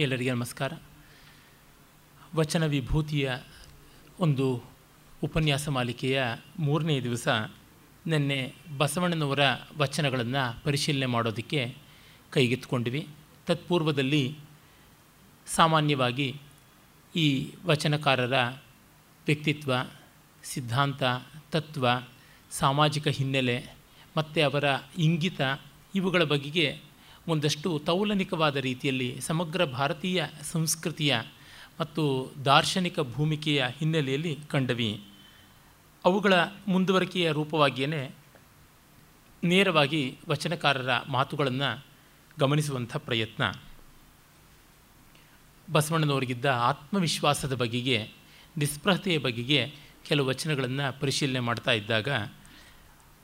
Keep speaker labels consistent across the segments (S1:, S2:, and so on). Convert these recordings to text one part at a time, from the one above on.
S1: ಎಲ್ಲರಿಗೆ ನಮಸ್ಕಾರ. ವಚನ ವಿಭೂತಿಯ ಒಂದು ಉಪನ್ಯಾಸ ಮಾಲಿಕೆಯ ಮೂರನೇ ದಿವಸ ನಿನ್ನೆ ಬಸವಣ್ಣನವರ ವಚನಗಳನ್ನು ಪರಿಶೀಲನೆ ಮಾಡೋದಕ್ಕೆ ಕೈಗೆತ್ಕೊಂಡಿವಿ ತತ್ಪೂರ್ವದಲ್ಲಿ ಸಾಮಾನ್ಯವಾಗಿ ಈ ವಚನಕಾರರ ವ್ಯಕ್ತಿತ್ವ, ಸಿದ್ಧಾಂತ, ತತ್ವ, ಸಾಮಾಜಿಕ ಹಿನ್ನೆಲೆ ಮತ್ತು ಅವರ ಇಂಗಿತ ಇವುಗಳ ಬಗೆಗೆ ಒಂದಷ್ಟು ತೌಲನಿಕವಾದ ರೀತಿಯಲ್ಲಿ ಸಮಗ್ರ ಭಾರತೀಯ ಸಂಸ್ಕೃತಿಯ ಮತ್ತು ದಾರ್ಶನಿಕ ಭೂಮಿಕೆಯ ಹಿನ್ನೆಲೆಯಲ್ಲಿ ಕಂಡವಿ. ಅವುಗಳ ಮುಂದುವರಿಕೆಯ ರೂಪವಾಗಿಯೇ ನೇರವಾಗಿ ವಚನಕಾರರ ಮಾತುಗಳನ್ನು ಗಮನಿಸುವಂಥ ಪ್ರಯತ್ನ. ಬಸವಣ್ಣನವರಿಗಿದ್ದ ಆತ್ಮವಿಶ್ವಾಸದ ಬಗೆಗೆ, ನಿಸ್ಪೃಹತೆಯ ಬಗೆಗೆ ಕೆಲವು ವಚನಗಳನ್ನು ಪರಿಶೀಲನೆ ಮಾಡ್ತಾ ಇದ್ದಾಗ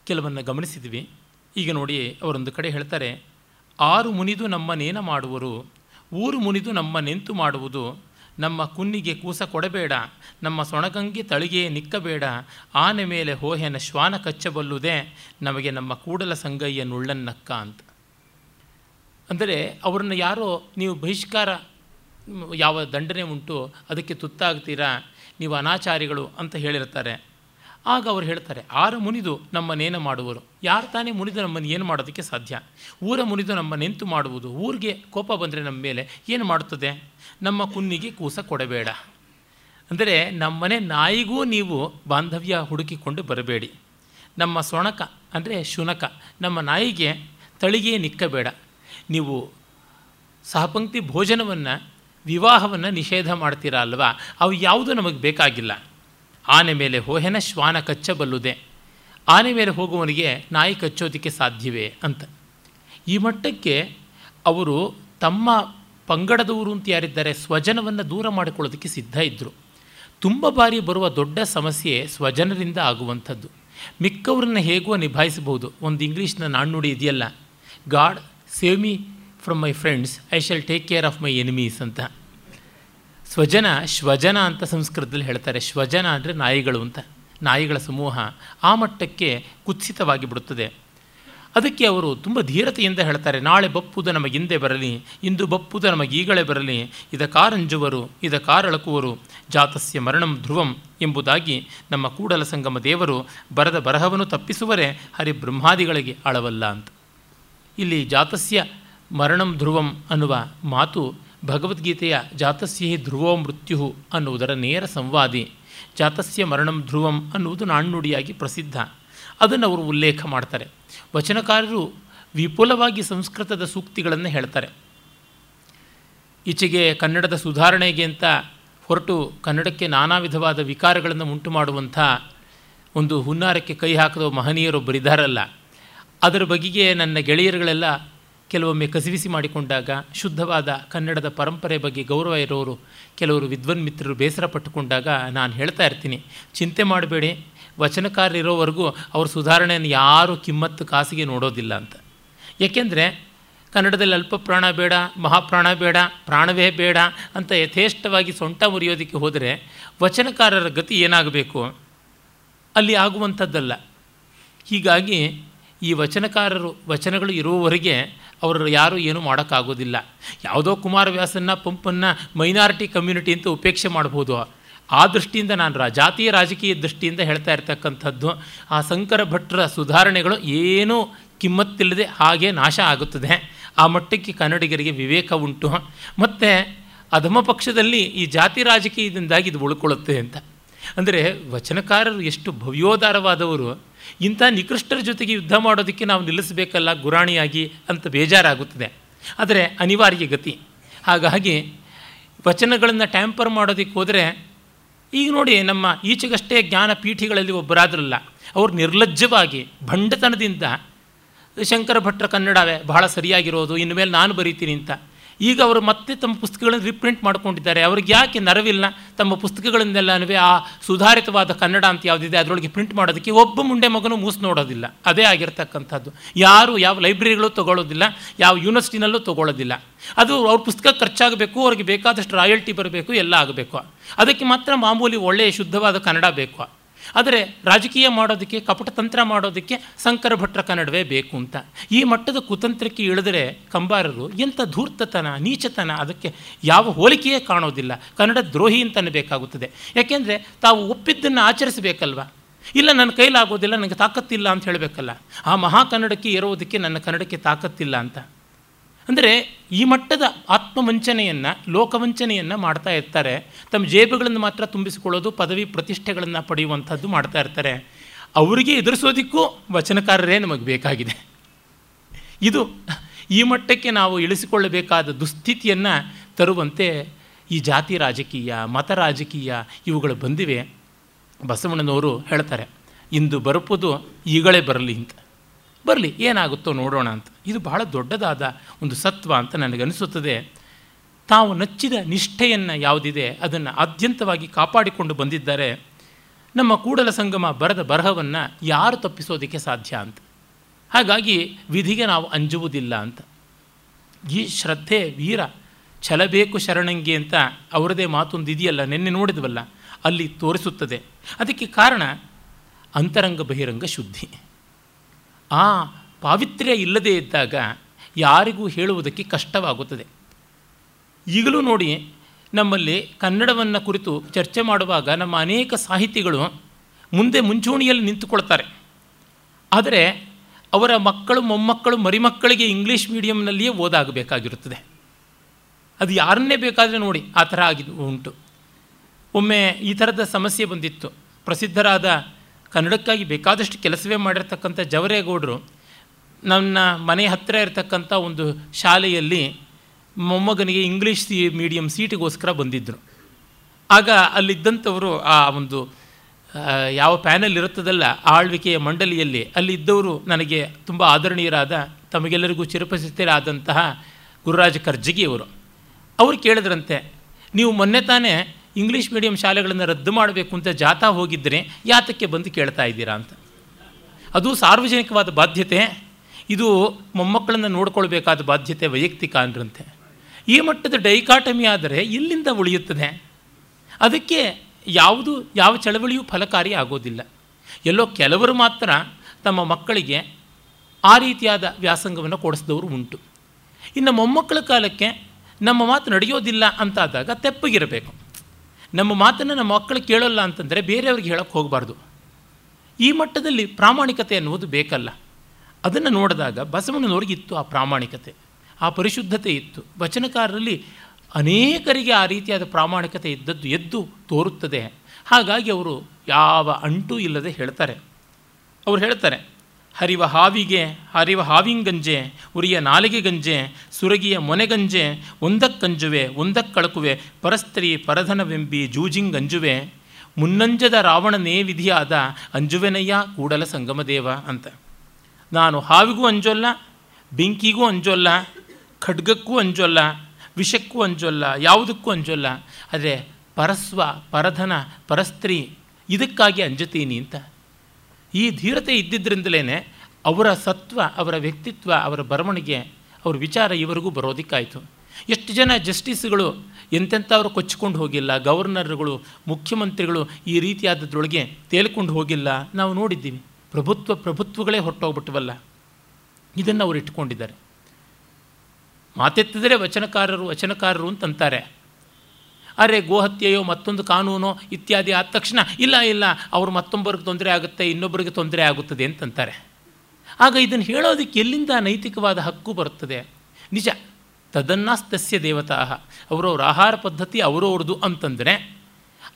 S1: ಕೆಲವನ್ನು ಗಮನಿಸಿದ್ವಿ. ಈಗ ನೋಡಿ ಅವರೊಂದು ಕಡೆ ಹೇಳ್ತಾರೆ ಆರು ಮುನಿದು ನಮ್ಮ ನೇನ ಮಾಡುವರು, ಊರು ಮುನಿದು ನಮ್ಮ ನೆಂತು ಮಾಡುವುದು. ನಮ್ಮ ಕುನ್ನಿಗೆ ಕೂಸ ಕೊಡಬೇಡ, ನಮ್ಮ ಸೊಣಗಂಗೆ ತಳಿಗೆ ನಿಕ್ಕಬೇಡ, ಆನೆ ಮೇಲೆ ಹೋಹೆನ ಶ್ವಾನ ಕಚ್ಚಬಲ್ಲುದೇ, ನಮಗೆ ನಮ್ಮ ಕೂಡಲ ಸಂಗಯ್ಯ ನುಳ್ಳನ್ನಕ್ಕ ಅಂತ. ಅಂದರೆ ಅವರನ್ನು ಯಾರೋ ನೀವು ಬಹಿಷ್ಕಾರ ಯಾವ ದಂಡನೆ ಉಂಟು, ಅದಕ್ಕೆ ತುತ್ತಾಗ್ತೀರಾ, ನೀವು ಅನಾಚಾರಿಗಳು ಅಂತ ಹೇಳಿರ್ತಾರೆ ಆಗ ಅವರು ಹೇಳ್ತಾರೆ, ಆರು ಮುನಿದು ನಮ್ಮ ನೇನ ಮಾಡುವರು? ಯಾರು ತಾನೇ ಮುನಿದು ನಮ್ಮನ್ನು ಏನು ಮಾಡೋದಕ್ಕೆ ಸಾಧ್ಯ? ಊರ ಮುನಿದು ನಮ್ಮ ನೆಂತು ಮಾಡುವುದು? ಊರಿಗೆ ಕೋಪ ಬಂದರೆ ನಮ್ಮ ಮೇಲೆ ಏನು ಮಾಡುತ್ತದೆ? ನಮ್ಮ ಕುನ್ನಿಗೆ ಕೂಸ ಕೊಡಬೇಡ. ಅಂದರೆ ನಮ್ಮನೆ ನಾಯಿಗೂ ನೀವು ಬಾಂಧವ್ಯ ಹುಡುಕಿಕೊಂಡು ಬರಬೇಡಿ. ನಮ್ಮ ಸೊಣಕ ಅಂದರೆ ಶುನಕ, ನಮ್ಮ ನಾಯಿಗೆ ತಳಿಗೆ ನಿಕ್ಕಬೇಡ. ನೀವು ಸಹಪಂಕ್ತಿ ಭೋಜನವನ್ನು, ವಿವಾಹವನ್ನು ನಿಷೇಧ ಮಾಡ್ತೀರಾ ಅಲ್ವಾ? ಅವು ಯಾವುದೂ ನಮಗೆ ಬೇಕಾಗಿಲ್ಲ. ಆನೆ ಮೇಲೆ ಹೋಹೆನ ಶ್ವಾನ ಕಚ್ಚಬಲ್ಲುದೆ. ಆನೆ ಮೇಲೆ ಹೋಗುವವನಿಗೆ ನಾಯಿ ಕಚ್ಚೋದಕ್ಕೆ ಸಾಧ್ಯವೇ ಅಂತ. ಈ ಮಟ್ಟಕ್ಕೆ ಅವರು ತಮ್ಮ ಪಂಗಡದವರು ಅಂತ ಯಾರಿದ್ದಾರೆ ಸ್ವಜನವನ್ನು ದೂರ ಮಾಡಿಕೊಳ್ಳೋದಕ್ಕೆ ಸಿದ್ಧ ಇದ್ದರು ತುಂಬ ಬಾರಿ ಬರುವ ದೊಡ್ಡ ಸಮಸ್ಯೆ ಸ್ವಜನರಿಂದ ಆಗುವಂಥದ್ದು. ಮಿಕ್ಕವ್ರನ್ನ ಹೇಗೋ ನಿಭಾಯಿಸಬಹುದು. ಒಂದು ಇಂಗ್ಲೀಷ್ನ ನಾಣ್ಣುಡಿ ಇದೆಯಲ್ಲ, God save me from my friends, I shall take care of my enemies ಅಂತ. ಸ್ವಜನ, ಶ್ವಜನ ಅಂತ ಸಂಸ್ಕೃತದಲ್ಲಿ ಹೇಳ್ತಾರೆ. ಶ್ವಜನ ಅಂದರೆ ನಾಯಿಗಳು ಅಂತ. ನಾಯಿಗಳ ಸಮೂಹ ಆ ಮಟ್ಟಕ್ಕೆ ಕುತ್ಸಿತವಾಗಿ ಬಿಡುತ್ತದೆ. ಅದಕ್ಕೆ ಅವರು ತುಂಬ ಧೀರತೆಯಿಂದ ಹೇಳ್ತಾರೆ. ನಾಳೆ ಬಪ್ಪುದ ನಮಗಿಂದೆ ಬರಲಿ, ಇಂದು ಬಪ್ಪುದ ನಮಗೀಗಳೇ ಬರಲಿ ಇದ ಕಾರಂಜುವರು ಇದ ಕಾರಳಕುವರು ಜಾತಸ್ಯ ಮರಣಂ ಧ್ರುವಂ ಎಂಬುದಾಗಿ ನಮ್ಮ ಕೂಡಲ ಸಂಗಮ ದೇವರು ಬರದ ಬರಹವನ್ನು ತಪ್ಪಿಸುವರೆ ಹರಿ ಬ್ರಹ್ಮಾದಿಗಳಿಗೆ ಅಳವಲ್ಲ ಅಂತ. ಇಲ್ಲಿ ಜಾತಸ್ಯ ಮರಣಂ ಧ್ರುವಂ ಅನ್ನುವ ಮಾತು ಭಗವದ್ಗೀತೆಯ ಜಾತಸ್ಯ ಧ್ರುವೋ ಮೃತ್ಯು ಅನ್ನುವುದರ ನೇರ ಸಂವಾದಿ. ಜಾತಸ್ಯ ಮರಣಂ ಧ್ರುವಂ ಅನ್ನುವುದು ನಾಣ್ಣುಡಿಯಾಗಿ ಪ್ರಸಿದ್ಧ. ಅದನ್ನು ಅವರು ಉಲ್ಲೇಖ ಮಾಡ್ತಾರೆ. ವಚನಕಾರರು ವಿಪುಲವಾಗಿ ಸಂಸ್ಕೃತದ ಸೂಕ್ತಿಗಳನ್ನು ಹೇಳ್ತಾರೆ. ಈಚೆಗೆ ಕನ್ನಡದ ಸುಧಾರಣೆಗೆ ಅಂತ ಹೊರಟು ಕನ್ನಡಕ್ಕೆ ನಾನಾ ವಿಧವಾದ ವಿಕಾರಗಳನ್ನು ಉಂಟು ಮಾಡುವಂಥ ಒಂದು ಹುನ್ನಾರಕ್ಕೆ ಕೈ ಹಾಕಿದ ಮಹನೀಯರೊಬ್ಬರಿದ್ದಾರಲ್ಲ ಅದರ ಬಗೆಗೆ ನನ್ನ ಗೆಳೆಯರುಗಳೆಲ್ಲ ಕೆಲವೊಮ್ಮೆ ಕಸಿವಿಸಿ ಮಾಡಿಕೊಂಡಾಗ ಶುದ್ಧವಾದ ಕನ್ನಡದ ಪರಂಪರೆ ಬಗ್ಗೆ ಗೌರವ ಇರೋರು ಕೆಲವರು ವಿದ್ವನ್ ಮಿತ್ರರು ಬೇಸರ ಪಟ್ಟುಕೊಂಡಾಗ ನಾನು ಹೇಳ್ತಾ ಇರ್ತೀನಿ, ಚಿಂತೆ ಮಾಡಬೇಡಿ ವಚನಕಾರರಿರೋವರೆಗೂ ಅವ್ರ ಸುಧಾರಣೆಯನ್ನು ಯಾರೂ ಕಿಮ್ಮತ್ತು ಕಾಸಿಗೆ ನೋಡೋದಿಲ್ಲ ಅಂತ. ಏಕೆಂದರೆ ಕನ್ನಡದಲ್ಲಿ ಅಲ್ಪ ಪ್ರಾಣ ಬೇಡ ಮಹಾಪ್ರಾಣ ಬೇಡ, ಪ್ರಾಣವೇ ಬೇಡ ಅಂತ ಯಥೇಷ್ಟವಾಗಿ ಸೊಂಟ ಮುರಿಯೋದಕ್ಕೆ ಹೋದರೆ ವಚನಕಾರರ ಗತಿ ಏನಾಗಬೇಕು? ಅಲ್ಲಿ ಆಗುವಂಥದ್ದಲ್ಲ. ಹೀಗಾಗಿ ಈ ವಚನಕಾರರು, ವಚನಗಳು ಇರುವವರೆಗೆ ಅವರು ಯಾರೂ ಏನೂ ಮಾಡೋಕ್ಕಾಗೋದಿಲ್ಲ. ಯಾವುದೋ ಕುಮಾರವ್ಯಾಸನ್ನ, ಪಂಪನ್ನು ಮೈನಾರಿಟಿ ಕಮ್ಯುನಿಟಿ ಅಂತ ಉಪೇಕ್ಷೆ ಮಾಡ್ಬೋದು. ಆ ದೃಷ್ಟಿಯಿಂದ ನಾನು ರಾ, ಜಾತಿಯ ರಾಜಕೀಯ ದೃಷ್ಟಿಯಿಂದ ಹೇಳ್ತಾ ಇರ್ತಕ್ಕಂಥದ್ದು, ಆ ಶಂಕರ ಭಟ್ರ ಸುಧಾರಣೆಗಳು ಏನೂ ಕಿಮ್ಮತ್ತಿಲ್ಲದೆ ಹಾಗೆ ನಾಶ ಆಗುತ್ತದೆ. ಆ ಮಟ್ಟಕ್ಕೆ ಕನ್ನಡಿಗರಿಗೆ ವಿವೇಕ ಉಂಟು. ಮತ್ತು ಅಧಮ ಪಕ್ಷದಲ್ಲಿ ಈ ಜಾತಿ ರಾಜಕೀಯದಿಂದಾಗಿ ಇದು ಉಳ್ಕೊಳ್ಳುತ್ತೆ ಅಂತ. ಅಂದರೆ ವಚನಕಾರರು ಎಷ್ಟು ಭವ್ಯೋದಾರವಾದವರು ಇಂಥ ನಿಕೃಷ್ಟರ ಜೊತೆಗೆ ಯುದ್ಧ ಮಾಡೋದಕ್ಕೆ ನಾವು ನಿಲ್ಲಿಸಬೇಕಲ್ಲ ಗುರಾಣಿಯಾಗಿ ಅಂತ ಬೇಜಾರಾಗುತ್ತದೆ. ಆದರೆ ಅನಿವಾರ್ಯ ಗತಿ. ಹಾಗಾಗಿ ವಚನಗಳನ್ನು ಟ್ಯಾಂಪರ್ ಮಾಡೋದಕ್ಕೆ ಹೋದರೆ ಈಗ ನೋಡಿ ನಮ್ಮ ಈಚೆಗಷ್ಟೇ ಜ್ಞಾನ ಪೀಠಿಗಳಲ್ಲಿ ಒಬ್ಬರಾದ್ರಲ್ಲ, ಅವರು ನಿರ್ಲಜ್ಜವಾಗಿ ಭಂಡತನದಿಂದ, ಶಂಕರ ಭಟ್ರ ಕನ್ನಡವೇ ಬಹಳ ಸರಿಯಾಗಿರೋದು, ಇನ್ಮೇಲೆ ನಾನು ಬರೀತೀನಿ ಅಂತ. ಈಗ ಅವರು ಮತ್ತೆ ತಮ್ಮ ಪುಸ್ತಕಗಳನ್ನು ರೀಪ್ರಿಂಟ್ ಮಾಡ್ಕೊಂಡಿದ್ದಾರೆ. ಅವ್ರಿಗೆ ಯಾಕೆ ನರವಿಲ್ಲ? ತಮ್ಮ ಪುಸ್ತಕಗಳನ್ನೆಲ್ಲನೂ ಆ ಸುಧಾರಿತವಾದ ಕನ್ನಡ ಅಂತ ಯಾವುದಿದೆ, ಅದರೊಳಗೆ ಪ್ರಿಂಟ್ ಮಾಡೋದಕ್ಕೆ ಒಬ್ಬ ಮುಂಡೆ ಮಗನೂ ಮೂಸು ನೋಡೋದಿಲ್ಲ. ಅದೇ ಆಗಿರ್ತಕ್ಕಂಥದ್ದು. ಯಾರು ಯಾವ ಲೈಬ್ರರಿಗಳು ತಗೊಳ್ಳೋದಿಲ್ಲ ಯಾವ ಯೂನಿವರ್ಸಿಟಿನಲ್ಲೂ ತಗೊಳ್ಳೋದಿಲ್ಲ ಅದು ಅವ್ರ ಪುಸ್ತಕ ಖರ್ಚಾಗಬೇಕು, ಅವ್ರಿಗೆ ಬೇಕಾದಷ್ಟು ರಾಯಲ್ಟಿ ಬರಬೇಕು, ಎಲ್ಲ ಆಗಬೇಕು. ಅದಕ್ಕೆ ಮಾತ್ರ ಮಾಮೂಲಿ ಒಳ್ಳೆಯ ಶುದ್ಧವಾದ ಕನ್ನಡ ಬೇಕು. ಆದರೆ ರಾಜಕೀಯ ಮಾಡೋದಕ್ಕೆ ಕಪಟತಂತ್ರ ಮಾಡೋದಕ್ಕೆ ಶಂಕರ ಭಟ್ರ ಕನ್ನಡವೇ ಬೇಕು ಅಂತ. ಈ ಮಟ್ಟದ ಕುತಂತ್ರಕ್ಕೆ ಇಳಿದರೆ ಕಂಬಾರರು ಎಂಥ ಧೂರ್ತತನ, ನೀಚತನ, ಅದಕ್ಕೆ ಯಾವ ಹೋಲಿಕೆಯೇ ಕಾಣೋದಿಲ್ಲ. ಕನ್ನಡ ದ್ರೋಹಿ ಅಂತ ಬೇಕಾಗುತ್ತದೆ. ಯಾಕೆಂದರೆ ತಾವು ಒಪ್ಪಿದ್ದನ್ನು ಆಚರಿಸಬೇಕಲ್ವ? ಇಲ್ಲ, ನನ್ನ ಕೈಲಾಗೋದಿಲ್ಲ, ನನಗೆ ತಾಕತ್ತಿಲ್ಲ ಅಂತ ಹೇಳಬೇಕಲ್ಲ. ಆ ಮಹಾಕನ್ನಡಕ್ಕೆ ಇರೋದಕ್ಕೆ ನನ್ನ ಕನ್ನಡಕ್ಕೆ ತಾಕತ್ತಿಲ್ಲ ಅಂತ. ಅಂದರೆ ಈ ಮಟ್ಟದ ಆತ್ಮವಂಚನೆಯನ್ನು, ಲೋಕವಂಚನೆಯನ್ನು ಮಾಡ್ತಾ ಇರ್ತಾರೆ. ತಮ್ಮ ಜೇಬುಗಳನ್ನು ಮಾತ್ರ ತುಂಬಿಸಿಕೊಳ್ಳೋದು, ಪದವಿ ಪ್ರತಿಷ್ಠೆಗಳನ್ನು ಪಡೆಯುವಂಥದ್ದು ಮಾಡ್ತಾ ಇರ್ತಾರೆ. ಅವರಿಗೆ ಎದುರಿಸೋದಕ್ಕೂ ವಚನಕಾರರೇ ನಮಗೆ ಬೇಕಾಗಿದೆ. ಇದು ಈ ಮಟ್ಟಕ್ಕೆ ನಾವು ಇಳಿಸಿಕೊಳ್ಳಬೇಕಾದ ದುಸ್ಥಿತಿಯನ್ನು ತರುವಂತೆ ಈ ಜಾತಿ ರಾಜಕೀಯ, ಮತ ರಾಜಕೀಯ ಇವುಗಳು ಬಂದಿವೆ. ಬಸವಣ್ಣನವರು ಹೇಳ್ತಾರೆ, ಇಂದು ಬರಪದು ಈಗಳೇ ಬರಲಿ ಅಂತ. ಬರಲಿ, ಏನಾಗುತ್ತೋ ನೋಡೋಣ ಅಂತ. ಇದು ಬಹಳ ದೊಡ್ಡದಾದ ಒಂದು ಸತ್ವ ಅಂತ ನನಗನಿಸುತ್ತದೆ ತಾವು ನಚ್ಚಿದ ನಿಷ್ಠೆಯನ್ನು ಯಾವುದಿದೆ, ಅದನ್ನು ಆದ್ಯಂತವಾಗಿ ಕಾಪಾಡಿಕೊಂಡು ಬಂದಿದ್ದಾರೆ. ನಮ್ಮ ಕೂಡಲ ಸಂಗಮ ಬರದ ಬರಹವನ್ನು ಯಾರು ತಪ್ಪಿಸೋದಕ್ಕೆ ಸಾಧ್ಯ ಅಂತ. ಹಾಗಾಗಿ ವಿಧಿಗೆ ನಾವು ಅಂಜುವುದಿಲ್ಲ ಅಂತ. ಈ ಶ್ರದ್ಧೆ, ವೀರ, ಛಲಬೇಕು ಶರಣಂಗಿ ಅಂತ ಅವರದೇ ಮಾತೊಂದು ಇದೆಯಲ್ಲ, ನಿನ್ನೆ ನೋಡಿದ್ವಲ್ಲ, ಅಲ್ಲಿ ತೋರಿಸುತ್ತದೆ. ಅದಕ್ಕೆ ಕಾರಣ, ಅಂತರಂಗ ಬಹಿರಂಗ ಶುದ್ಧಿ. ಆ ಪಾವಿತ್ರ್ಯ ಇಲ್ಲದೇ ಇದ್ದಾಗ ಯಾರಿಗೂ ಹೇಳುವುದಕ್ಕೆ ಕಷ್ಟವಾಗುತ್ತದೆ. ಈಗಲೂ ನೋಡಿ, ನಮ್ಮಲ್ಲಿ ಕನ್ನಡವನ್ನು ಕುರಿತು ಚರ್ಚೆ ಮಾಡುವಾಗ ನಮ್ಮ ಅನೇಕ ಸಾಹಿತಿಗಳು ಮುಂದೆ ಮುಂಚೂಣಿಯಲ್ಲಿ ನಿಂತುಕೊಳ್ತಾರೆ. ಆದರೆ ಅವರ ಮಕ್ಕಳು, ಮೊಮ್ಮಕ್ಕಳು, ಮರಿಮಕ್ಕಳಿಗೆ ಇಂಗ್ಲೀಷ್ ಮೀಡಿಯಂನಲ್ಲಿಯೇ ಓದಾಗಬೇಕಾಗಿರುತ್ತದೆ. ಅದು ಯಾರನ್ನೇ ಬೇಕಾದರೆ ನೋಡಿ ಆ ಥರ ಆಗಿದ್ದು ಉಂಟು. ಒಮ್ಮೆ ಈ ಥರದ ಸಮಸ್ಯೆ ಬಂದಿತ್ತು. ಪ್ರಸಿದ್ಧರಾದ ಕನ್ನಡಕ್ಕಾಗಿ ಬೇಕಾದಷ್ಟು ಕೆಲಸವೇ ಮಾಡಿರ್ತಕ್ಕಂಥ ಜವರೇಗೌಡರು ನನ್ನ ಮನೆ ಹತ್ತಿರ ಇರತಕ್ಕಂಥ ಒಂದು ಶಾಲೆಯಲ್ಲಿ ಮೊಮ್ಮಗನಿಗೆ ಇಂಗ್ಲೀಷ್ ಸಿ ಮೀಡಿಯಂ ಸೀಟಿಗೋಸ್ಕರ ಬಂದಿದ್ದರು ಆಗ ಅಲ್ಲಿದ್ದಂಥವರು ಆ ಒಂದು ಯಾವ ಪ್ಯಾನಲ್ ಇರುತ್ತದಲ್ಲ, ಆಳ್ವಿಕೆಯ ಮಂಡಳಿಯಲ್ಲಿ ಅಲ್ಲಿದ್ದವರು ನನಗೆ ತುಂಬ ಆದರಣೀಯರಾದ, ತಮಗೆಲ್ಲರಿಗೂ ಚಿರಪರಿಚಿತರಾದಂತಹ ಗುರುರಾಜ ಕರ್ಜಗಿಯವರು ಅವರು ಕೇಳಿದ್ರಂತೆ, ನೀವು ಮೊನ್ನೆ ತಾನೇ ಇಂಗ್ಲೀಷ್ ಮೀಡಿಯಂ ಶಾಲೆಗಳನ್ನು ರದ್ದು ಮಾಡಬೇಕು ಅಂತ ಜಾಥಾ ಹೋಗಿದ್ದರೆ ಯಾತಕ್ಕೆ ಬಂದು ಕೇಳ್ತಾ ಇದ್ದೀರಾ ಅಂತ? ಅದು ಸಾರ್ವಜನಿಕವಾದ ಬಾಧ್ಯತೆ. ಇದು ಮೊಮ್ಮಕ್ಕಳನ್ನು ನೋಡ್ಕೊಳ್ಬೇಕಾದ ಬಾಧ್ಯತೆ ವೈಯಕ್ತಿಕ ಅಂದ್ರಂತೆ. ಈ ಮಟ್ಟದ ಡೈಕಾಟಮಿ ಆದರೆ ಎಲ್ಲಿಂದ ಉಳಿಯುತ್ತದೆ. ಅದಕ್ಕೆ ಯಾವುದು, ಯಾವ ಚಳವಳಿಯೂ ಫಲಕಾರಿ ಆಗೋದಿಲ್ಲ. ಎಲ್ಲೋ ಕೆಲವರು ಮಾತ್ರ ತಮ್ಮ ಮಕ್ಕಳಿಗೆ ಆ ರೀತಿಯಾದ ವ್ಯಾಸಂಗವನ್ನು ಕೊಡಿಸಿದವರು ಉಂಟು. ಇನ್ನು ಮೊಮ್ಮಕ್ಕಳ ಕಾಲಕ್ಕೆ ನಮ್ಮ ಮಾತು ನಡೆಯೋದಿಲ್ಲ ಅಂತಾದಾಗ ತೆಪ್ಪಗಿರಬೇಕು. ನಮ್ಮ ಮಾತನ್ನು ನಮ್ಮ ಮಕ್ಕಳು ಕೇಳೋಲ್ಲ ಅಂತಂದರೆ ಬೇರೆಯವ್ರಿಗೆ ಹೇಳೋಕ್ಕೆ ಹೋಗಬಾರ್ದು. ಈ ಮಟ್ಟದಲ್ಲಿ ಪ್ರಾಮಾಣಿಕತೆ ಅನ್ನುವುದು ಬೇಕಲ್ಲ. ಅದನ್ನು ನೋಡಿದಾಗ ಬಸವಣ್ಣನವ್ರಿಗೆ ಇತ್ತು ಆ ಪ್ರಾಮಾಣಿಕತೆ. ಆ ಪರಿಶುದ್ಧತೆ ಇತ್ತು. ವಚನಕಾರರಲ್ಲಿ ಅನೇಕರಿಗೆ ಆ ರೀತಿಯಾದ ಪ್ರಾಮಾಣಿಕತೆ ಇದ್ದದ್ದು ಎದ್ದು ತೋರುತ್ತದೆ. ಹಾಗಾಗಿ ಅವರು ಯಾವ ಅಂಟೂ ಇಲ್ಲದೆ ಹೇಳ್ತಾರೆ. ಅವ್ರು ಹೇಳ್ತಾರೆ ಹರಿವ ಹಾವಿಗೆ, ಹರಿವ ಹಾವಿಂಗಂಜೆ, ಉರಿಯ ನಾಲಿಗೆ ಗಂಜೆ ಸುರಗಿಯ ಮೊನೆಗಂಜೆ, ಒಂದಕ್ಕಂಜುವೆ, ಒಂದಕ್ಕಳಕುವೆ, ಪರಸ್ತ್ರೀ ಪರಧನವೆಂಬಿ ಜೂಜಿಂಗಂಜುವೆ, ಮುನ್ನಂಜದ ರಾವಣನೇ ವಿಧಿಯಾದ ಅಂಜುವೆನಯ್ಯ ಕೂಡಲ ಸಂಗಮದೇವ ಅಂತ. ನಾನು ಹಾವಿಗೂ ಅಂಜೋಲ್ಲ, ಬೆಂಕಿಗೂ ಅಂಜೋಲ್ಲ, ಖಡ್ಗಕ್ಕೂ ಅಂಜೋಲ್ಲ, ವಿಷಕ್ಕೂ ಅಂಜೋಲ್ಲ, ಯಾವುದಕ್ಕೂ ಅಂಜೋಲ್ಲ, ಆದರೆ ಪರಸ್ವ, ಪರಧನ, ಪರಸ್ತ್ರೀ ಇದಕ್ಕಾಗಿ ಅಂಜತೀನಿ ಅಂತ. ಈ ಧೀರತೆ ಇದ್ದಿದ್ದರಿಂದಲೇ ಅವರ ಸತ್ವ, ಅವರ ವ್ಯಕ್ತಿತ್ವ, ಅವರ ಬರವಣಿಗೆ, ಅವ್ರ ವಿಚಾರ ಇವರಿಗೂ ಬರೋದಕ್ಕಾಯಿತು. ಎಷ್ಟು ಜನ ಜಸ್ಟಿಸ್ಗಳು ಎಂತೆಂಥವ್ರು ಕೊಚ್ಚಿಕೊಂಡು ಹೋಗಿಲ್ಲ, ಗವರ್ನರ್ಗಳು, ಮುಖ್ಯಮಂತ್ರಿಗಳು ಈ ರೀತಿಯಾದದ್ರೊಳಗೆ ತೇಲ್ಕೊಂಡು ಹೋಗಿಲ್ಲ, ನಾವು ನೋಡಿದ್ದೀವಿ. ಪ್ರಭುತ್ವ ಪ್ರಭುತ್ವಗಳೇ ಹೊರಟೋಗ್ಬಿಟ್ಟವಲ್ಲ ಇದನ್ನು ಅವರು ಇಟ್ಕೊಂಡಿದ್ದಾರೆ ಮಾತೆತ್ತಿದರೆ ವಚನಕಾರರು ವಚನಕಾರರು ಅಂತಂತಾರೆ. ಅರೆ ಗೋಹತ್ಯೆಯೋ ಮತ್ತೊಂದು ಕಾನೂನೋ ಇತ್ಯಾದಿ ಆದ ತಕ್ಷಣ, ಇಲ್ಲ ಇಲ್ಲ, ಅವರು ಮತ್ತೊಬ್ಬರಿಗೆ ತೊಂದರೆ ಆಗುತ್ತೆ, ಇನ್ನೊಬ್ಬರಿಗೆ ತೊಂದರೆ ಆಗುತ್ತದೆ ಅಂತಂತಾರೆ. ಆಗ ಇದನ್ನು ಹೇಳೋದಕ್ಕೆ ಎಲ್ಲಿಂದ ನೈತಿಕವಾದ ಹಕ್ಕು ಬರುತ್ತದೆ? ನಿಜ, ತದನ್ನಾಸ್ತಸ್ಯ ದೇವತಾ ಅವರವ್ರ ಆಹಾರ ಪದ್ಧತಿ ಅವರವ್ರದ್ದು ಅಂತಂದರೆ,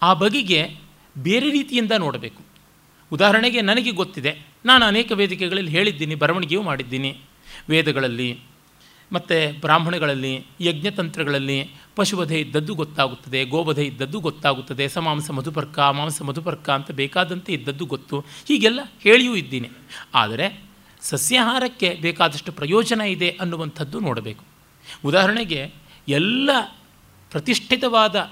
S1: ಆ ಬಗೆಗೆ ಬೇರೆ ರೀತಿಯಿಂದ ನೋಡಬೇಕು. ಉದಾಹರಣೆಗೆ ನನಗೆ ಗೊತ್ತಿದೆ, ನಾನು ಅನೇಕ ವೇದಿಕೆಗಳಲ್ಲಿ ಹೇಳಿದ್ದೀನಿ, ಬರವಣಿಗೆಯೂ ಮಾಡಿದ್ದೀನಿ. ವೇದಗಳಲ್ಲಿ ಮತ್ತು ಬ್ರಾಹ್ಮಣಗಳಲ್ಲಿ, ಯಜ್ಞತಂತ್ರಗಳಲ್ಲಿ ಪಶುವಧೆ ಇದ್ದದ್ದು ಗೊತ್ತಾಗುತ್ತದೆ, ಗೋವಧೆ ಇದ್ದದ್ದು ಗೊತ್ತಾಗುತ್ತದೆ, ಸಮಾಂಸ ಮಧುಪರ್ಕ, ಮಾಂಸ ಮಧುಪರ್ಕ ಅಂತ ಬೇಕಾದಂತೆ ಇದ್ದದ್ದು ಗೊತ್ತು. ಹೀಗೆಲ್ಲ ಹೇಳಿಯೂ ಇದ್ದೀನಿ. ಆದರೆ ಸಸ್ಯಾಹಾರಕ್ಕೆ ಬೇಕಾದಷ್ಟು ಪ್ರಯೋಜನ ಇದೆ ಅನ್ನುವಂಥದ್ದು ನೋಡಬೇಕು. ಉದಾಹರಣೆಗೆ ಎಲ್ಲ ಪ್ರತಿಷ್ಠಿತವಾದ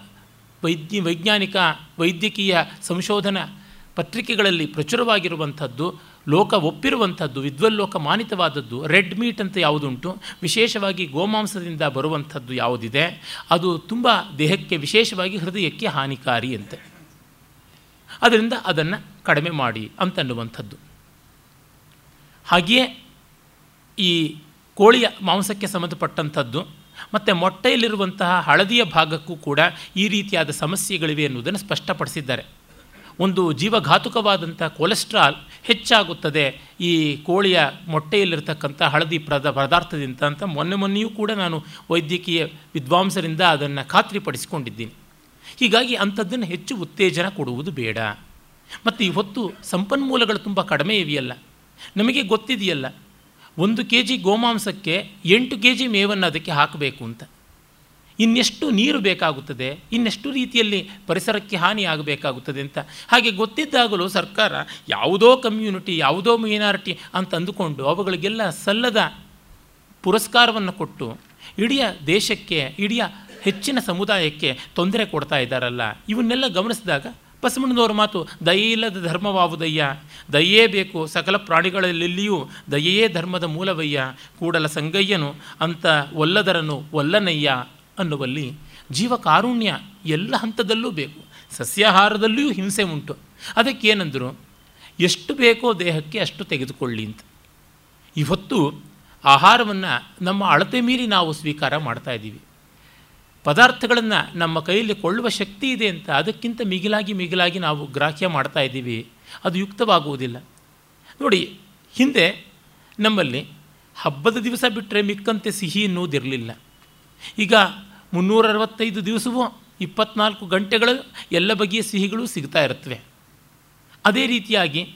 S1: ವೈದ್ಯ, ವೈಜ್ಞಾನಿಕ, ವೈದ್ಯಕೀಯ ಸಂಶೋಧನಾ ಪತ್ರಿಕೆಗಳಲ್ಲಿ ಪ್ರಚುರವಾಗಿರುವಂಥದ್ದು ಲೋಕ ಒಪ್ಪಿರುವಂಥದ್ದು, ವಿದ್ವಲ್ಲೋಕ ಮಾನಿತವಾದದ್ದು, ರೆಡ್ ಮೀಟ್ ಅಂತ ಯಾವುದುಂಟು, ವಿಶೇಷವಾಗಿ ಗೋಮಾಂಸದಿಂದ ಬರುವಂಥದ್ದು ಯಾವುದಿದೆ, ಅದು ತುಂಬ ದೇಹಕ್ಕೆ ವಿಶೇಷವಾಗಿ ಹೃದಯಕ್ಕೆ ಹಾನಿಕಾರಿ ಅಂತೆ. ಅದರಿಂದ ಅದನ್ನು ಕಡಿಮೆ ಮಾಡಿ ಅಂತನ್ನುವಂಥದ್ದು. ಹಾಗೆಯೇ ಈ ಕೋಳಿಯ ಮಾಂಸಕ್ಕೆ ಸಂಬಂಧಪಟ್ಟಂಥದ್ದು, ಮತ್ತು ಮೊಟ್ಟೆಯಲ್ಲಿರುವಂತಹ ಹಳದಿಯ ಭಾಗಕ್ಕೂ ಕೂಡ ಈ ರೀತಿಯಾದ ಸಮಸ್ಯೆಗಳಿವೆ ಎನ್ನುವುದನ್ನು ಸ್ಪಷ್ಟಪಡಿಸಿದ್ದಾರೆ. ಒಂದು ಜೀವಘಾತುಕವಾದಂಥ ಕೊಲೆಸ್ಟ್ರಾಲ್ ಹೆಚ್ಚಾಗುತ್ತದೆ. ಈ ಕೋಳಿಯ ಮೊಟ್ಟೆಯಲ್ಲಿರ್ತಕ್ಕಂಥ ಹಳದಿ ಪ್ರದ ಪದಾರ್ಥದಿಂದ ಅಂತ ಮೊನ್ನೆ ಮೊನ್ನೆಯೂ ಕೂಡ ನಾನು ವೈದ್ಯಕೀಯ ವಿದ್ವಾಂಸರಿಂದ ಅದನ್ನು ಖಾತ್ರಿಪಡಿಸಿಕೊಂಡಿದ್ದೀನಿ. ಹೀಗಾಗಿ ಅಂಥದ್ದನ್ನು ಹೆಚ್ಚು ಉತ್ತೇಜನ ಕೊಡುವುದು ಬೇಡ. ಮತ್ತು ಇವತ್ತು ಸಂಪನ್ಮೂಲಗಳು ತುಂಬ ಕಡಿಮೆ ಇವೆಯಲ್ಲ. ನಮಗೆ ಗೊತ್ತಿದೆಯಲ್ಲ, ಒಂದು ಕೆ ಜಿ ಗೋಮಾಂಸಕ್ಕೆ ಎಂಟು ಕೆ ಜಿ ಮೇವನ್ನು ಅದಕ್ಕೆ ಹಾಕಬೇಕು ಅಂತ. ಇನ್ನೆಷ್ಟು ನೀರು ಬೇಕಾಗುತ್ತದೆ, ಇನ್ನೆಷ್ಟು ರೀತಿಯಲ್ಲಿ ಪರಿಸರಕ್ಕೆ ಹಾನಿ ಆಗಬೇಕಾಗುತ್ತದೆ ಅಂತ. ಹಾಗೆ ಗೊತ್ತಿದ್ದಾಗಲೂ ಸರ್ಕಾರ ಯಾವುದೋ ಕಮ್ಯುನಿಟಿ, ಯಾವುದೋ ಮೈನಾರಿಟಿ ಅಂತ ಅಂದುಕೊಂಡು ಅವುಗಳಿಗೆಲ್ಲ ಸಲ್ಲದ ಪುರಸ್ಕಾರವನ್ನು ಕೊಟ್ಟು ಇಡೀ ದೇಶಕ್ಕೆ, ಇಡೀ ಹೆಚ್ಚಿನ ಸಮುದಾಯಕ್ಕೆ ತೊಂದರೆ ಕೊಡ್ತಾ ಇದ್ದಾರಲ್ಲ. ಇವನ್ನೆಲ್ಲ ಗಮನಿಸಿದಾಗ ಬಸವಣ್ಣನವರ ಮಾತು, ದಯೆ ಇಲ್ಲದ ಧರ್ಮವಾವುದಯ್ಯ, ದಯೆಯೇ ಬೇಕು ಸಕಲ ಪ್ರಾಣಿಗಳಲ್ಲಿಯೂ, ದಯೆಯೇ ಧರ್ಮದ ಮೂಲವಯ್ಯ, ಕೂಡಲ ಸಂಗಯ್ಯನು ಅಂತ ಒಲ್ಲದರನು ಒಲ್ಲನಯ್ಯ ಅನ್ನುವಲ್ಲಿ ಜೀವ ಕಾರುಣ್ಯ ಎಲ್ಲ ಹಂತದಲ್ಲೂ ಬೇಕು. ಸಸ್ಯಾಹಾರದಲ್ಲಿಯೂ ಹಿಂಸೆ ಉಂಟು. ಅದಕ್ಕೇನೆಂದರು, ಎಷ್ಟು ಬೇಕೋ ದೇಹಕ್ಕೆ ಅಷ್ಟು ತೆಗೆದುಕೊಳ್ಳಿ ಅಂತ. ಇವತ್ತು ಆಹಾರವನ್ನು ನಮ್ಮ ಅಳತೆ ಮೀರಿ ನಾವು ಸ್ವೀಕಾರ ಮಾಡ್ತಾ ಇದ್ದೀವಿ. ಪದಾರ್ಥಗಳನ್ನು ನಮ್ಮ ಕೈಯಲ್ಲಿ ಕೊಳ್ಳುವ ಶಕ್ತಿ ಇದೆ ಅಂತ ಅದಕ್ಕಿಂತ ಮಿಗಿಲಾಗಿ ಮಿಗಿಲಾಗಿ ನಾವು ಗ್ರಾಹ್ಯ ಮಾಡ್ತಾ ಇದ್ದೀವಿ. ಅದು ಯುಕ್ತವಾಗುವುದಿಲ್ಲ. ನೋಡಿ, ಹಿಂದೆ ನಮ್ಮಲ್ಲಿ ಹಬ್ಬದ ದಿವಸ ಬಿಟ್ಟರೆ ಮಿಕ್ಕಂತೆ ಸಿಹಿ ಎನ್ನುವುದಿರಲಿಲ್ಲ ಈಗ ಮುನ್ನೂರ ಅರವತ್ತೈದು ದಿವಸವೂ ಇಪ್ಪತ್ನಾಲ್ಕು ಗಂಟೆಗಳು ಎಲ್ಲ ಬಗೆಯ ಸಿಹಿಗಳು ಸಿಗ್ತಾ ಇರುತ್ತವೆ. ಅದೇ ರೀತಿಯಾಗಿ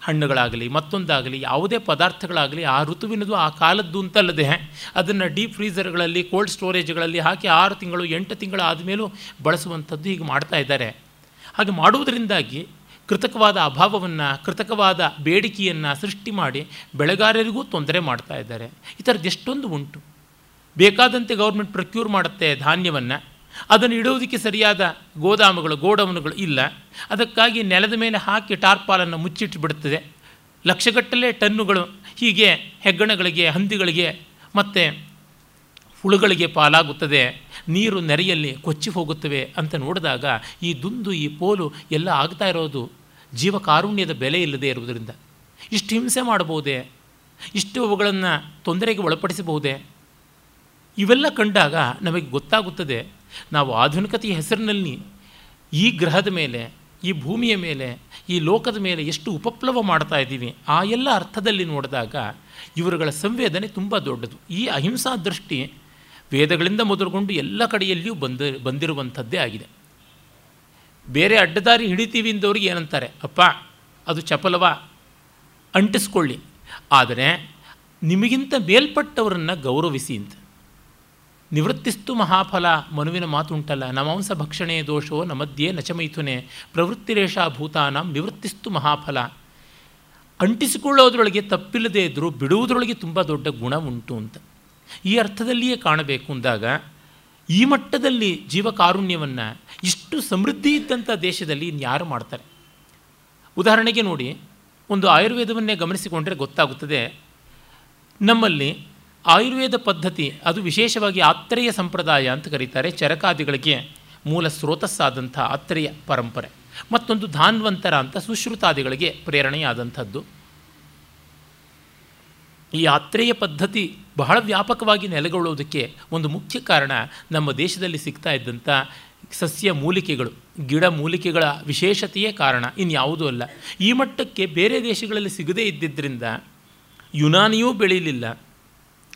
S1: ಹಣ್ಣುಗಳಾಗಲಿ, ಮತ್ತೊಂದಾಗಲಿ, ಯಾವುದೇ ಪದಾರ್ಥಗಳಾಗಲಿ, ಆ ಋತುವಿನದು, ಆ ಕಾಲದ್ದು ಅಂತಲ್ಲದೆ ಅದನ್ನು ಡೀಪ್ ಫ್ರೀಸರ್ಗಳಲ್ಲಿ ಕೋಲ್ಡ್ ಸ್ಟೋರೇಜ್ಗಳಲ್ಲಿ ಹಾಕಿ ಆರು ತಿಂಗಳು, ಎಂಟು ತಿಂಗಳು ಆದಮೇಲೂ ಬಳಸುವಂಥದ್ದು ಹೀಗೆ ಮಾಡ್ತಾ ಇದ್ದಾರೆ. ಹಾಗೆ ಮಾಡುವುದರಿಂದಾಗಿ ಕೃತಕವಾದ ಅಭಾವವನ್ನು, ಕೃತಕವಾದ ಬೇಡಿಕೆಯನ್ನು ಸೃಷ್ಟಿ ಮಾಡಿ ಬೆಳೆಗಾರರಿಗೂ ತೊಂದರೆ ಮಾಡ್ತಾ ಇದ್ದಾರೆ. ಈ ಥರದ್ದು ಎಷ್ಟೊಂದು ಉಂಟು. ಬೇಕಾದಂತೆ ಗೌರ್ಮೆಂಟ್ ಪ್ರೊಕ್ಯೂರ್ ಮಾಡುತ್ತೆ ಧಾನ್ಯವನ್ನು. ಅದನ್ನು ಇಡೋದಕ್ಕೆ ಸರಿಯಾದ ಗೋದಾಮುಗಳು, ಗೋಡೌನ್ಗಳು ಇಲ್ಲ. ಅದಕ್ಕಾಗಿ ನೆಲದ ಮೇಲೆ ಹಾಕಿ ಟಾರ್ಪಾಲನ್ನು ಮುಚ್ಚಿಟ್ಟು ಬಿಡುತ್ತದೆ. ಲಕ್ಷಗಟ್ಟಲೆ ಟನ್ನುಗಳು, ಹೀಗೆ ಹೆಗ್ಗಣಗಳಿಗೆ, ಹಂದಿಗಳಿಗೆ ಮತ್ತು ಹುಳುಗಳಿಗೆ ಪಾಲಾಗುತ್ತದೆ. ನೀರು ನೆರೆಯಲ್ಲಿ ಕೊಚ್ಚಿ ಹೋಗುತ್ತವೆ ಅಂತ ನೋಡಿದಾಗ ಈ ದುಂದು, ಈ ಪೋಲು ಎಲ್ಲ ಆಗ್ತಾ ಇರೋದು ಜೀವ ಕಾರುಣ್ಯದ ಬೆಲೆ ಇಲ್ಲದೆ ಇರುವುದರಿಂದ. ಇಷ್ಟು ಹಿಂಸೆ ಮಾಡಬಹುದೇ? ಇಷ್ಟು ಅವುಗಳನ್ನು ತೊಂದರೆಗೆ ಒಳಪಡಿಸಬಹುದೇ? ಇವೆಲ್ಲ ಕಂಡಾಗ ನಮಗೆ ಗೊತ್ತಾಗುತ್ತದೆ, ನಾವು ಆಧುನಿಕತೆಯ ಹೆಸರಿನಲ್ಲಿ ಈ ಗ್ರಹದ ಮೇಲೆ, ಈ ಭೂಮಿಯ ಮೇಲೆ, ಈ ಲೋಕದ ಮೇಲೆ ಎಷ್ಟು ಉಪಪ್ಲವ ಮಾಡ್ತಾ ಇದ್ದೀವಿ, ಆ ಎಲ್ಲ ಅರ್ಥದಲ್ಲಿ ನೋಡಿದಾಗ ಇವರುಗಳ ಸಂವೇದನೆ ತುಂಬ ದೊಡ್ಡದು. ಈ ಅಹಿಂಸಾ ದೃಷ್ಟಿ ವೇದಗಳಿಂದ ಮೊದಲುಗೊಂಡು ಎಲ್ಲ ಕಡೆಯಲ್ಲಿಯೂ ಬಂದ, ಬಂದಿರುವಂಥದ್ದೇ ಆಗಿದೆ. ಬೇರೆ ಅಡ್ಡದಾರಿ ಹಿಡಿತೀವಿ ಎಂದವ್ರಿಗೆ ಏನಂತಾರೆ, ಅಪ್ಪ, ಅದು ಚಪಲವ, ಅಂಟಿಸ್ಕೊಳ್ಳಿ. ಆದರೆ ನಿಮಗಿಂತ ಮೇಲ್ಪಟ್ಟವರನ್ನು ಗೌರವಿಸಿ ಅಂತ. ನಿವೃತ್ತಿಸ್ತು ಮಹಾಫಲ, ಮನುವಿನ ಮಾತುಂಟಲ್ಲ, ನಮಾಂಸ ಭಕ್ಷಣೆ ದೋಷೋ ನಮಧ್ಯೆ ನಚಮೈಥುನೆ, ಪ್ರವೃತ್ತಿರೇಷಾ ಭೂತಾನಂ ನಿವೃತ್ತಿಸ್ತು ಮಹಾಫಲ. ಅಂಟಿಸಿಕೊಳ್ಳೋದ್ರೊಳಗೆ ತಪ್ಪಿಲ್ಲದೆ ಇದ್ದರೂ ಬಿಡುವುದರೊಳಗೆ ತುಂಬ ದೊಡ್ಡ ಗುಣ ಉಂಟು ಅಂತ. ಈ ಅರ್ಥದಲ್ಲಿಯೇ ಕಾಣಬೇಕು ಅಂದಾಗ, ಈ ಮಟ್ಟದಲ್ಲಿ ಜೀವಕಾರುಣ್ಯವನ್ನು ಇಷ್ಟು ಸಮೃದ್ಧಿ ಇದ್ದಂಥ ದೇಶದಲ್ಲಿ ಇನ್ಯಾರು ಮಾಡ್ತಾರೆ? ಉದಾಹರಣೆಗೆ ನೋಡಿ, ಒಂದು ಆಯುರ್ವೇದವನ್ನೇ ಗಮನಿಸಿಕೊಂಡರೆ ಗೊತ್ತಾಗುತ್ತದೆ, ನಮ್ಮಲ್ಲಿ ಆಯುರ್ವೇದ ಪದ್ಧತಿ, ಅದು ವಿಶೇಷವಾಗಿ ಆತ್ರೇಯ ಸಂಪ್ರದಾಯ ಅಂತ ಕರೀತಾರೆ. ಚರಕಾದಿಗಳಿಗೆ ಮೂಲ ಸ್ರೋತಸ್ಸಾದಂಥ ಆತ್ರೇಯ ಪರಂಪರೆ. ಮತ್ತೊಂದು ಧಾನ್ವಂತರ ಅಂತ ಸುಶ್ರುತಾದಿಗಳಿಗೆ ಪ್ರೇರಣೆಯಾದಂಥದ್ದು. ಈ ಆತ್ರೇಯ ಪದ್ಧತಿ ಬಹಳ ವ್ಯಾಪಕವಾಗಿ ನೆಲೆಗೊಳ್ಳುವುದಕ್ಕೆ ಒಂದು ಮುಖ್ಯ ಕಾರಣ ನಮ್ಮ ದೇಶದಲ್ಲಿ ಸಿಗ್ತಾ ಇದ್ದಂಥ ಸಸ್ಯ ಮೂಲಿಕೆಗಳು, ಗಿಡ ಮೂಲಿಕೆಗಳ ವಿಶೇಷತೆಯೇ ಕಾರಣ, ಇನ್ಯಾವುದೂ ಅಲ್ಲ. ಈ ಮಟ್ಟಕ್ಕೆ ಬೇರೆ ದೇಶಗಳಲ್ಲಿ ಸಿಗದೇ ಇದ್ದಿದ್ದರಿಂದ ಯುನಾನಿಯೂ ಬೆಳೀಲಿಲ್ಲ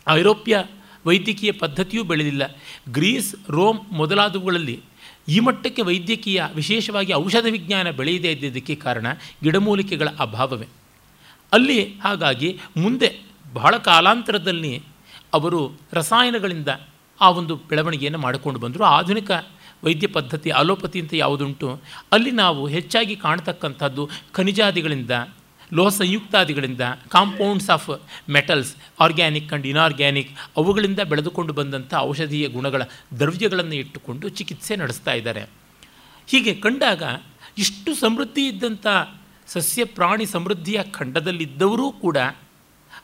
S1: ಐರೋಪ್ಯ ವೈದ್ಯಕೀಯ ಪದ್ಧತಿಯೂ ಬೆಳೆದಿಲ್ಲ. ಗ್ರೀಸ್, ರೋಮ್ ಮೊದಲಾದವುಗಳಲ್ಲಿ ಈ ಮಟ್ಟಕ್ಕೆ ವೈದ್ಯಕೀಯ ವಿಶೇಷವಾಗಿ ಔಷಧ ವಿಜ್ಞಾನ ಬೆಳೆಯದೇ ಇದ್ದಿದ್ದಕ್ಕೆ ಕಾರಣ ಗಿಡಮೂಲಿಕೆಗಳ ಅಭಾವವೇ. ಅಲ್ಲಿ ಹಾಗಾಗಿ ಮುಂದೆ ಬಹಳ ಕಾಲಾಂತರದಲ್ಲಿ ಅವರು ರಸಾಯನಗಳಿಂದ ಆ ಒಂದು ಬೆಳವಣಿಗೆಯನ್ನು ಮಾಡಿಕೊಂಡು ಬಂದರು. ಆಧುನಿಕ ವೈದ್ಯ ಪದ್ಧತಿ, ಅಲೋಪತಿ ಅಂತ ಯಾವುದುಂಟು, ಅಲ್ಲಿ ನಾವು ಹೆಚ್ಚಾಗಿ ಕಾಣ್ತಕ್ಕಂಥದ್ದು ಖನಿಜಾದಿಗಳಿಂದ ಲೋಹ ಸಂಯುಕ್ತಾದಿಗಳಿಂದ compounds of metals organic and inorganic ಅವುಗಳಿಂದ ಬೆಳೆದುಕೊಂಡು ಬಂದಂಥ ಔಷಧೀಯ ಗುಣಗಳ ದ್ರವ್ಯಗಳನ್ನು ಇಟ್ಟುಕೊಂಡು ಚಿಕಿತ್ಸೆ ನಡೆಸ್ತಾ ಇದ್ದಾರೆ. ಹೀಗೆ ಕಂಡಾಗ ಇಷ್ಟು ಸಮೃದ್ಧಿ ಇದ್ದಂಥ ಸಸ್ಯ ಪ್ರಾಣಿ ಸಮೃದ್ಧಿಯ ಖಂಡದಲ್ಲಿದ್ದವರೂ ಕೂಡ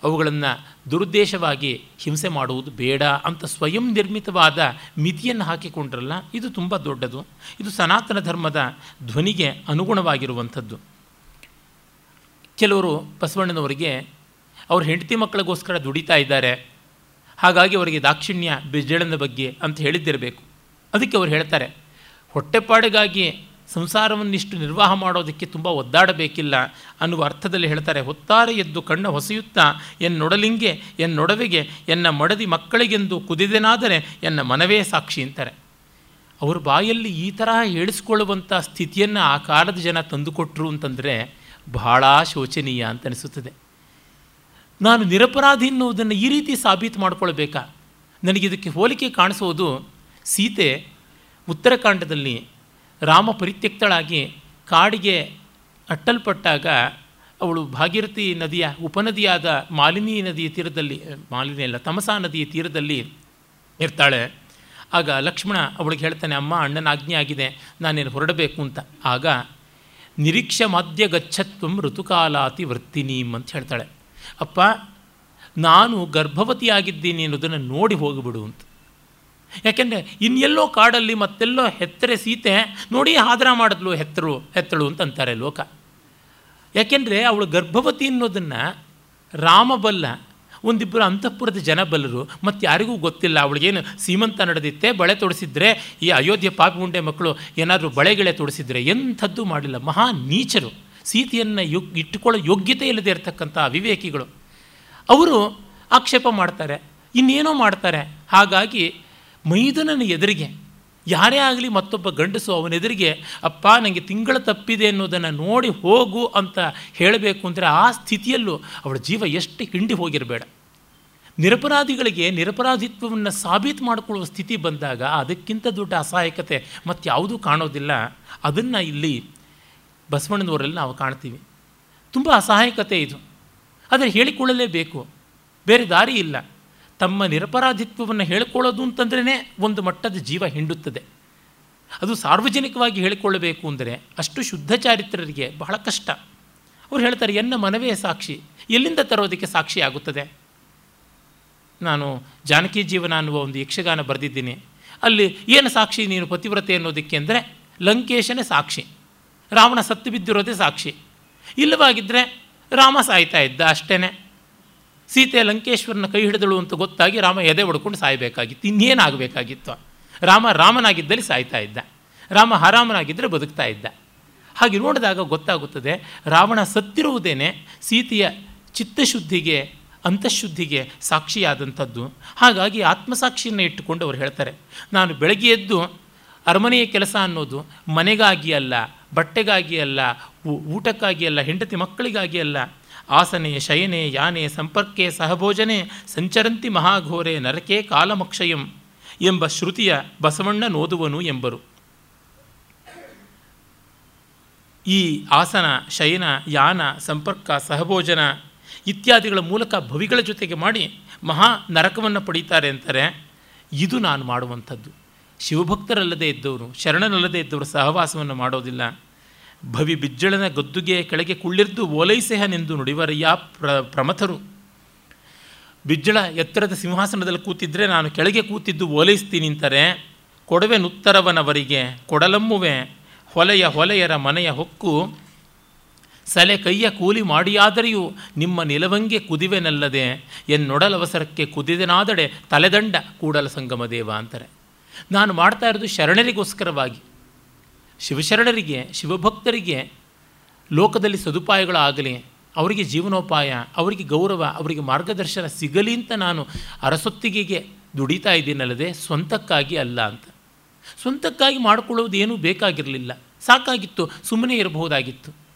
S1: ಅವುಗಳನ್ನು ದುರುದ್ದೇಶವಾಗಿ ಹಿಂಸೆ ಮಾಡುವುದು ಬೇಡ ಅಂತ ಸ್ವಯಂ ನಿರ್ಮಿತವಾದ ಮಿತಿಯನ್ನು ಹಾಕಿಕೊಂಡ್ರಲ್ಲ, ಇದು ತುಂಬ ದೊಡ್ಡದು. ಇದು ಸನಾತನ ಧರ್ಮದ ಧ್ವನಿಗೆ ಅನುಗುಣವಾಗಿರುವಂಥದ್ದು. ಕೆಲವರು ಬಸವಣ್ಣನವರಿಗೆ ಅವ್ರ ಹೆಂಡತಿ ಮಕ್ಕಳಿಗೋಸ್ಕರ ದುಡಿತಾ ಇದ್ದಾರೆ. ಹಾಗಾಗಿ ಅವರಿಗೆ ದಾಕ್ಷಿಣ್ಯ ಬಿಜ್ಜಳನ ಬಗ್ಗೆ ಅಂತ ಹೇಳಿದ್ದಿರಬೇಕು. ಅದಕ್ಕೆ ಅವ್ರು ಹೇಳ್ತಾರೆ, ಹೊಟ್ಟೆಪಾಡಿಗಾಗಿ ಸಂಸಾರವನ್ನಿಷ್ಟು ನಿರ್ವಾಹ ಮಾಡೋದಕ್ಕೆ ತುಂಬ ಒದ್ದಾಡಬೇಕಿಲ್ಲ ಅನ್ನುವ ಅರ್ಥದಲ್ಲಿ ಹೇಳ್ತಾರೆ, ಹೊತ್ತಾರೆ ಎದ್ದು ಕಣ್ಣ ಹೊಸೆಯುತ್ತಾ ಎನ್ನೊಡಲಿಂಗೆ ಎನ್ನೊಡವೆಗೆ ಎನ್ನ ಮಡದಿ ಮಕ್ಕಳಿಗೆಂದು ಕುದಿದೆನಾದರೆ ಎನ್ನ ಮನವೇ ಸಾಕ್ಷಿ ಅಂತಾರೆ. ಅವ್ರ ಬಾಯಲ್ಲಿ ಈ ತರಹ ಹೇಳಿಸ್ಕೊಳ್ಳುವಂಥ ಸ್ಥಿತಿಯನ್ನು ಆ ಕಾಲದ ಜನ ತಂದುಕೊಟ್ರು ಅಂತಂದರೆ ಬಹಳ ಶೋಚನೀಯ ಅಂತ ಅನಿಸುತ್ತದೆ. ನಾನು ನಿರಪರಾಧಿ ಎನ್ನುವುದನ್ನು ಈ ರೀತಿ ಸಾಬೀತು ಮಾಡಿಕೊಳ್ಬೇಕಾ? ನನಗಿದಕ್ಕೆ ಹೋಲಿಕೆ ಕಾಣಿಸೋದು ಸೀತೆ ಉತ್ತರಕಾಂಡದಲ್ಲಿ ರಾಮ ಪರಿತ್ಯಕ್ತಳಾಗಿ ಕಾಡಿಗೆ ಅಟ್ಟಲ್ಪಟ್ಟಾಗ ಅವಳು ಭಾಗೀರಥಿ ನದಿಯ ಉಪನದಿಯಾದ ಮಾಲಿನಿ ನದಿಯ ತೀರದಲ್ಲಿ, ಮಾಲಿನಿ ಅಲ್ಲ, ತಮಸಾ ನದಿಯ ತೀರದಲ್ಲಿ ಇರ್ತಾಳೆ. ಆಗ ಲಕ್ಷ್ಮಣ ಅವಳಿಗೆ ಹೇಳ್ತಾನೆ, ಅಮ್ಮ, ಅಣ್ಣನ ಆಜ್ಞೆ ಆಗಿದೆ, ನಾನೇನು ಹೊರಡಬೇಕು ಅಂತ. ಆಗ ನಿರೀಕ್ಷ ಮಾಧ್ಯ ಗಚ್ಚತ್ವಂ ಋತುಕಾಲಾತಿ ವೃತ್ತಿನೀಮ್ ಅಂತ ಹೇಳ್ತಾಳೆ. ಅಪ್ಪ, ನಾನು ಗರ್ಭವತಿಯಾಗಿದ್ದೀನಿ ಅನ್ನೋದನ್ನು ನೋಡಿ ಹೋಗಿಬಿಡು ಅಂತ. ಯಾಕೆಂದರೆ ಇನ್ನೆಲ್ಲೋ ಕಾಡಲ್ಲಿ ಮತ್ತೆಲ್ಲೋ ಹೆತ್ತರೆ ಸೀತೆ ನೋಡಿ ಹಾದರ ಮಾಡಿದ್ಲು, ಹೆತ್ತರು, ಹೆತ್ತಳು ಅಂತ ಅಂತಾರೆ ಲೋಕ. ಯಾಕೆಂದರೆ ಅವಳು ಗರ್ಭವತಿ ಅನ್ನೋದನ್ನು ರಾಮ ಬಲ್ಲ ಒಂದಿಬ್ಬರು ಅಂತಃಪುರದ ಜನ ಬಲ್ಲರು ಮತ್ತು ಯಾರಿಗೂ ಗೊತ್ತಿಲ್ಲ. ಅವಳಿಗೇನು ಸೀಮಂತ ನಡೆದಿತ್ತೆ, ಬಳೆ ತೊಡಿಸಿದ್ರೆ, ಈ ಅಯೋಧ್ಯೆ ಪಾಪಿ ಉಂಡೆ ಮಕ್ಕಳು ಏನಾದರೂ ಬಳೆಗಳೇ ತೊಡಿಸಿದ್ರೆ ಎಂಥದ್ದು ಮಾಡಿಲ್ಲ. ಮಹಾ ನೀಚರು. ಸೀತೆಯನ್ನು ಯೋಗ್ ಇಟ್ಟುಕೊಳ್ಳೋ ಯೋಗ್ಯತೆ ಇಲ್ಲದೆ ಇರತಕ್ಕಂಥ ಅವಿವೇಕಿಗಳು. ಅವರು ಆಕ್ಷೇಪ ಮಾಡ್ತಾರೆ, ಇನ್ನೇನೋ ಮಾಡ್ತಾರೆ. ಹಾಗಾಗಿ ಮೈದನನ ಎದುರಿಗೆ ಯಾರೇ ಆಗಲಿ ಮತ್ತೊಬ್ಬ ಗಂಡಸು ಅವನೆದುರಿಗೆ ಅಪ್ಪ ನನಗೆ ತಿಂಗಳ ತಪ್ಪಿದೆ ಅನ್ನೋದನ್ನು ನೋಡಿ ಹೋಗು ಅಂತ ಹೇಳಬೇಕು ಅಂದರೆ ಆ ಸ್ಥಿತಿಯಲ್ಲೂ ಅವಳ ಜೀವ ಎಷ್ಟು ಹಿಂಡಿ ಹೋಗಿರಬೇಡ. ನಿರಪರಾಧಿಗಳಿಗೆ ನಿರಪರಾಧಿತ್ವವನ್ನು ಸಾಬೀತು ಮಾಡಿಕೊಳ್ಳುವ ಸ್ಥಿತಿ ಬಂದಾಗ ಅದಕ್ಕಿಂತ ದೊಡ್ಡ ಅಸಹಾಯಕತೆ ಮತ್ತು ಯಾವುದೂ ಕಾಣೋದಿಲ್ಲ. ಅದನ್ನು ಇಲ್ಲಿ ಬಸವಣ್ಣನವರಲ್ಲಿ ನಾವು ಕಾಣ್ತೀವಿ. ತುಂಬ ಅಸಹಾಯಕತೆ ಇದು. ಆದರೆ ಹೇಳಿಕೊಳ್ಳಲೇಬೇಕು. ಬೇರೆ ದಾರಿ ಇಲ್ಲ. ತಮ್ಮ ನಿರಪರಾಧಿತ್ವವನ್ನು ಹೇಳಿಕೊಳ್ಳೋದು ಅಂತಂದ್ರೇ ಒಂದು ಮಟ್ಟದ ಜೀವ ಹಿಂಡುತ್ತದೆ. ಅದು ಸಾರ್ವಜನಿಕವಾಗಿ ಹೇಳಿಕೊಳ್ಳಬೇಕು ಅಂದರೆ ಅಷ್ಟು ಶುದ್ಧ ಚಾರಿತ್ರರಿಗೆ ಬಹಳ ಕಷ್ಟ. ಅವ್ರು ಹೇಳ್ತಾರೆ, ಎನ್ನ ಮನವೇ ಸಾಕ್ಷಿ, ಎಲ್ಲಿಂದ ತರೋದಕ್ಕೆ ಸಾಕ್ಷಿ ಆಗುತ್ತದೆ? ನಾನು ಜಾನಕಿ ಜೀವನ ಅನ್ನುವ ಒಂದು ಯಕ್ಷಗಾನ ಬರೆದಿದ್ದೀನಿ. ಅಲ್ಲಿ ಏನು ಸಾಕ್ಷಿ ನೀನು ಪತಿವ್ರತೆ ಅನ್ನೋದಕ್ಕೆ ಅಂದರೆ ಲಂಕೇಶನೇ ಸಾಕ್ಷಿ, ರಾವಣ ಸತ್ತು ಬಿದ್ದಿರೋದೇ ಸಾಕ್ಷಿ. ಇಲ್ಲವಾಗಿದ್ದರೆ ರಾಮ ಸಾಯ್ತಾ ಇದ್ದ ಅಷ್ಟೇ ಸೀತೆ ಲಂಕೇಶ್ವರನ ಕೈ ಹಿಡಿದಳು ಅಂತ ಗೊತ್ತಾಗಿ ರಾಮ ಎದೆ ಹೊಡ್ಕೊಂಡು ಸಾಯಬೇಕಾಗಿತ್ತು. ಇನ್ನೇನಾಗಬೇಕಾಗಿತ್ತು? ರಾಮ ರಾಮನಾಗಿದ್ದಲ್ಲಿ ಸಾಯ್ತಾ ಇದ್ದ. ರಾಮ ಹರಾಮನಾಗಿದ್ದರೆ ಬದುಕ್ತಾ ಇದ್ದ. ಹಾಗೆ ನೋಡಿದಾಗ ಗೊತ್ತಾಗುತ್ತದೆ, ರಾವಣ ಸತ್ತಿರುವುದೇನೆ ಸೀತೆಯ ಚಿತ್ತಶುದ್ಧಿಗೆ, ಅಂತಃಶುದ್ಧಿಗೆ ಸಾಕ್ಷಿಯಾದಂಥದ್ದು. ಹಾಗಾಗಿ ಆತ್ಮಸಾಕ್ಷಿಯನ್ನು ಇಟ್ಟುಕೊಂಡು ಅವರು ಹೇಳ್ತಾರೆ, ನಾನು ಬೆಳಗ್ಗೆ ಎದ್ದು ಅರಮನೆಯ ಕೆಲಸ ಅನ್ನೋದು ಮನೆಗಾಗಿ ಅಲ್ಲ, ಬಟ್ಟೆಗಾಗಿ ಅಲ್ಲ ಊಟಕ್ಕಾಗಿ ಅಲ್ಲ, ಹೆಂಡತಿ ಮಕ್ಕಳಿಗಾಗಿ ಅಲ್ಲ ಆಸನೆ, ಶಯನೆ, ಯಾನೆ, ಸಂಪರ್ಕೆ, ಸಹಭೋಜನೆ, ಸಂಚರಂತಿ ಮಹಾಘೋರೆ, ನರಕೆ, ಕಾಲಮಕ್ಷಯಂ ಎಂಬ ಶ್ರುತಿಯ ಬಸವಣ್ಣ ನೋದುವನು ಎಂಬರು. ಈ ಆಸನ, ಶಯನ, ಯಾನ, ಸಂಪರ್ಕ, ಸಹಭೋಜನ ಇತ್ಯಾದಿಗಳ ಮೂಲಕ ಭವಿಗಳ ಜೊತೆಗೆ ಮಾಡಿ ಮಹಾ ನರಕವನ್ನು ಪಡೀತಾರೆ ಅಂತಾರೆ. ಇದು ನಾನು ಮಾಡುವಂಥದ್ದು. ಶಿವಭಕ್ತರಲ್ಲದೆ ಇದ್ದವರು ಶರಣನಲ್ಲದೆ ಇದ್ದವರು ಸಹವಾಸವನ್ನು ಮಾಡೋದಿಲ್ಲ. ಭವಿ ಬಿಜ್ಜಳನ ಗದ್ದುಗೆ ಕೆಳಗೆ ಕುಳ್ಳಿರ್ದು ಓಲೈಸೆಹನೆಂದು ನುಡಿವರಯ್ಯ ಪ್ರ, ಪ್ರಮಥರು. ಬಿಜ್ಜಳ ಎತ್ತರದ ಸಿಂಹಾಸನದಲ್ಲಿ ಕೂತಿದ್ದರೆ ನಾನು ಕೆಳಗೆ ಕೂತಿದ್ದು ಓಲೈಸ್ತೀನಿ ಅಂತಾರೆ ಕೊಡವೆ ನುತ್ತರವನವರಿಗೆ ಕೊಡಲಮ್ಮುವೆ, ಹೊಲೆಯ ಹೊಲೆಯರ ಮನೆಯ ಹೊಕ್ಕು, ಸಲೆ ಕೈಯ ಕೂಲಿ ಮಾಡಿಯಾದರೆಯೂ ನಿಮ್ಮ ನಿಲವಂಗೆ ಕುದಿವೆನಲ್ಲದೆ ಎನ್ನೊಡಲವಸರಕ್ಕೆ ಕುದಿದೆನಾದಡೆ ತಲೆದಂಡ ಕೂಡಲ ಸಂಗಮ ದೇವ ಅಂತಾರೆ. ನಾನು ಮಾಡ್ತಾ ಇರೋದು ಶರಣರಿಗೋಸ್ಕರವಾಗಿ. ಶಿವಶರಣರಿಗೆ, ಶಿವಭಕ್ತರಿಗೆ, ಲೋಕದಲ್ಲಿ ಸದುಪಾಯಗಳಾಗಲಿ, ಅವರಿಗೆ ಜೀವನೋಪಾಯ, ಅವರಿಗೆ ಗೌರವ, ಅವರಿಗೆ ಮಾರ್ಗದರ್ಶನ ಸಿಗಲಿ ಅಂತ ನಾನು ಅರಸೊತ್ತಿಗೆಗೆ ದುಡಿತಾ ಇದ್ದೀನಲ್ಲದೆ ಸ್ವಂತಕ್ಕಾಗಿ ಅಲ್ಲ ಅಂತ. ಸ್ವಂತಕ್ಕಾಗಿ ಮಾಡಿಕೊಳ್ಳುವುದೇನೂ ಬೇಕಾಗಿರಲಿಲ್ಲ. ಸಾಕಾಗಿತ್ತು, ಸುಮ್ಮನೆ ಇರಬಹುದಾಗಿತ್ತು.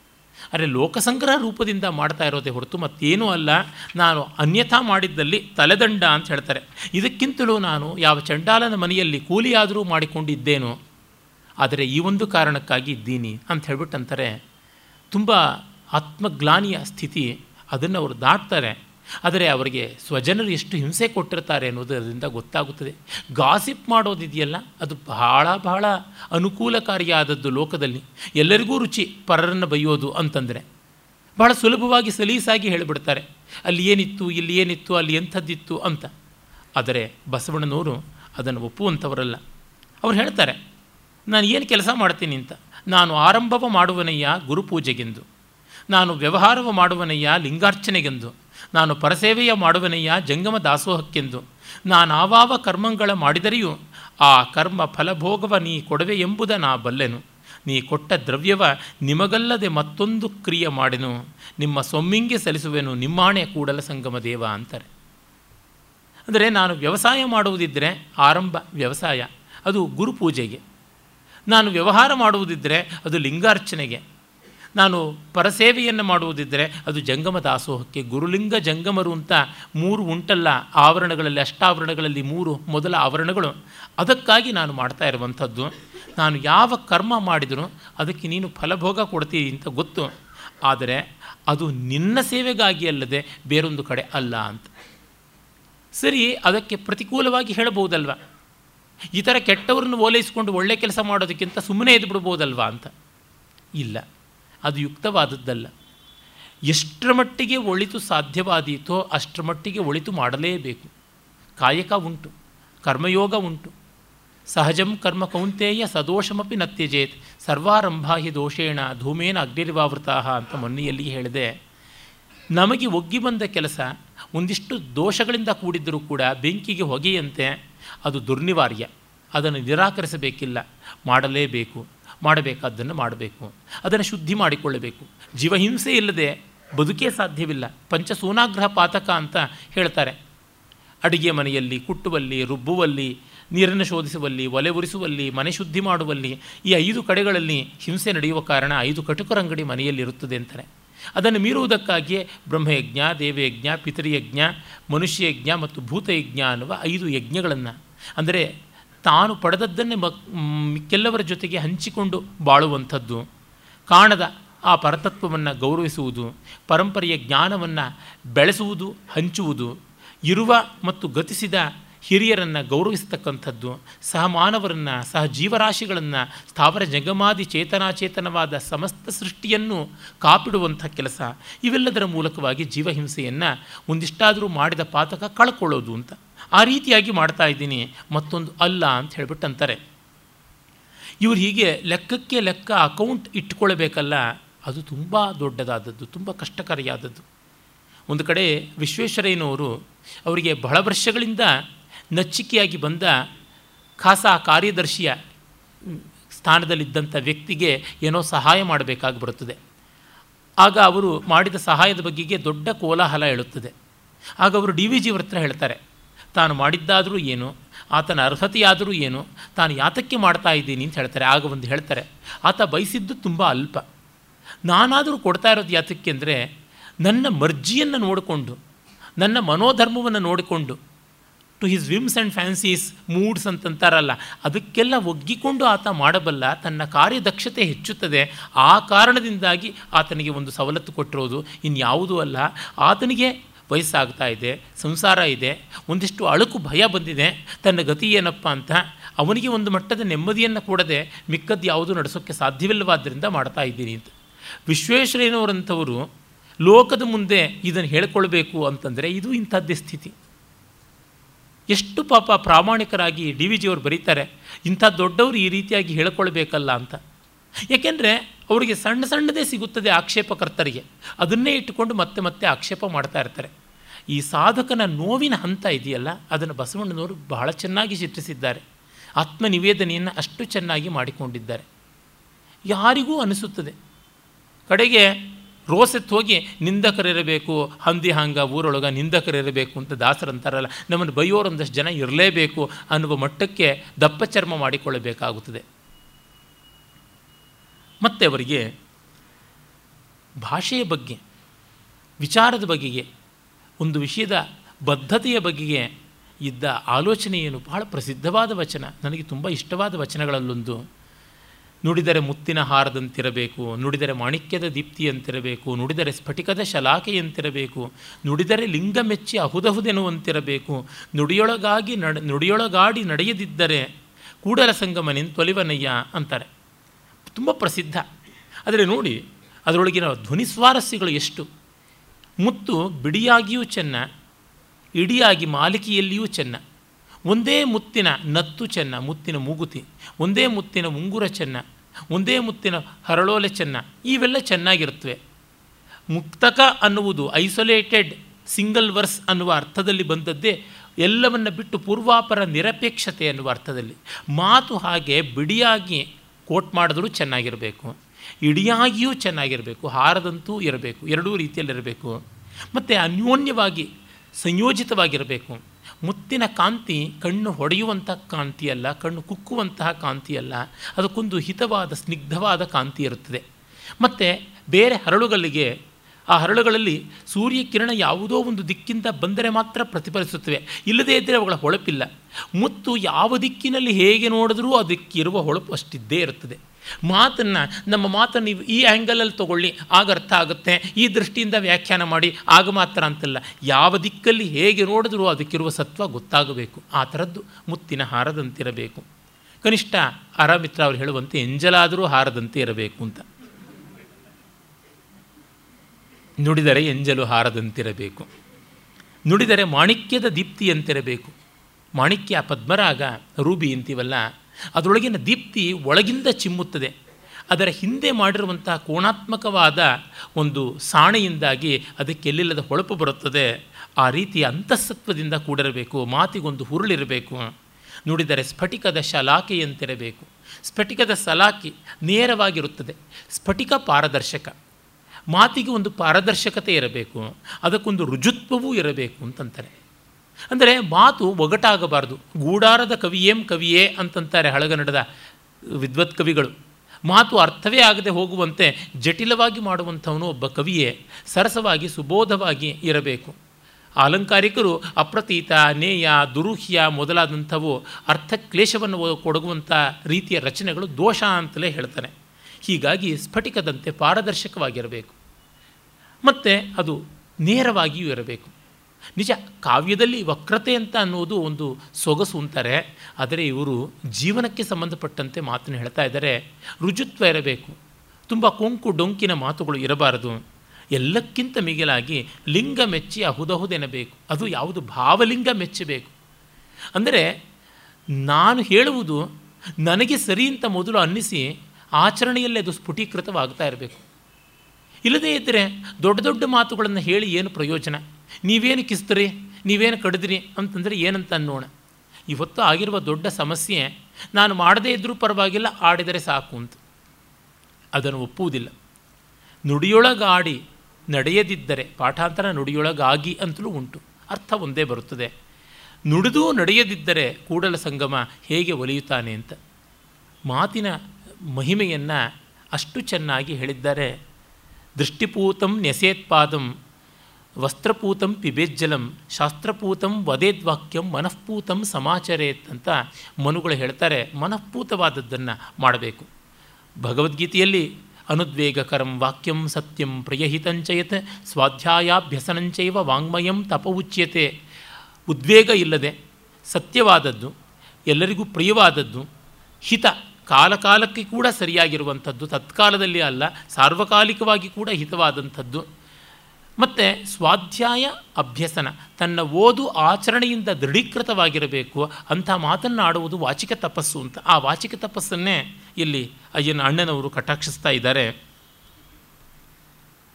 S1: ಅರೆ ಲೋಕಸಂಗ್ರಹ ರೂಪದಿಂದ ಮಾಡ್ತಾ ಇರೋದೇ ಹೊರತು ಮತ್ತೇನೂ ಅಲ್ಲ. ನಾನು ಅನ್ಯಥಾ ಮಾಡಿದ್ದಲ್ಲಿ ತಲೆದಂಡ ಅಂತ ಹೇಳ್ತಾರೆ. ಇದಕ್ಕಿಂತಲೂ ನಾನು ಯಾವ ಚಂಡಾಲನ ಮನೆಯಲ್ಲಿ ಕೂಲಿಯಾದರೂ ಮಾಡಿಕೊಂಡಿದ್ದೇನೋ ಆದರೆ ಈ ಒಂದು ಕಾರಣಕ್ಕಾಗಿ ಇದ್ದೀನಿ ಅಂತ ಹೇಳ್ಬಿಟ್ಟು ಅಂತಾರೆ ತುಂಬ ಆತ್ಮಗ್ಲಾನಿಯ ಸ್ಥಿತಿ, ಅದನ್ನು ಅವರು ದಾಟ್ತಾರೆ. ಆದರೆ ಅವರಿಗೆ ಸ್ವಜನರು ಎಷ್ಟು ಹಿಂಸೆ ಕೊಟ್ಟಿರ್ತಾರೆ ಅನ್ನೋದು ಅದರಿಂದ ಗೊತ್ತಾಗುತ್ತದೆ. ಗಾಸಿಪ್ ಮಾಡೋದಿದೆಯಲ್ಲ, ಅದು ಬಹಳ ಬಹಳ ಅನುಕೂಲಕಾರಿಯಾದದ್ದು ಲೋಕದಲ್ಲಿ. ಎಲ್ಲರಿಗೂ ರುಚಿ, ಪರರನ್ನು ಬೈಯೋದು ಅಂತಂದರೆ. ಬಹಳ ಸುಲಭವಾಗಿ ಸಲೀಸಾಗಿ ಹೇಳಿಬಿಡ್ತಾರೆ. ಅಲ್ಲಿ ಏನಿತ್ತು, ಇಲ್ಲಿ ಏನಿತ್ತು, ಅಲ್ಲಿ ಎಂಥದ್ದಿತ್ತು ಅಂತ. ಆದರೆ ಬಸವಣ್ಣನವರು ಅದನ್ನು ಒಪ್ಪುವಂಥವರಲ್ಲ. ಅವ್ರು ಹೇಳ್ತಾರೆ ನಾನು ಏನು ಕೆಲಸ ಮಾಡ್ತೀನಿ ಅಂತ? ನಾನು ಆರಂಭವ ಮಾಡುವನಯ್ಯ ಗುರುಪೂಜೆಗೆಂದು. ನಾನು ವ್ಯವಹಾರವ ಮಾಡುವನಯ್ಯ ಲಿಂಗಾರ್ಚನೆಗೆಂದು. ನಾನು ಪರಸೇವೆಯ ಮಾಡುವನಯ್ಯ ಜಂಗಮ ದಾಸೋಹಕ್ಕೆಂದು ನಾನು ಆವಾವ ಕರ್ಮಗಳ ಮಾಡಿದರೆಯೂ, ಆ ಕರ್ಮ ಫಲಭೋಗವ ನೀ ಕೊಡವೆ ಎಂಬುದ ನಾ ಬಲ್ಲೆನು. ನೀ ಕೊಟ್ಟ ದ್ರವ್ಯವ ನಿಮಗಲ್ಲದೆ ಮತ್ತೊಂದು ಕ್ರಿಯೆ ಮಾಡೆನು. ನಿಮ್ಮ ಸೊಮ್ಮಿಂಗೆ ಸಲ್ಲಿಸುವೆನು ನಿಮ್ಮಾಣೆ ಕೂಡಲ ಸಂಗಮ ದೇವ ಅಂತಾರೆ. ಅಂದರೆ ನಾನು ವ್ಯವಸಾಯ ಮಾಡುವುದಿದ್ದರೆ ಆರಂಭ ವ್ಯವಸಾಯ, ಅದು ಗುರುಪೂಜೆಗೆ. ನಾನು ವ್ಯವಹಾರ ಮಾಡುವುದಿದ್ದರೆ ಅದು ಲಿಂಗಾರ್ಚನೆಗೆ. ನಾನು ಪರಸೇವೆಯನ್ನು ಮಾಡುವುದಿದ್ದರೆ ಅದು ಜಂಗಮ ದಾಸೋಹಕ್ಕೆ. ಗುರುಲಿಂಗ ಜಂಗಮರು ಅಂತ ಮೂರು ಉಂಟಲ್ಲ, ಆವರಣಗಳಲ್ಲಿ, ಅಷ್ಟಾವರಣಗಳಲ್ಲಿ ಮೂರು ಮೊದಲ ಆವರಣಗಳು. ಅದಕ್ಕಾಗಿ ನಾನು ಮಾಡ್ತಾ ಇರುವಂಥದ್ದು. ನಾನು ಯಾವ ಕರ್ಮ ಮಾಡಿದರೂ ಅದಕ್ಕೆ ನೀನು ಫಲಭೋಗ ಕೊಡ್ತೀನಿ ಅಂತ ಗೊತ್ತು. ಆದರೆ ಅದು ನಿನ್ನ ಸೇವೆಗಾಗಿ ಅಲ್ಲದೆ ಬೇರೊಂದು ಕಡೆ ಅಲ್ಲ ಅಂತ. ಸರಿ, ಅದಕ್ಕೆ ಪ್ರತಿಕೂಲವಾಗಿ ಹೇಳಬಹುದಲ್ವ? ಈ ಥರ ಕೆಟ್ಟವ್ರನ್ನ ಓಲೈಸ್ಕೊಂಡು ಒಳ್ಳೆ ಕೆಲಸ ಮಾಡೋದಕ್ಕಿಂತ ಸುಮ್ಮನೆ ಎದ್ಬಿಡ್ಬೋದಲ್ವಾ ಅಂತ? ಇಲ್ಲ. ಅದು ಯುಕ್ತವಾದದ್ದಲ್ಲ. ಎಷ್ಟರ ಮಟ್ಟಿಗೆ ಒಳಿತು ಸಾಧ್ಯವಾದೀತೋ ಅಷ್ಟರ ಮಟ್ಟಿಗೆ ಒಳಿತು ಮಾಡಲೇಬೇಕು. ಕಾಯಕ ಉಂಟು, ಕರ್ಮಯೋಗ ಉಂಟು. ಸಹಜಂ ಕರ್ಮ ಕೌಂತೆಯ ಸದೋಷಮಪಿ ನತ್ಯಜೇತ್, ಸರ್ವಾರಂಭ ಹಿ ದೋಷೇಣ, ಧೂಮೇನ ಅಗ್ನಿರ್ವಾವೃತ ಅಂತ ಮೊನ್ನೆಯಲ್ಲಿ ಹೇಳಿದೆ. ನಮಗೆ ಒಗ್ಗಿ ಬಂದ ಕೆಲಸ, ಒಂದಿಷ್ಟು ದೋಷಗಳಿಂದ ಕೂಡಿದ್ದರೂ ಕೂಡ ಬೆಂಕಿಗೆ ಹೊಗೆಯಂತೆ ಅದು ದುರ್ನಿವಾರ್ಯ. ಅದನ್ನು ನಿರಾಕರಿಸಬೇಕಿಲ್ಲ. ಮಾಡಲೇಬೇಕು. ಮಾಡಬೇಕಾದ್ದನ್ನು ಮಾಡಬೇಕು. ಅದನ್ನು ಶುದ್ಧಿ ಮಾಡಿಕೊಳ್ಳಬೇಕು. ಜೀವಹಿಂಸೆ ಇಲ್ಲದೆ ಬದುಕೇ ಸಾಧ್ಯವಿಲ್ಲ. ಪಂಚಸೂನಾಗ್ರಹ ಪಾತಕ ಅಂತ ಹೇಳ್ತಾರೆ. ಅಡುಗೆ ಮನೆಯಲ್ಲಿ, ಕುಟ್ಟುವಲ್ಲಿ, ರುಬ್ಬುವಲ್ಲಿ, ನೀರನ್ನು ಶೋಧಿಸುವಲ್ಲಿ, ಒಲೆ ಉರಿಸುವಲ್ಲಿ, ಮನೆ ಶುದ್ಧಿ ಮಾಡುವಲ್ಲಿ ಈ ಐದು ಕಡೆಗಳಲ್ಲಿ ಹಿಂಸೆ ನಡೆಯುವ ಕಾರಣ ಐದು ಕಟುಕರಂಗಡಿ ಮನೆಯಲ್ಲಿರುತ್ತದೆ ಅಂತಾರೆ. ಅದನ್ನು ಮೀರುವುದಕ್ಕಾಗಿಯೇ ಬ್ರಹ್ಮಯಜ್ಞ, ದೇವಯಜ್ಞ, ಪಿತೃಯಜ್ಞ, ಮನುಷ್ಯಯಜ್ಞ ಮತ್ತು ಭೂತಯಜ್ಞ ಅನ್ನುವ ಐದು ಯಜ್ಞಗಳನ್ನು ಅಂದರೆ ತಾನು ಪಡೆದದ್ದನ್ನೇ ಮಿಕ್ಕೆಲ್ಲವರ ಜೊತೆಗೆ ಹಂಚಿಕೊಂಡು ಬಾಳುವಂಥದ್ದು. ಕಾಣದ ಆ ಪರತತ್ವವನ್ನು ಗೌರವಿಸುವುದು, ಪರಂಪರೆಯ ಜ್ಞಾನವನ್ನು ಬೆಳೆಸುವುದು, ಹಂಚುವುದು, ಇರುವ ಮತ್ತು ಗತಿಸಿದ ಹಿರಿಯರನ್ನು ಗೌರವಿಸತಕ್ಕಂಥದ್ದು, ಸಹ ಮಾನವರನ್ನು, ಸಹ ಜೀವರಾಶಿಗಳನ್ನು, ಸ್ಥಾವರ ಜಗಮಾದಿ ಚೇತನಾಚೇತನವಾದ ಸಮಸ್ತ ಸೃಷ್ಟಿಯನ್ನು ಕಾಪಿಡುವಂಥ ಕೆಲಸ, ಇವೆಲ್ಲದರ ಮೂಲಕವಾಗಿ ಜೀವಹಿಂಸೆಯನ್ನು ಒಂದಿಷ್ಟಾದರೂ ಮಾಡಿದ ಪಾತಕ ಕಳ್ಕೊಳ್ಳೋದು ಅಂತ. ಆ ರೀತಿಯಾಗಿ ಮಾಡ್ತಾ ಇದ್ದೀನಿ, ಮತ್ತೊಂದು ಅಲ್ಲ ಅಂತ ಹೇಳ್ಬಿಟ್ಟು ಅಂತಾರೆ ಇವರು ಹೀಗೆ ಲೆಕ್ಕಕ್ಕೆ ಲೆಕ್ಕ ಅಕೌಂಟ್ ಇಟ್ಕೊಳ್ಬೇಕಲ್ಲ, ಅದು ತುಂಬ ದೊಡ್ಡದಾದದ್ದು, ತುಂಬ ಕಷ್ಟಕಾರಿಯಾದದ್ದು. ಒಂದು ಕಡೆ ವಿಶ್ವೇಶ್ವರಯ್ಯನವರು ಅವರಿಗೆ ಬಹಳ ವರ್ಷಗಳಿಂದ ನಚ್ಚಿಕೆಯಾಗಿ ಬಂದ ಖಾಸಾ ಕಾರ್ಯದರ್ಶಿಯ ಸ್ಥಾನದಲ್ಲಿದ್ದಂಥ ವ್ಯಕ್ತಿಗೆ ಏನೋ ಸಹಾಯ ಮಾಡಬೇಕಾಗಿ ಬರುತ್ತದೆ ಆಗ ಅವರು ಮಾಡಿದ ಸಹಾಯದ ಬಗ್ಗೆಗೆ ದೊಡ್ಡ ಕೋಲಾಹಲ ಹೇಳುತ್ತದೆ ಆಗ ಅವರು ಡಿ ವಿ ಜಿ ಹತ್ರ ಹೇಳ್ತಾರೆ, ತಾನು ಮಾಡಿದ್ದಾದರೂ ಏನು, ಆತನ ಅರ್ಹತೆಯಾದರೂ ಏನು, ತಾನು ಯಾತಕ್ಕೆ ಮಾಡ್ತಾ ಇದ್ದೀನಿ? ಅಂತ ಹೇಳ್ತಾರೆ. ಆಗ ಒಂದು ಹೇಳ್ತಾರೆ, ಆತ ಬಯಸಿದ್ದು ತುಂಬ ಅಲ್ಪ. ನಾನಾದರೂ ಕೊಡ್ತಾ ಇರೋದು ಯಾತಕ್ಕೆ ಅಂದರೆ, ನನ್ನ ಮರ್ಜಿಯನ್ನು ನೋಡಿಕೊಂಡು, ನನ್ನ ಮನೋಧರ್ಮವನ್ನು ನೋಡಿಕೊಂಡು to his whims and fancies moods ಅಂತಂತಾರಲ್ಲ, ಅದಕ್ಕೆಲ್ಲ ಒಗ್ಗಿಕೊಂಡು ಆತ ಮಾಡಬಲ್ಲ, ತನ್ನ ಕಾರ್ಯದಕ್ಷತೆ ಹೆಚ್ಚುತ್ತದೆ. ಆ ಕಾರಣದಿಂದಾಗಿ ಆತನಿಗೆ ಒಂದು ಸವಲತ್ತು ಕೊಟ್ಟಿರೋದು. ಇನ್ಯಾವುದೂ ಅಲ್ಲ. ಆತನಿಗೆ ವಯಸ್ಸಾಗ್ತಾ ಇದೆ, ಸಂಸಾರ ಇದೆ, ಒಂದಿಷ್ಟು ಅಳುಕು ಭಯ ಬಂದಿದೆ. ತನ್ನ ಗತಿ ಏನಪ್ಪ ಅಂತ, ಅವನಿಗೆ ಒಂದು ಮಟ್ಟದ ನೆಮ್ಮದಿಯನ್ನು ಕೊಡದೆ ಮಿಕ್ಕದ್ದು ಯಾವುದೂ ನಡೆಸೋಕ್ಕೆ ಸಾಧ್ಯವಿಲ್ಲವಾದ್ದರಿಂದ ಮಾಡ್ತಾ ಇದ್ದೀನಿ ಅಂತ. ವಿಶ್ವೇಶ್ವರಯ್ಯನವರಂಥವರು, ಲೋಕದ ಮುಂದೆ ಇದನ್ನು ಹೇಳ್ಕೊಳ್ಬೇಕು ಅಂತಂದರೆ ಇದು ಇಂಥದ್ದೇ ಸ್ಥಿತಿ. ಎಷ್ಟು ಪಾಪ ಪ್ರಾಮಾಣಿಕರಾಗಿ ಡಿ ವಿ ಜಿಯವರು ಬರೀತಾರೆ, ಇಂಥ ದೊಡ್ಡವರು ಈ ರೀತಿಯಾಗಿ ಹೇಳ್ಕೊಳ್ಬೇಕಲ್ಲ ಅಂತ. ಏಕೆಂದರೆ ಅವರಿಗೆ ಸಣ್ಣ ಸಣ್ಣದೇ ಸಿಗುತ್ತದೆ ಆಕ್ಷೇಪಕರ್ತರಿಗೆ. ಅದನ್ನೇ ಇಟ್ಟುಕೊಂಡು ಮತ್ತೆ ಮತ್ತೆ ಆಕ್ಷೇಪ ಮಾಡ್ತಾ ಇರ್ತಾರೆ. ಈ ಸಾಧಕನ ನೋವಿನ ಹಂತ ಇದೆಯಲ್ಲ, ಅದನ್ನು ಬಸವಣ್ಣನವರು ಬಹಳ ಚೆನ್ನಾಗಿ ಚಿತ್ರಿಸಿದ್ದಾರೆ. ಆತ್ಮನಿವೇದನೆಯನ್ನು ಅಷ್ಟು ಚೆನ್ನಾಗಿ ಮಾಡಿಕೊಂಡಿದ್ದಾರೆ. ಯಾರಿಗೂ ಅನಿಸುತ್ತದೆ. ಕಡೆಗೆ ರೋಸೆತ್ತು ಹೋಗಿ ನಿಂದಕರಿರಬೇಕು, ಹಂದಿ ಹಾಂಗ ಊರೊಳಗೆ ನಿಂದಕರಿರಬೇಕು ಅಂತ ದಾಸರಂತಾರಲ್ಲ ನಮ್ಮನ್ನು ಬೈಯೋರೊಂದಷ್ಟು ಜನ ಇರಲೇಬೇಕು ಅನ್ನುವ ಮಟ್ಟಕ್ಕೆ ದಪ್ಪ ಚರ್ಮ ಮಾಡಿಕೊಳ್ಳಬೇಕಾಗುತ್ತದೆ. ಮತ್ತು ಅವರಿಗೆ ಭಾಷೆಯ ಬಗ್ಗೆ, ವಿಚಾರದ ಬಗೆಗೆ, ಒಂದು ವಿಷಯದ ಬದ್ಧತೆಯ ಬಗೆಗೆ ಇದ್ದ ಆಲೋಚನೆ ಏನು ಬಹಳ ಪ್ರಸಿದ್ಧವಾದ ವಚನ, ನನಗೆ ತುಂಬ ಇಷ್ಟವಾದ ವಚನಗಳಲ್ಲೊಂದು. ನುಡಿದರೆ ಮುತ್ತಿನ ಹಾರದಂತಿರಬೇಕು, ನುಡಿದರೆ ಮಾಣಿಕ್ಯದ ದೀಪ್ತಿಯಂತಿರಬೇಕು, ನುಡಿದರೆ ಸ್ಫಟಿಕದ ಶಲಾಖೆಯಂತಿರಬೇಕು, ನುಡಿದರೆ ಲಿಂಗ ಮೆಚ್ಚಿ ಅಹುದಹುದೆನ್ನುವಂತಿರಬೇಕು, ನುಡಿಯೊಳಗಾಗಿ ನಡ, ನುಡಿಯೊಳಗಾಡಿ ನಡೆಯದಿದ್ದರೆ ಕೂಡಲ ಸಂಗಮನಿನ್ ತೊಲಿವನಯ್ಯ ಅಂತಾರೆ. ತುಂಬ ಪ್ರಸಿದ್ಧ. ಆದರೆ ನೋಡಿ, ಅದರೊಳಗಿನ ಧ್ವನಿ ಸ್ವಾರಸ್ಯಗಳು ಎಷ್ಟು? ಮುತ್ತು ಬಿಡಿಯಾಗಿಯೂ ಚೆನ್ನ, ಇಡಿಯಾಗಿ ಮಾಲಿಕೆಯಲ್ಲಿಯೂ ಚೆನ್ನ. ಒಂದೇ ಮುತ್ತಿನ ನತ್ತು ಚೆನ್ನ, ಮುತ್ತಿನ ಮೂಗುತಿ, ಒಂದೇ ಮುತ್ತಿನ ಉಂಗುರ ಚೆನ್ನ, ಒಂದೇ ಮುತ್ತಿನ ಹರಳೋಲೆ ಚೆನ್ನ, ಇವೆಲ್ಲ ಚೆನ್ನಾಗಿರುತ್ತವೆ ಮುಕ್ತಕ ಅನ್ನುವುದು ಐಸೋಲೇಟೆಡ್, ಸಿಂಗಲ್ ವರ್ಸ್ ಅನ್ನುವ ಅರ್ಥದಲ್ಲಿ ಬಂದದ್ದೇ ಎಲ್ಲವನ್ನ ಬಿಟ್ಟು ಪೂರ್ವಾಪರ ನಿರಪೇಕ್ಷತೆ ಅನ್ನುವ ಅರ್ಥದಲ್ಲಿ. ಮಾತು ಹಾಗೆ ಬಿಡಿಯಾಗಿ ಕೋಟ್ ಮಾಡಿದ್ರೂ ಚೆನ್ನಾಗಿರಬೇಕು. ಇಡಿಯಾಗಿಯೂ ಚೆನ್ನಾಗಿರಬೇಕು. ಹಾರದಂತೂ ಇರಬೇಕು. ಎರಡೂ ರೀತಿಯಲ್ಲಿರಬೇಕು. ಮತ್ತು ಅನ್ಯೋನ್ಯವಾಗಿ ಸಂಯೋಜಿತವಾಗಿರಬೇಕು. ಮುತ್ತಿನ ಕಾಂತಿ, ಕಣ್ಣು ಹೊಡೆಯುವಂಥ ಕಾಂತಿಯಲ್ಲ, ಕಣ್ಣು ಕುಕ್ಕುವಂತಹ ಕಾಂತಿಯಲ್ಲ, ಅದಕ್ಕೊಂದು ಹಿತವಾದ, ಸ್ನಿಗ್ಧವಾದ ಕಾಂತಿ ಇರುತ್ತದೆ. ಮತ್ತು ಬೇರೆ ಹರಳುಗಳಿಗೆ, ಆ ಹರಳುಗಳಲ್ಲಿ ಸೂರ್ಯಕಿರಣ ಯಾವುದೋ ಒಂದು ದಿಕ್ಕಿಂದ ಬಂದರೆ ಮಾತ್ರ ಪ್ರತಿಫಲಿಸುತ್ತವೆ. ಇಲ್ಲದೇ ಇದ್ದರೆ ಅವುಗಳ ಹೊಳಪಿಲ್ಲ. ಮುತ್ತು ಯಾವ ದಿಕ್ಕಿನಲ್ಲಿ ಹೇಗೆ ನೋಡಿದ್ರೂ ಅದಕ್ಕಿರುವ ಹೊಳಪು ಅಷ್ಟಿದ್ದೇ ಇರುತ್ತದೆ. ಮಾತನ್ನು, ನಮ್ಮ ಮಾತನ್ನು ನೀವು ಈ ಆ್ಯಂಗಲಲ್ಲಿ ತಗೊಳ್ಳಿ, ಆಗ ಅರ್ಥ ಆಗುತ್ತೆ. ಈ ದೃಷ್ಟಿಯಿಂದ ವ್ಯಾಖ್ಯಾನ ಮಾಡಿ, ಆಗ ಮಾತ್ರ ಅಂತಲ್ಲ. ಯಾವ ದಿಕ್ಕಲ್ಲಿ ಹೇಗೆ ನೋಡಿದ್ರೂ ಅದಕ್ಕಿರುವ ಸತ್ವ ಗೊತ್ತಾಗಬೇಕು. ಆ ಥರದ್ದು ಮುತ್ತಿನ ಹಾರದಂತಿರಬೇಕು. ಕನಿಷ್ಠ ಆರಾಮಿತ್ರ ಅವರು ಹೇಳುವಂತೆ ಎಂಜಲಾದರೂ ಹಾರದಂತೆ ಇರಬೇಕು ಅಂತ. ನುಡಿದರೆ ಎಂಜಲು ಹಾರದಂತಿರಬೇಕು. ನುಡಿದರೆ ಮಾಣಿಕ್ಯದ ದೀಪ್ತಿಯಂತಿರಬೇಕು ಮಾಣಿಕ್ಯ ಪದ್ಮರಾಗ ರೂಬಿ ಅಂತೀವಲ್ಲ ಅದರೊಳಗಿನ ದೀಪ್ತಿ ಒಳಗಿಂದ ಚಿಮ್ಮುತ್ತದೆ. ಅದರ ಹಿಂದೆ ಮಾಡಿರುವಂತಹ ಕೋಣಾತ್ಮಕವಾದ ಒಂದು ಸಾಣೆಯಿಂದಾಗಿ ಅದಕ್ಕೆ ಎಲ್ಲಿಲ್ಲದ ಹೊಳಪು ಬರುತ್ತದೆ. ಆ ರೀತಿ ಅಂತಃಸತ್ವದಿಂದ ಕೂಡಿರಬೇಕು, ಮಾತಿಗೊಂದು ಹುರುಳಿರಬೇಕು. ನೋಡಿದರೆ ಸ್ಫಟಿಕದ ಶಲಾಖೆಯಂತಿರಬೇಕು. ಸ್ಫಟಿಕದ ಸಲಾಕಿ ನೇರವಾಗಿರುತ್ತದೆ, ಸ್ಫಟಿಕ ಪಾರದರ್ಶಕ. ಮಾತಿಗೆ ಒಂದು ಪಾರದರ್ಶಕತೆ ಇರಬೇಕು, ಅದಕ್ಕೊಂದು ರುಜುತ್ವವೂ ಇರಬೇಕು ಅಂತಂತಾರೆ. ಅಂದರೆ ಮಾತು ಒಗಟಾಗಬಾರ್ದು. ಗೂಡಾರದ ಕವಿಯೇಂ ಕವಿಯೇ ಅಂತಂತಾರೆ ಹಳಗನ್ನಡದ ವಿದ್ವತ್ ಕವಿಗಳು. ಮಾತು ಅರ್ಥವೇ ಆಗದೆ ಹೋಗುವಂತೆ ಜಟಿಲವಾಗಿ ಮಾಡುವಂಥವನು ಒಬ್ಬ ಕವಿಯೇ. ಸರಸವಾಗಿ, ಸುಬೋಧವಾಗಿ ಇರಬೇಕು. ಅಲಂಕಾರಿಕರು ಅಪ್ರತೀತ, ನೇಯ, ದುರೂಹ್ಯ ಮೊದಲಾದಂಥವು ಅರ್ಥಕ್ಲೇಶವನ್ನು ಕೊಡಗುವಂಥ ರೀತಿಯ ರಚನೆಗಳು ದೋಷ ಅಂತಲೇ ಹೇಳ್ತಾನೆ. ಹೀಗಾಗಿ ಸ್ಫಟಿಕದಂತೆ ಪಾರದರ್ಶಕವಾಗಿರಬೇಕು. ಮತ್ತು ಅದು ನೇರವಾಗಿಯೂ ಇರಬೇಕು. ನಿಜ, ಕಾವ್ಯದಲ್ಲಿ ವಕ್ರತೆ ಅಂತ ಅನ್ನೋದು ಒಂದು ಸೊಗಸು ಅಂತಾರೆ. ಆದರೆ ಇವರು ಜೀವನಕ್ಕೆ ಸಂಬಂಧಪಟ್ಟಂತೆ ಮಾತನ್ನು ಹೇಳ್ತಾ ಇದ್ದಾರೆ. ರುಜುತ್ವ ಇರಬೇಕು. ತುಂಬ ಕೊಂಕು ಡೊಂಕಿನ ಮಾತುಗಳು ಇರಬಾರದು. ಎಲ್ಲಕ್ಕಿಂತ ಮಿಗಿಲಾಗಿ ಲಿಂಗ ಮೆಚ್ಚಿ ಅಹುದಹುದೆನಬೇಕು ಅದು ಯಾವುದು? ಭಾವಲಿಂಗ ಮೆಚ್ಚಬೇಕು. ಅಂದರೆ ನಾನು ಹೇಳುವುದು ನನಗೆ ಸರಿ ಅಂತ ಮೊದಲು ಅನ್ನಿಸಿ ಆಚರಣೆಯಲ್ಲಿ ಅದು ಸ್ಫುಟೀಕೃತವಾಗ್ತಾ ಇರಬೇಕು. ಇಲ್ಲದೇ ಇದ್ದರೆ ದೊಡ್ಡ ದೊಡ್ಡ ಮಾತುಗಳನ್ನು ಹೇಳಿ ಏನು ಪ್ರಯೋಜನ? ನೀವೇನು ಕಿಸ್ತ್ರಿ? ನೀವೇನು ಕಡಿದ್ರಿ? ಅಂತಂದರೆ ಏನಂತ ಅನ್ನೋಣ. ಇವತ್ತು ಆಗಿರುವ ದೊಡ್ಡ ಸಮಸ್ಯೆ, ನಾನು ಮಾಡದೇ ಇದ್ದರೂ ಪರವಾಗಿಲ್ಲ, ಆಡಿದರೆ ಸಾಕು ಅಂತ. ಅದನ್ನು ಒಪ್ಪುವುದಿಲ್ಲ. ನುಡಿಯೊಳಗಾಡಿ ನಡೆಯದಿದ್ದರೆ, ಪಾಠಾಂತರ ನುಡಿಯೊಳಗಾಗಿ ಅಂತಲೂ ಉಂಟು. ಅರ್ಥ ಒಂದೇ ಬರುತ್ತದೆ. ನುಡಿದೂ ನಡೆಯದಿದ್ದರೆ ಕೂಡಲ ಸಂಗಮ ಹೇಗೆ ಒಲಿಯುತ್ತಾನೆ ಅಂತ. ಮಾತಿನ ಮಹಿಮೆಯನ್ನು ಅಷ್ಟು ಚೆನ್ನಾಗಿ ಹೇಳಿದ್ದಾರೆ. ದೃಷ್ಟಿಪೂತಂ ನೆಸೇತ್ಪಾದಂ ವಸ್ತ್ರಪೂತಂ ಪಿಬೇಜ್ಜಲಂ, ಶಾಸ್ತ್ರಪೂತಂ ವದೇದ್ವಾಕ್ಯಂ ಮನಃಪೂತಂ ಸಮಾಚರೇತ್ ಅಂತ ಮನುಗಳು ಹೇಳ್ತಾರೆ, ಮನಃಪೂತವಾದದ್ದನ್ನು ಮಾಡಬೇಕು. ಭಗವದ್ಗೀತೆಯಲ್ಲಿ ಅನುದ್ವೇಗಕರಂ ವಾಕ್ಯಂ ಸತ್ಯಂ ಪ್ರಿಯಹಿತಂಚಯತ್ ಸ್ವಾಧ್ಯಾಯಾಭ್ಯಸನಂಚೈವ ವಾಂಗ್ಮಯಂ ತಪ ಉಚ್ಯತೆ. ಉದ್ವೇಗ ಇಲ್ಲದೆ ಸತ್ಯವಾದದ್ದು, ಎಲ್ಲರಿಗೂ ಪ್ರಿಯವಾದದ್ದು, ಹಿತ ಕಾಲಕಾಲಕ್ಕೆ ಕೂಡ ಸರಿಯಾಗಿರುವಂಥದ್ದು, ತತ್ಕಾಲದಲ್ಲಿ ಅಲ್ಲ, ಸಾರ್ವಕಾಲಿಕವಾಗಿ ಕೂಡ ಹಿತವಾದಂಥದ್ದು. ಮತ್ತು ಸ್ವಾಧ್ಯಾಯ ಅಭ್ಯಸನ, ತನ್ನ ಓದು ಆಚರಣೆಯಿಂದ ದೃಢೀಕೃತವಾಗಿರಬೇಕು ಅಂಥ ಮಾತನ್ನು ಆಡುವುದು ವಾಚಿಕ ತಪಸ್ಸು ಅಂತ. ಆ ವಾಚಿಕ ತಪಸ್ಸನ್ನೇ ಇಲ್ಲಿ ಅಯ್ಯನ ಅಣ್ಣನವರು ಕಟಾಕ್ಷಿಸ್ತಾ ಇದ್ದಾರೆ.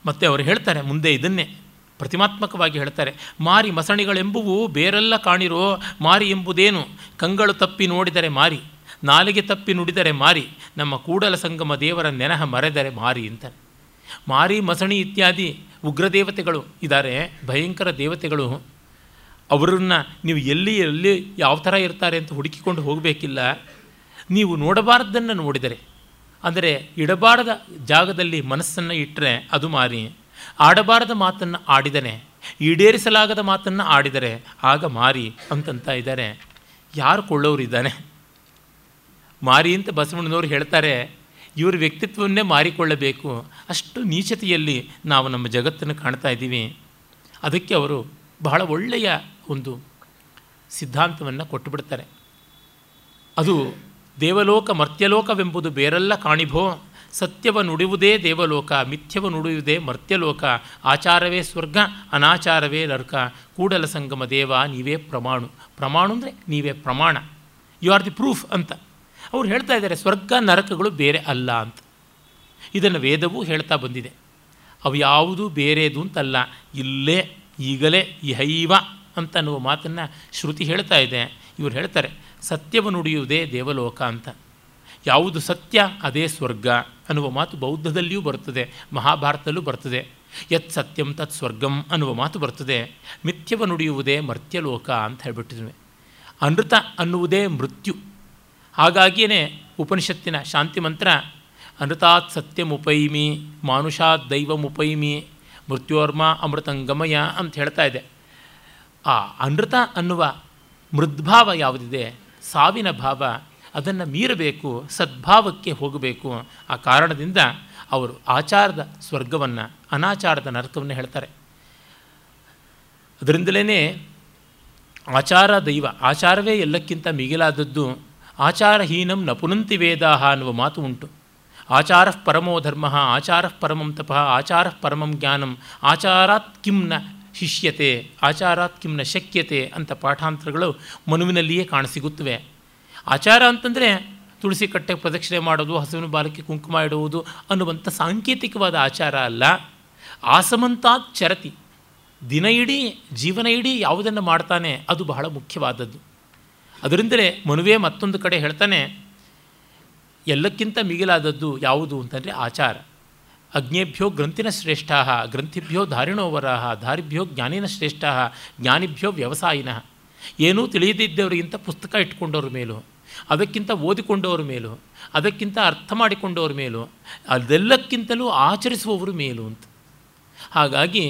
S1: ಮತ್ತು ಅವರು ಹೇಳ್ತಾರೆ, ಮುಂದೆ ಇದನ್ನೇ ಪ್ರತಿಮಾತ್ಮಕವಾಗಿ ಹೇಳ್ತಾರೆ, ಮಾರಿ ಮಸಣಿಗಳೆಂಬುವು ಬೇರೆಲ್ಲ ಕಾಣಿರೋ ಮಾರಿ ಎಂಬುದೇನು? ಕಂಗಳು ತಪ್ಪಿ ನೋಡಿದರೆ ಮಾರಿ, ನಾಲಿಗೆ ತಪ್ಪಿ ನುಡಿದರೆ ಮಾರಿ, ನಮ್ಮ ಕೂಡಲ ಸಂಗಮ ದೇವರ ನೆನಹ ಮರೆದರೆ ಮಾರಿ ಅಂತಾರೆ. ಮಾರಿ ಮಸಣಿ ಇತ್ಯಾದಿ ಉಗ್ರದೇವತೆಗಳು ಇದ್ದಾರೆ, ಭಯಂಕರ ದೇವತೆಗಳು. ಅವರನ್ನು ನೀವು ಎಲ್ಲಿ ಎಲ್ಲಿ, ಯಾವ ಥರ ಇರ್ತಾರೆ ಅಂತ ಹುಡುಕಿಕೊಂಡು ಹೋಗಬೇಕಿಲ್ಲ. ನೀವು ನೋಡಬಾರದನ್ನು ನೋಡಿದರೆ. ಅಂದರೆ ಇಡಬಾರದ ಜಾಗದಲ್ಲಿ ಮನಸ್ಸನ್ನು ಇಟ್ಟರೆ ಅದು ಮಾರಿ. ಆಡಬಾರದ ಮಾತನ್ನು ಆಡಿದರೆ, ಈಡೇರಿಸಲಾಗದ ಮಾತನ್ನು ಆಡಿದರೆ ಆಗ ಮಾರಿ ಅಂತಂತ ಇದ್ದಾರೆ. ಯಾರು ಕೊಳ್ಳೋರು ಇದ್ದಾನೆ? ಮಾರಿ ಅಂತ ಬಸವಣ್ಣನವರು ಹೇಳ್ತಾರೆ ಇವ್ರ ವ್ಯಕ್ತಿತ್ವವನ್ನೇ ಮಾರಿಕೊಳ್ಳಬೇಕು. ಅಷ್ಟು ನೀಚತೆಯಲ್ಲಿ ನಾವು ನಮ್ಮ ಜಗತ್ತನ್ನು ಕಾಣ್ತಾ ಇದ್ದೀವಿ. ಅದಕ್ಕೆ ಅವರು ಬಹಳ ಒಳ್ಳೆಯ ಒಂದು ಸಿದ್ಧಾಂತವನ್ನು ಕೊಟ್ಟುಬಿಡ್ತಾರೆ. ಅದು ದೇವಲೋಕ ಮರ್ತ್ಯಲೋಕವೆಂಬುದು ಬೇರೆಲ್ಲ ಕಾಣಿಭೋ. ಸತ್ಯವ ನುಡಿಯುವುದೇ ದೇವಲೋಕ, ಮಿಥ್ಯವ ನುಡಿಯುವುದೇ ಮರ್ತ್ಯಲೋಕ, ಆಚಾರವೇ ಸ್ವರ್ಗ, ಅನಾಚಾರವೇ ನರ್ಕ, ಕೂಡಲ ಸಂಗಮ ದೇವ, ನೀವೇ ಪ್ರಮಾಣು. ಪ್ರಮಾಣು ಅಂದರೆ ನೀವೇ ಪ್ರಮಾಣ. ಯು ಆರ್ ದಿ ಪ್ರೂಫ್ ಅಂತ. ಅವ್ರು ಹೇಳ್ತಾ ಇದ್ದಾರೆ, ಸ್ವರ್ಗ ನರಕಗಳು ಬೇರೆ ಅಲ್ಲ ಅಂತ. ಇದನ್ನು ವೇದವೂ ಹೇಳ್ತಾ ಬಂದಿದೆ. ಅವು ಯಾವುದೂ ಬೇರೆದು ಅಂತಲ್ಲ, ಇಲ್ಲೇ, ಈಗಲೇ, ಇಹೈವ ಅಂತ ಅನ್ನುವ ಮಾತನ್ನು ಶ್ರುತಿ ಹೇಳ್ತಾ ಇದೆ. ಇವರು ಹೇಳ್ತಾರೆ, ಸತ್ಯವ ನುಡಿಯುವುದೇ ದೇವಲೋಕ ಅಂತ. ಯಾವುದು ಸತ್ಯ, ಅದೇ ಸ್ವರ್ಗ ಅನ್ನುವ ಮಾತು ಬೌದ್ಧದಲ್ಲಿಯೂ ಬರ್ತದೆ, ಮಹಾಭಾರತದಲ್ಲೂ ಬರ್ತದೆ. ಯತ್ ಸತ್ಯಂ ತತ್ ಸ್ವರ್ಗಂ ಅನ್ನುವ ಮಾತು ಬರ್ತದೆ. ಮಿಥ್ಯವ ನುಡಿಯುವುದೇ ಮರ್ತ್ಯಲೋಕ ಅಂತ ಹೇಳ್ಬಿಟ್ಟಿದ್ವಿ. ಅನೃತ ಅನ್ನುವುದೇ ಮೃತ್ಯು. ಹಾಗಾಗಿಯೇ ಉಪನಿಷತ್ತಿನ ಶಾಂತಿ ಮಂತ್ರ, ಅನೃತಾತ್ ಸತ್ಯಮುಪೈಮಿ ಮಾನುಷಾತ್ ದೈವಮುಪೈಮಿ ಮೃತ್ಯೋರ್ಮ ಅಮೃತಂಗಮಯ ಅಂತ ಹೇಳ್ತಾ ಇದೆ. ಆ ಅನೃತ ಅನ್ನುವ ಮೃದ್ಭಾವ ಯಾವುದಿದೆ? ಸಾವಿನ ಭಾವ, ಅದನ್ನು ಮೀರಬೇಕು, ಸದ್ಭಾವಕ್ಕೆ ಹೋಗಬೇಕು. ಆ ಕಾರಣದಿಂದ ಅವರು ಆಚಾರದ ಸ್ವರ್ಗವನ್ನು, ಅನಾಚಾರದ ನರಕವನ್ನು ಹೇಳ್ತಾರೆ. ಅದರಿಂದಲೇ ಆಚಾರ ದೈವ, ಆಚಾರವೇ ಎಲ್ಲಕ್ಕಿಂತ ಮಿಗಿಲಾದದ್ದು ಆಚಾರಹೀನಂ ನ ಪುನಂತಿ ವೇದಾಹ ಅನ್ನುವ ಮಾತು ಉಂಟು. ಆಚಾರ ಪರಮೋ ಧರ್ಮ, ಆಚಾರ ಪರಮಂ ತಪ, ಆಚಾರ ಪರಮಂ ಜ್ಞಾನಂ, ಆಚಾರಾತ್ ಕಿಂನ ಶಿಷ್ಯತೆ, ಆಚಾರಾತ್ ಕಿಂನ ಶಕ್ಯತೆ ಅಂತ ಪಾಠಾಂತರಗಳು ಮನುವಿನಲ್ಲಿಯೇ ಕಾಣಸಿಗುತ್ತವೆ. ಆಚಾರ ಅಂತಂದರೆ ತುಳಸಿ ಕಟ್ಟೆ ಪ್ರದಕ್ಷಿಣೆ ಮಾಡೋದು, ಹಸುವಿನ ಬಾಲಕ್ಕೆ ಕುಂಕುಮ ಇಡುವುದು ಅನ್ನುವಂಥ ಸಾಂಕೇತಿಕವಾದ ಆಚಾರ ಅಲ್ಲ. ಆಸಮಂತಾತ್ ಚರತಿ. ದಿನ ಇಡೀ, ಜೀವನ ಇಡೀ ಯಾವುದನ್ನು ಮಾಡ್ತಾನೆ ಅದು ಬಹಳ ಮುಖ್ಯವಾದದ್ದು. ಅದರಿಂದಲೇ ಮನುವೇ ಮತ್ತೊಂದು ಕಡೆ ಹೇಳ್ತಾನೆ, ಎಲ್ಲಕ್ಕಿಂತ ಮಿಗಿಲಾದದ್ದು ಯಾವುದು ಅಂತಂದರೆ ಆಚಾರ. ಅಗ್ನೇಭ್ಯೋ ಗ್ರಂಥಿನ ಶ್ರೇಷ್ಠ ಗ್ರಂಥಿಭ್ಯೋ ಧಾರಿಣೋವರಾಹ, ಧಾರಿಭ್ಯೋ ಜ್ಞಾನಿನ ಶ್ರೇಷ್ಠ ಜ್ಞಾನಿಭ್ಯೋ ವ್ಯವಸಾಯಿನ. ಏನೂ ತಿಳಿಯದಿದ್ದವರಿಗಿಂತ ಪುಸ್ತಕ ಇಟ್ಕೊಂಡವ್ರ ಮೇಲೂ, ಅದಕ್ಕಿಂತ ಓದಿಕೊಂಡವ್ರ ಮೇಲೂ, ಅದಕ್ಕಿಂತ ಅರ್ಥ ಮಾಡಿಕೊಂಡವ್ರ ಮೇಲೂ, ಅದೆಲ್ಲಕ್ಕಿಂತಲೂ ಆಚರಿಸುವವರು ಮೇಲೂ ಅಂತ. ಹಾಗಾಗಿ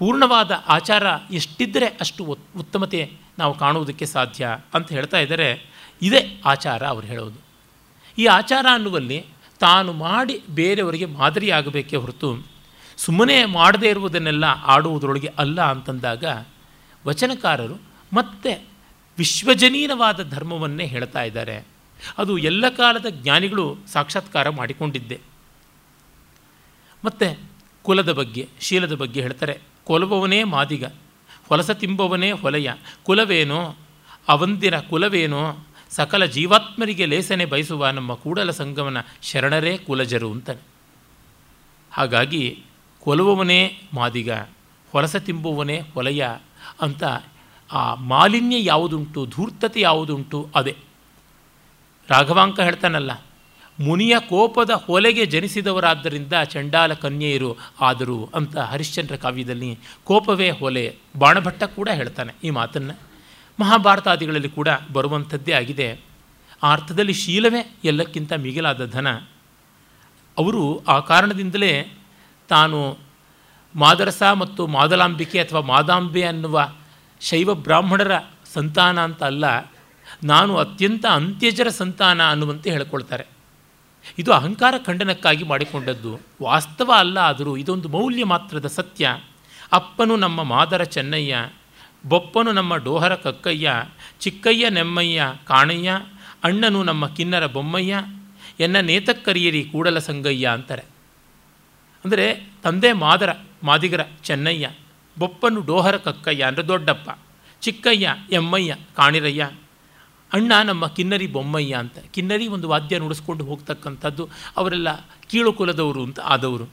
S1: ಪೂರ್ಣವಾದ ಆಚಾರ ಎಷ್ಟಿದ್ದರೆ ಅಷ್ಟು ಉತ್ತಮತೆ ನಾವು ಕಾಣುವುದಕ್ಕೆ ಸಾಧ್ಯ ಅಂತ ಹೇಳ್ತಾ ಇದ್ದಾರೆ. ಇದೇ ಆಚಾರ ಅವರು ಹೇಳೋದು. ಈ ಆಚಾರ ಅನ್ನುವಲ್ಲಿ ತಾನು ಮಾಡಿ ಬೇರೆಯವರಿಗೆ ಮಾದರಿಯಾಗಬೇಕೇ ಹೊರತು ಸುಮ್ಮನೆ ಮಾಡದೇ ಇರುವುದನ್ನೆಲ್ಲ ಆಡುವುದರೊಳಗೆ ಅಲ್ಲ ಅಂತಂದಾಗ ವಚನಕಾರರು ಮತ್ತೆ ವಿಶ್ವಜನೀನವಾದ ಧರ್ಮವನ್ನೇ ಹೇಳ್ತಾ ಇದ್ದಾರೆ. ಅದು ಎಲ್ಲ ಕಾಲದ ಜ್ಞಾನಿಗಳು ಸಾಕ್ಷಾತ್ಕಾರ ಮಾಡಿಕೊಂಡಿದ್ದೆ. ಮತ್ತು ಕುಲದ ಬಗ್ಗೆ, ಶೀಲದ ಬಗ್ಗೆ ಹೇಳ್ತಾರೆ. ಕೊಲಬವನೇ ಮಾದಿಗ. ಹೊಲಸ ತಿಂಬವನೇ ಹೊಲೆಯ. ಕುಲವೇನೋ? ಅವಂದಿನ ಕುಲವೇನೋ? ಸಕಲ ಜೀವಾತ್ಮರಿಗೆ ಲೇಸನೆ ಬಯಸುವ ನಮ್ಮ ಕೂಡಲ ಸಂಗಮನ ಶರಣರೇ ಕುಲಜರು ಅಂತಾನೆ. ಹಾಗಾಗಿ ಕೊಲುವವನೇ ಮಾದಿಗ, ಹೊಲಸ ತಿಂಬುವವನೇ ಹೊಲೆಯ ಅಂತ ಆ ಮಾಲಿನ್ಯ ಯಾವುದುಂಟು, ಧೂರ್ತತೆ ಯಾವುದುಂಟು ಅದೇ. ರಾಘವಾಂಕ ಹೇಳ್ತಾನಲ್ಲ ಮುನಿಯ ಕೋಪದ ಹೊಲೆಗೆ ಜನಿಸಿದವರಾದ್ದರಿಂದ ಚಂಡಾಲ ಕನ್ಯೆಯರು ಆದರು ಅಂತ ಹರಿಶ್ಚಂದ್ರ ಕಾವ್ಯದಲ್ಲಿ ಕೋಪವೇ ಹೊಲೆ, ಬಾಣಭಟ್ಟ ಕೂಡ ಹೇಳ್ತಾನೆ ಈ ಮಾತನ್ನು. ಮಹಾಭಾರತಾದಿಗಳಲ್ಲಿ ಕೂಡ ಬರುವಂಥದ್ದೇ ಆಗಿದೆ. ಆ ಅರ್ಥದಲ್ಲಿ ಶೀಲವೇ ಎಲ್ಲಕ್ಕಿಂತ ಮಿಗಿಲಾದ ಧನ. ಅವರು ಆ ಕಾರಣದಿಂದಲೇ ತಾನು ಮಾದರಸ ಮತ್ತು ಮಾದಲಾಂಬಿಕೆ ಅಥವಾ ಮಾದಾಂಬೆ ಅನ್ನುವ ಶೈವ ಬ್ರಾಹ್ಮಣರ ಸಂತಾನ ಅಂತ ಅಲ್ಲ, ನಾನು ಅತ್ಯಂತ ಅಂತ್ಯಜರ ಸಂತಾನ ಅನ್ನುವಂತೆ ಹೇಳ್ಕೊಳ್ತಾರೆ. ಇದು ಅಹಂಕಾರ ಖಂಡನಕ್ಕಾಗಿ ಮಾಡಿಕೊಂಡದ್ದು. ವಾಸ್ತವ ಅಲ್ಲ ಆದರೂ ಇದೊಂದು ಮೌಲ್ಯ ಮಾತ್ರದ ಸತ್ಯ. ಅಪ್ಪನು ನಮ್ಮ ಮಾದರ ಚೆನ್ನಯ್ಯ, ಬೊಪ್ಪನು ನಮ್ಮ ಡೋಹರ ಕಕ್ಕಯ್ಯ, ಚಿಕ್ಕಯ್ಯ ನೆಮ್ಮಯ್ಯ, ಕಾಣಯ್ಯ, ಅಣ್ಣನು ನಮ್ಮ ಕಿನ್ನರ ಬೊಮ್ಮಯ್ಯ, ಎನ್ನ ನೇತಕ್ಕರಿಯರಿ ಕೂಡಲ ಸಂಗಯ್ಯ ಅಂತಾರೆ. ಅಂದರೆ ತಂದೆ ಮಾದರ, ಮಾದಿಗರ ಚೆನ್ನಯ್ಯ, ಬೊಪ್ಪನು ಡೋಹರ ಕಕ್ಕಯ್ಯ ಅಂದರೆ ದೊಡ್ಡಪ್ಪ, ಚಿಕ್ಕಯ್ಯ ಎಮ್ಮಯ್ಯ, ಕಾಣಿರಯ್ಯ ಅಣ್ಣ ನಮ್ಮ ಕಿನ್ನರಿ ಬೊಮ್ಮಯ್ಯ ಅಂತ. ಕಿನ್ನರಿ ಒಂದು ವಾದ್ಯ ನುಡಿಸ್ಕೊಂಡು ಹೋಗ್ತಕ್ಕಂಥದ್ದು ಅವರೆಲ್ಲ ಕೀಳು ಕುಲದವರು ಅಂತ ಆದವರು.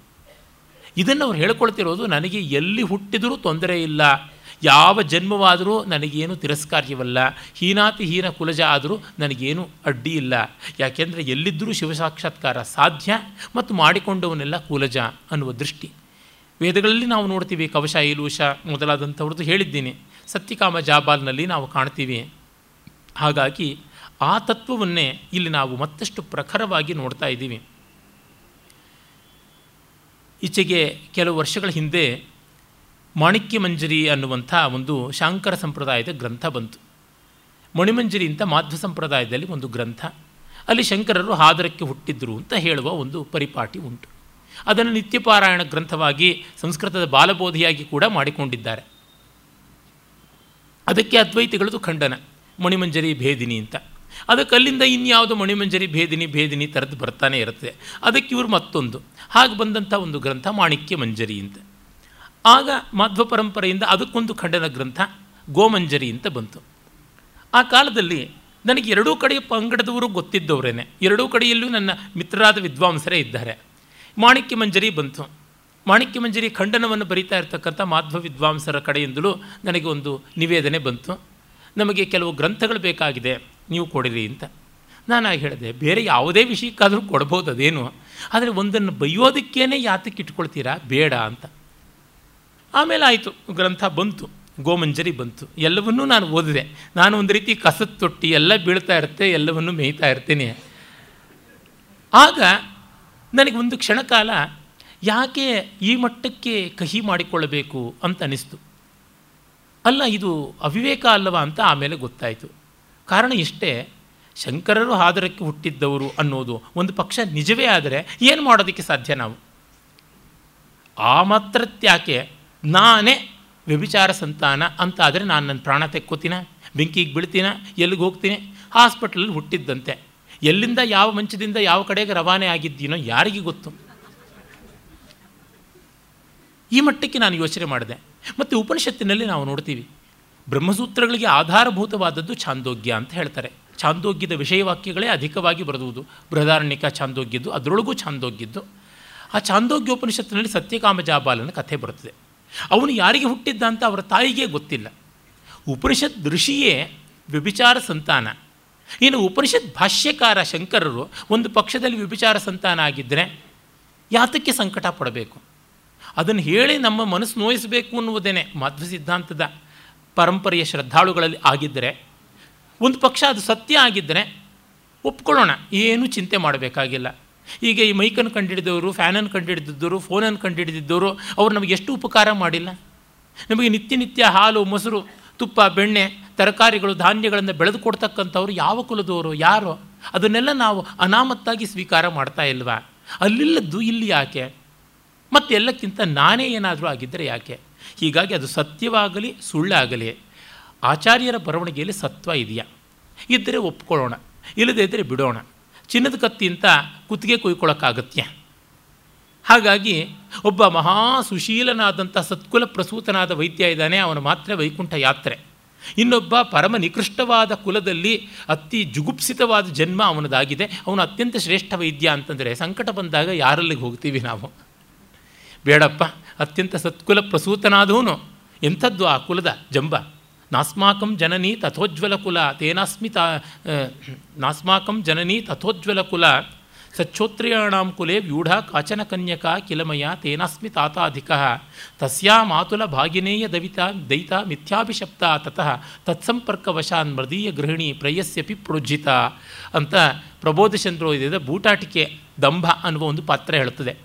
S1: ಇದನ್ನು ಅವ್ರು ಹೇಳ್ಕೊಳ್ತಿರೋದು ನನಗೆ ಎಲ್ಲಿ ಹುಟ್ಟಿದರೂ ತೊಂದರೆ ಇಲ್ಲ. ಯಾವ ಜನ್ಮವಾದರೂ ನನಗೇನು ತಿರಸ್ಕಾರ್ಯವಲ್ಲ. ಹೀನಾತಿ ಹೀನ ಕುಲಜ ಆದರೂ ನನಗೇನು ಅಡ್ಡಿ ಇಲ್ಲ. ಯಾಕೆಂದರೆ ಎಲ್ಲಿದ್ದರೂ ಶಿವಸಾಕ್ಷಾತ್ಕಾರ ಸಾಧ್ಯ ಮತ್ತು ಮಾಡಿಕೊಂಡವನ್ನೆಲ್ಲ ಕುಲಜ ಅನ್ನುವ ದೃಷ್ಟಿ. ವೇದಗಳಲ್ಲಿ ನಾವು ನೋಡ್ತೀವಿ ಕವಶ ಇಲೂಷ ಮೊದಲಾದಂಥವ್ರದ್ದು ಹೇಳಿದ್ದೀನಿ. ಸತ್ಯಕಾಮ ಜಾಬಾಲ್ನಲ್ಲಿ ನಾವು ಕಾಣ್ತೀವಿ. ಹಾಗಾಗಿ ಆ ತತ್ವವನ್ನೇ ಇಲ್ಲಿ ನಾವು ಮತ್ತಷ್ಟು ಪ್ರಖರವಾಗಿ ನೋಡ್ತಾ ಇದ್ದೀವಿ. ಈಚೆಗೆ ಕೆಲವು ವರ್ಷಗಳ ಹಿಂದೆ ಮಾಣಿಕ್ಯ ಮಂಜರಿ ಅನ್ನುವಂಥ ಒಂದು ಶಾಂಕರ ಸಂಪ್ರದಾಯದ ಗ್ರಂಥ ಬಂತು. ಮಣಿಮಂಜರಿ ಅಂತ ಮಾಧ್ವ ಸಂಪ್ರದಾಯದಲ್ಲಿ ಒಂದು ಗ್ರಂಥ. ಅಲ್ಲಿ ಶಂಕರರು ಹಾದರಕ್ಕೆ ಹುಟ್ಟಿದ್ರು ಅಂತ ಹೇಳುವ ಒಂದು ಪರಿಪಾಟಿ ಉಂಟು. ಅದನ್ನು ನಿತ್ಯಪಾರಾಯಣ ಗ್ರಂಥವಾಗಿ ಸಂಸ್ಕೃತದ ಬಾಲಬೋಧಿಯಾಗಿ ಕೂಡ ಮಾಡಿಕೊಂಡಿದ್ದಾರೆ. ಅದಕ್ಕೆ ಅದ್ವೈತಿಗಳದು ಖಂಡನ. ಮಣಿಮಂಜರಿ ಭೇದಿನಿ ಅಂತ. ಅದಕ್ಕೆ ಅಲ್ಲಿಂದ ಇನ್ಯಾವುದು ಮಣಿಮಂಜರಿ ಭೇದಿನಿ ಭೇದಿನಿ ಥರದ್ದು ಬರ್ತಾನೆ ಇರುತ್ತೆ. ಅದಕ್ಕೆ ಇವರು ಮತ್ತೊಂದು. ಹಾಗೆ ಬಂದಂಥ ಒಂದು ಗ್ರಂಥ ಮಾಣಿಕ್ಯ ಮಂಜರಿ ಅಂತ. ಆಗ ಮಾಧ್ವ ಪರಂಪರೆಯಿಂದ ಅದಕ್ಕೊಂದು ಖಂಡನ ಗ್ರಂಥ ಗೋಮಂಜರಿ ಅಂತ ಬಂತು. ಆ ಕಾಲದಲ್ಲಿ ನನಗೆ ಎರಡೂ ಕಡೆಯ ಪಂಗಡದವರು ಗೊತ್ತಿದ್ದವರೇನೆ. ಎರಡೂ ಕಡೆಯಲ್ಲೂ ನನ್ನ ಮಿತ್ರರಾದ ವಿದ್ವಾಂಸರೇ ಇದ್ದಾರೆ. ಮಾಣಿಕ್ಯ ಮಂಜರಿ ಬಂತು. ಮಾಣಿಕ್ಯ ಮಂಜರಿ ಖಂಡನವನ್ನು ಬರೀತಾ ಇರ್ತಕ್ಕಂಥ ಮಾಧ್ವ ವಿದ್ವಾಂಸರ ಕಡೆಯಿಂದಲೂ ನನಗೆ ಒಂದು ನಿವೇದನೆ ಬಂತು. ನಮಗೆ ಕೆಲವು ಗ್ರಂಥಗಳು ಬೇಕಾಗಿದೆ, ನೀವು ಕೊಡಿರಿ ಅಂತ. ನಾನು ಹೇಳಿದೆ, ಬೇರೆ ಯಾವುದೇ ವಿಷಯಕ್ಕಾದರೂ ಕೊಡ್ಬೋದು ಅದೇನು? ಆದರೆ ಒಂದನ್ನು ಬೈಯೋದಕ್ಕೇನೆ ಯಾತಕ್ಕೆ ಇಟ್ಕೊಳ್ತೀರಾ? ಬೇಡ ಅಂತ. ಆಮೇಲೆ ಆಯಿತು, ಗ್ರಂಥ ಬಂತು, ಗೋಮಂಜರಿ ಬಂತು. ಎಲ್ಲವನ್ನೂ ನಾನು ಓದಿದೆ. ನಾನು ಒಂದು ರೀತಿ ಕಸದ ತೊಟ್ಟಿ, ಎಲ್ಲ ಬೀಳ್ತಾ ಇರುತ್ತೆ, ಎಲ್ಲವನ್ನೂ ಮೇಯ್ತಾ ಇರ್ತೀನಿ. ಆಗ ನನಗೆ ಒಂದು ಕ್ಷಣಕಾಲ, ಯಾಕೆ ಈ ಮಟ್ಟಕ್ಕೆ ಕಹಿ ಮಾಡಿಕೊಳ್ಳಬೇಕು ಅಂತ ಅನಿಸ್ತು. ಅಲ್ಲ, ಇದು ಅವಿವೇಕ ಅಲ್ಲವಾ ಅಂತ ಆಮೇಲೆ ಗೊತ್ತಾಯಿತು. ಕಾರಣ ಇಷ್ಟೇ, ಶಂಕರರು ಆದರಕ್ಕೆ ಹುಟ್ಟಿದ್ದವರು ಅನ್ನೋದು ಒಂದು ಪಕ್ಷ ನಿಜವೇ ಆದರೆ ಏನು ಮಾಡೋದಕ್ಕೆ ಸಾಧ್ಯ ನಾವು? ಆ ಮಾತ್ರತ್ಯಾಕೆ ನಾನೇ ವ್ಯಭಿಚಾರ ಸಂತಾನ ಅಂತ ಆದರೆ ನಾನು ನನ್ನ ಪ್ರಾಣ ತೆಕ್ಕೋತೀನ? ಬೆಂಕಿಗೆ ಬೀಳ್ತೀನ? ಎಲ್ಲಿಗೆ ಹೋಗ್ತೀನಿ? ಹಾಸ್ಪಿಟ್ಲಲ್ಲಿ ಹುಟ್ಟಿದ್ದಂತೆ. ಎಲ್ಲಿಂದ, ಯಾವ ಮಂಚದಿಂದ, ಯಾವ ಕಡೆಗೆ ರವಾನೆ ಆಗಿದ್ದೀನೋ ಯಾರಿಗೆ ಗೊತ್ತು. ಈ ಮಟ್ಟಕ್ಕೆ ನಾನು ಯೋಚನೆ ಮಾಡಿದೆ. ಮತ್ತು ಉಪನಿಷತ್ತಿನಲ್ಲಿ ನಾವು ನೋಡ್ತೀವಿ, ಬ್ರಹ್ಮಸೂತ್ರಗಳಿಗೆ ಆಧಾರಭೂತವಾದದ್ದು ಛಾಂದೋಗ್ಯ ಅಂತ ಹೇಳ್ತಾರೆ. ಛಾಂದೋಗ್ಯದ ವಿಷಯವಾಕ್ಯಗಳೇ ಅಧಿಕವಾಗಿ ಬರೆದುವುದು. ಬೃಹದಾರಣ್ಯಕ ಛಾಂದೋಗ್ಯದ್ದು, ಅದರೊಳಗೂ ಛಾಂದೋಗ್ಯದ್ದು. ಆ ಛಾಂದೋಗ್ಯೋಪನಿಷತ್ತಿನಲ್ಲಿ ಸತ್ಯಕಾಮ ಜಾಬಾಲನ ಕಥೆ ಬರುತ್ತದೆ. ಅವನು ಯಾರಿಗೆ ಹುಟ್ಟಿದ್ದ ಅಂತ ಅವರ ತಾಯಿಗೆ ಗೊತ್ತಿಲ್ಲ. ಉಪನಿಷತ್ ಋಷಿಯೇ ವ್ಯಭಿಚಾರ ಸಂತಾನ. ಇನ್ನು ಉಪನಿಷತ್ ಭಾಷ್ಯಕಾರ ಶಂಕರರು ಒಂದು ಪಕ್ಷದಲ್ಲಿ ವ್ಯಭಿಚಾರ ಸಂತಾನ ಆಗಿದ್ದರೆ ಯಾತಕ್ಕೆ ಸಂಕಟ ಪಡಬೇಕು? ಅದನ್ನು ಹೇಳಿ ನಮ್ಮ ಮನಸ್ಸು ನೋಯಿಸಬೇಕು ಅನ್ನುವುದೇನೆ ಮಧ್ವ ಸಿದ್ಧಾಂತದ ಪರಂಪರೆಯ ಶ್ರದ್ಧಾಳುಗಳಲ್ಲಿ ಆಗಿದ್ದರೆ ಒಂದು ಪಕ್ಷ ಅದು ಸತ್ಯ ಆಗಿದ್ದರೆ ಒಪ್ಕೊಳ್ಳೋಣ, ಏನೂ ಚಿಂತೆ ಮಾಡಬೇಕಾಗಿಲ್ಲ. ಈಗ ಈ ಮೈಕನ್ನು ಕಂಡುಹಿಡಿದವರು ಫ್ಯಾನನ್ನು ಕಂಡುಹಿಡಿದಿದ್ದವರು ಫೋನನ್ನು ಕಂಡುಹಿಡಿದಿದ್ದವರು ಅವರು ನಮಗೆ ಎಷ್ಟು ಉಪಕಾರ ಮಾಡಿಲ್ಲ. ನಮಗೆ ನಿತ್ಯ ನಿತ್ಯ ಹಾಲು, ಮೊಸರು, ತುಪ್ಪ, ಬೆಣ್ಣೆ, ತರಕಾರಿಗಳು, ಧಾನ್ಯಗಳನ್ನು ಬೆಳೆದು ಕೊಡ್ತಕ್ಕಂಥವ್ರು ಯಾವ ಕುಲದವರು, ಯಾರೋ, ಅದನ್ನೆಲ್ಲ ನಾವು ಅನಾಮತ್ತಾಗಿ ಸ್ವೀಕಾರ ಮಾಡ್ತಾ ಇಲ್ವಾ? ಅಲ್ಲಿಲ್ಲದ್ದು ಇಲ್ಲಿ ಯಾಕೆ? ಮತ್ತು ಎಲ್ಲಕ್ಕಿಂತ ನಾನೇ ಏನಾದರೂ ಆಗಿದ್ದರೆ ಯಾಕೆ? ಹೀಗಾಗಿ ಅದು ಸತ್ಯವಾಗಲಿ, ಸುಳ್ಳಾಗಲಿ. ಆಚಾರ್ಯರ ಬರವಣಿಗೆಯಲ್ಲಿ ಸತ್ವ ಇದೆಯಾ? ಇದ್ದರೆ ಒಪ್ಕೊಳ್ಳೋಣ, ಇಲ್ಲದೇ ಇದ್ದರೆ ಬಿಡೋಣ. ಚಿನ್ನದ ಕತ್ತಿ ಅಂತ ಕುತ್ತಿಗೆ ಕುಯ್ಕೊಳ್ಳೋಕ್ಕಾಗತ್ಯ ಹಾಗಾಗಿ ಒಬ್ಬ ಮಹಾ ಸುಶೀಲನಾದಂಥ ಸತ್ಕುಲ ಪ್ರಸೂತನಾದ ವೈದ್ಯ ಇದ್ದಾನೆ, ಅವನ ಮಾತ್ರ ವೈಕುಂಠ ಯಾತ್ರೆ. ಇನ್ನೊಬ್ಬ ಪರಮ ನಿಕೃಷ್ಟವಾದ ಕುಲದಲ್ಲಿ ಅತಿ ಜುಗುಪ್ಸಿತವಾದ ಜನ್ಮ ಅವನದಾಗಿದೆ. ಅವನು ಅತ್ಯಂತ ಶ್ರೇಷ್ಠ ವೈದ್ಯ ಅಂತಂದರೆ ಸಂಕಟ ಬಂದಾಗ ಯಾರಲ್ಲಿಗೆ ಹೋಗ್ತೀವಿ ನಾವು? ಬೇಡಪ್ಪ, ಅತ್ಯಂತ ಸತ್ಕುಲ ಪ್ರಸೂತನಾದವನು. ಎಂಥದ್ದು ಆ ಕುಲದ ಜಂಬ? ನಾಸ್ಮಾಕಂ ಜನನಿ ತಥೋಜ್ವಲ ಕುಲ. ತೇನಾಸ್ಮಿ ತಾ ನಾಸ್ಮಾಕಂ ಜನನಿ ತಥೋಜ್ವಲ ಕುಲ. ಸಚ್ಛೋತ್ರಿಯಾಣಾಂ ಕುಲೆ ವ್ಯೂಢ ಕಾಚನ ಕನ್ಯಕ ಕಿಲಮಯ ತೇನಾಸ್ಮಿ ತಾತಾಧಿಕ ತಸ್ಯಾ ಮಾತುಲ ಭಾಗಿನೇಯ ದವಿತ ದೈತ ಮಿಥ್ಯಾಭಿಶಪ್ತ ತತಃ ತತ್ಸಂಪರ್ಕವಶಾನ್ ಮೃದೀಯ ಗೃಹಿಣಿ ಪ್ರಯಸ್ಯಪಿ ಪ್ರೋಜ್ಜಿತ ಅಂತ ಪ್ರಬೋಧಚಂದ್ರೋದಯದ ಬೂಟಾಟಿಕೆ ದಂಭ ಅನ್ನುವ ಒಂದು ಪಾತ್ರ ಹೇಳುತ್ತದೆ.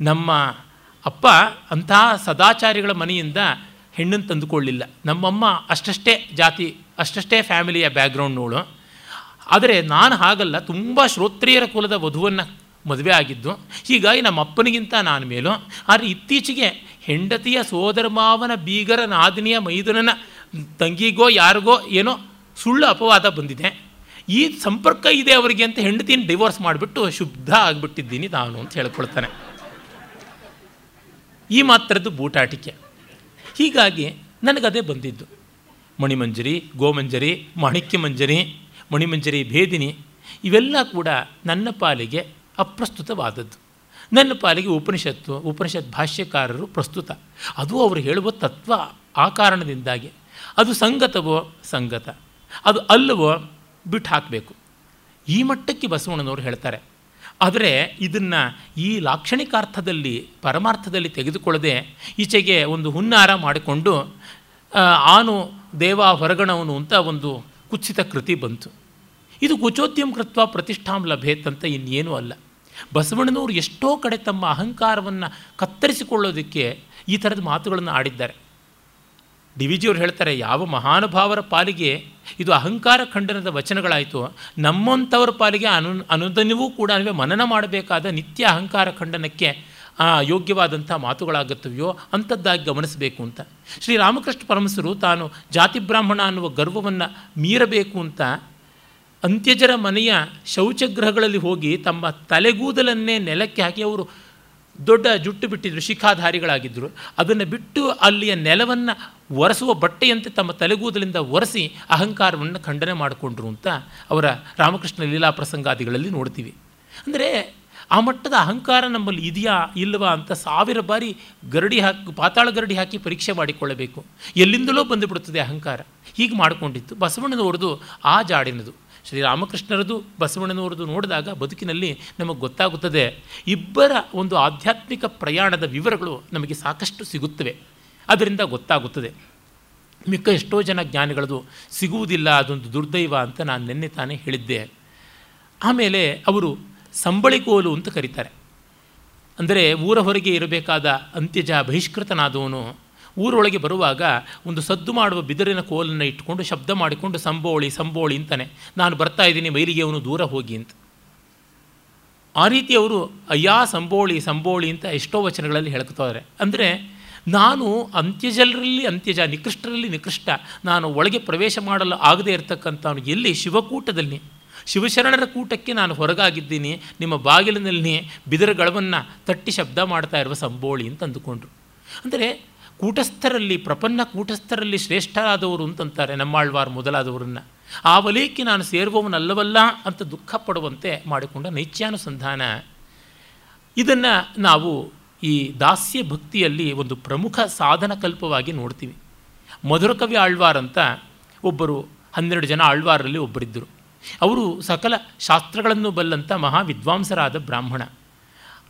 S1: ನಮ್ಮ ಅಪ್ಪ ಅಂತಹ ಸದಾಚಾರಿಗಳ ಮನೆಯಿಂದ ಹೆಣ್ಣನ್ನು ತಂದುಕೊಳ್ಳಿಲ್ಲ. ನಮ್ಮಮ್ಮ ಅಷ್ಟಷ್ಟೇ ಜಾತಿ, ಅಷ್ಟಷ್ಟೇ ಫ್ಯಾಮಿಲಿಯ ಬ್ಯಾಕ್ಗ್ರೌಂಡ್ನವಳು ಆದರೆ ನಾನು ಹಾಗಲ್ಲ, ತುಂಬ ಶ್ರೋತ್ರಿಯರ ಕುಲದ ವಧುವನ್ನು ಮದುವೆ ಆಗಿದ್ದು, ಹೀಗಾಗಿ ನಮ್ಮ ಅಪ್ಪನಿಗಿಂತ ನಾನು ಮೇಲೂ. ಆದರೆ ಇತ್ತೀಚೆಗೆ ಹೆಂಡತಿಯ ಸೋದರ ಮಾವನ ಬೀಗರ ನಾದಿನಿಯ ಮೈದುನನ ತಂಗಿಗೋ, ಯಾರಿಗೋ ಏನೋ ಸುಳ್ಳು ಅಪವಾದ ಬಂದಿದೆ. ಈ ಸಂಪರ್ಕ ಇದೆ ಅವರಿಗೆ ಅಂತ ಹೆಂಡತಿನ ಡಿವೋರ್ಸ್ ಮಾಡಿಬಿಟ್ಟು ಶುದ್ಧ ಆಗಿಬಿಟ್ಟಿದ್ದೀನಿ ನಾನು ಅಂತ ಹೇಳ್ಕೊಳ್ತಾನೆ. ಈ ಮಾತ್ರದ್ದು ಬೂಟಾಟಿಕೆ. ಹೀಗಾಗಿ ನನಗದೇ ಬಂದಿದ್ದು. ಮಣಿಮಂಜರಿ, ಗೋಮಂಜರಿ, ಮಾಣಿಕ್ಯ ಮಂಜರಿ, ಮಣಿಮಂಜರಿ ಭೇದಿನಿ ಇವೆಲ್ಲ ಕೂಡ ನನ್ನ ಪಾಲಿಗೆ ಅಪ್ರಸ್ತುತವಾದದ್ದು. ನನ್ನ ಪಾಲಿಗೆ ಉಪನಿಷತ್ತು, ಉಪನಿಷತ್ ಭಾಷ್ಯಕಾರರು ಪ್ರಸ್ತುತ. ಅದು ಅವರು ಹೇಳುವ ತತ್ವ ಆ ಕಾರಣದಿಂದಾಗಿ. ಅದು ಸಂಗತವೋ ಸಂಗತ. ಅದು ಅಲ್ಲವೋ ಬಿಟ್ಟು ಹಾಕಬೇಕು. ಈ ಮಟ್ಟಕ್ಕೆ ಬಸವಣ್ಣನವರು ಹೇಳ್ತಾರೆ. ಆದರೆ ಇದನ್ನು ಈ ಲಾಕ್ಷಣಿಕಾರ್ಥದಲ್ಲಿ, ಪರಮಾರ್ಥದಲ್ಲಿ ತೆಗೆದುಕೊಳ್ಳದೆ ಈಚೆಗೆ ಒಂದು ಹುನ್ನಾರ ಮಾಡಿಕೊಂಡು ಆನು ದೇವ ಹೊರಗಣವನು ಅಂತ ಒಂದು ಕುತ್ಸಿತ ಕೃತಿ ಬಂತು. ಇದು ಕುಚೋದ್ಯಮ ಕೃತ್ವ ಪ್ರತಿಷ್ಠಾಂ ಲಭೇತ್ ಅಂತ ಇನ್ನೇನೂ ಅಲ್ಲ. ಬಸವಣ್ಣನವರು ಎಷ್ಟೋ ಕಡೆ ತಮ್ಮ ಅಹಂಕಾರವನ್ನು ಕತ್ತರಿಸಿಕೊಳ್ಳೋದಕ್ಕೆ ಈ ಥರದ ಮಾತುಗಳನ್ನು ಆಡಿದ್ದಾರೆ. ಡಿ ವಿ ಜಿಯವರು ಹೇಳ್ತಾರೆ, ಯಾವ ಮಹಾನುಭಾವರ ಪಾಲಿಗೆ ಇದು ಅಹಂಕಾರ ಖಂಡನದ ವಚನಗಳಾಯಿತು, ನಮ್ಮಂಥವ್ರ ಪಾಲಿಗೆ ಅನು, ಅನುದನವೂ ಕೂಡ ಮನನ ಮಾಡಬೇಕಾದ ನಿತ್ಯ ಅಹಂಕಾರ ಖಂಡನಕ್ಕೆ ಯೋಗ್ಯವಾದಂಥ ಮಾತುಗಳಾಗುತ್ತವೆಯೋ ಅಂಥದ್ದಾಗಿ ಗಮನಿಸಬೇಕು ಅಂತ. ಶ್ರೀರಾಮಕೃಷ್ಣ ಪರಮಸರು ತಾನು ಜಾತಿ ಬ್ರಾಹ್ಮಣ ಅನ್ನುವ ಗರ್ವವನ್ನು ಮೀರಬೇಕು ಅಂತ ಅಂತ್ಯಜರ ಮನೆಯ ಶೌಚಗೃಹಗಳಲ್ಲಿ ಹೋಗಿ ತಮ್ಮ ತಲೆಗೂದಲನ್ನೇ ನೆಲಕ್ಕೆ ಹಾಕಿ ಅವರು ದೊಡ್ಡ ಜುಟ್ಟು ಬಿಟ್ಟಿದ್ದರು ಶಿಖಾಧಾರಿಗಳಾಗಿದ್ದರು. ಅದನ್ನು ಬಿಟ್ಟು ಅಲ್ಲಿಯ ನೆಲವನ್ನು ಒರೆಸುವ ಬಟ್ಟೆಯಂತೆ ತಮ್ಮ ತಲೆಗೂದಲಿಂದ ಒರೆಸಿ ಅಹಂಕಾರವನ್ನು ಖಂಡನೆ ಮಾಡಿಕೊಂಡ್ರು ಅಂತ ಅವರ ರಾಮಕೃಷ್ಣ ಲೀಲಾ ಪ್ರಸಂಗಾದಿಗಳಲ್ಲಿ ನೋಡ್ತೀವಿ. ಅಂದರೆ ಆ ಮಟ್ಟದ ಅಹಂಕಾರ ನಮ್ಮಲ್ಲಿ ಇದೆಯಾ ಇಲ್ಲವಾ ಅಂತ ಸಾವಿರ ಬಾರಿ ಗರಡಿ ಹಾಕಿ, ಪಾತಾಳ ಗರಡಿ ಹಾಕಿ ಪರೀಕ್ಷೆ ಮಾಡಿಕೊಳ್ಳಬೇಕು. ಎಲ್ಲಿಂದಲೋ ಬಂದುಬಿಡುತ್ತದೆ ಅಹಂಕಾರ. ಹೀಗೆ ಮಾಡಿಕೊಂಡಿತ್ತು. ಬಸವಣ್ಣನವ್ರದು ಆ ಜಾಡಿನದು. ಶ್ರೀರಾಮಕೃಷ್ಣರದು ಬಸವಣ್ಣನವರದು ನೋಡಿದಾಗ ಬದುಕಿನಲ್ಲಿ ನಮಗೆ ಗೊತ್ತಾಗುತ್ತದೆ, ಇಬ್ಬರ ಒಂದು ಆಧ್ಯಾತ್ಮಿಕ ಪ್ರಯಾಣದ ವಿವರಗಳು ನಮಗೆ ಸಾಕಷ್ಟು ಸಿಗುತ್ತವೆ. ಅದರಿಂದ ಗೊತ್ತಾಗುತ್ತದೆ. ಮಿಕ್ಕ ಎಷ್ಟೋ ಜನ ಜ್ಞಾನಿಗಳದು ಸಿಗುವುದಿಲ್ಲ, ಅದೊಂದು ದುರ್ದೈವ ಅಂತ ನಾನು ನಿನ್ನೆ ತಾನೇ ಹೇಳಿದ್ದೆ. ಆಮೇಲೆ ಅವರು ಸಂಬಳಿಕೋಲು ಅಂತ ಕರೀತಾರೆ. ಅಂದರೆ ಊರ ಹೊರಗೆ ಇರಬೇಕಾದ ಅಂತ್ಯಜ ಬಹಿಷ್ಕೃತನಾದವನು ಊರೊಳಗೆ ಬರುವಾಗ ಒಂದು ಸದ್ದು ಮಾಡುವ ಬಿದಿರಿನ ಕೋಲನ್ನು ಇಟ್ಕೊಂಡು ಶಬ್ದ ಮಾಡಿಕೊಂಡು ಸಂಬೋಳಿ ಸಂಬೋಳಿ ಅಂತಾನೆ, ನಾನು ಬರ್ತಾ ಇದ್ದೀನಿ, ಮೈಲಿಗೆ ಅವನು ದೂರ ಹೋಗಿ ಅಂತ. ಆ ರೀತಿ ಅವರು ಅಯ್ಯಾ ಸಂಬೋಳಿ ಸಂಬೋಳಿ ಅಂತ ಎಷ್ಟೋ ವಚನಗಳಲ್ಲಿ ಹೇಳ್ಕೊತಾರೆ. ಅಂದರೆ ನಾನು ಅಂತ್ಯಜಲರಲ್ಲಿ ಅಂತ್ಯಜ, ನಿಕೃಷ್ಟರಲ್ಲಿ ನಿಕೃಷ್ಟ, ನಾನು ಒಳಗೆ ಪ್ರವೇಶ ಮಾಡಲು ಆಗದೇ ಇರತಕ್ಕಂಥವನು ಎಲ್ಲಿ? ಶಿವಕೂಟದಲ್ಲಿ. ಶಿವಶರಣರ ಕೂಟಕ್ಕೆ ನಾನು ಹೊರಗಾಗಿದ್ದೀನಿ. ನಿಮ್ಮ ಬಾಗಿಲಿನಲ್ಲಿ ಬಿದರಗಳವನ್ನು ತಟ್ಟಿ ಶಬ್ದ ಮಾಡ್ತಾ ಇರುವ ಸಂಬೋಳಿ ಅಂತ ಅಂದುಕೊಂಡ್ರು. ಅಂದರೆ ಕೂಟಸ್ಥರಲ್ಲಿ, ಪ್ರಪನ್ನ ಕೂಟಸ್ಥರಲ್ಲಿ ಶ್ರೇಷ್ಠರಾದವರು ಅಂತಂತಾರೆ ನಮ್ಮಾಳ್ವಾರ್ ಮೊದಲಾದವರನ್ನು. ಆ ವಲಯಕ್ಕೆ ನಾನು ಸೇರುವವನಲ್ಲವಲ್ಲ ಅಂತ ದುಃಖ ಪಡುವಂತೆ ಮಾಡಿಕೊಂಡ ನೈತ್ಯಾನುಸಂಧಾನ. ಇದನ್ನು ನಾವು ಈ ದಾಸ್ಯ ಭಕ್ತಿಯಲ್ಲಿ ಒಂದು ಪ್ರಮುಖ ಸಾಧನ ಕಲ್ಪವಾಗಿ ನೋಡ್ತೀವಿ. ಮಧುರಕವಿ ಆಳ್ವಾರ್ ಅಂತ ಒಬ್ಬರು ಹನ್ನೆರಡು ಜನ ಆಳ್ವಾರಲ್ಲಿ ಒಬ್ಬರಿದ್ದರು. ಅವರು ಸಕಲ ಶಾಸ್ತ್ರಗಳನ್ನು ಬಲ್ಲಂಥ ಮಹಾ ವಿದ್ವಾಂಸರಾದ ಬ್ರಾಹ್ಮಣ.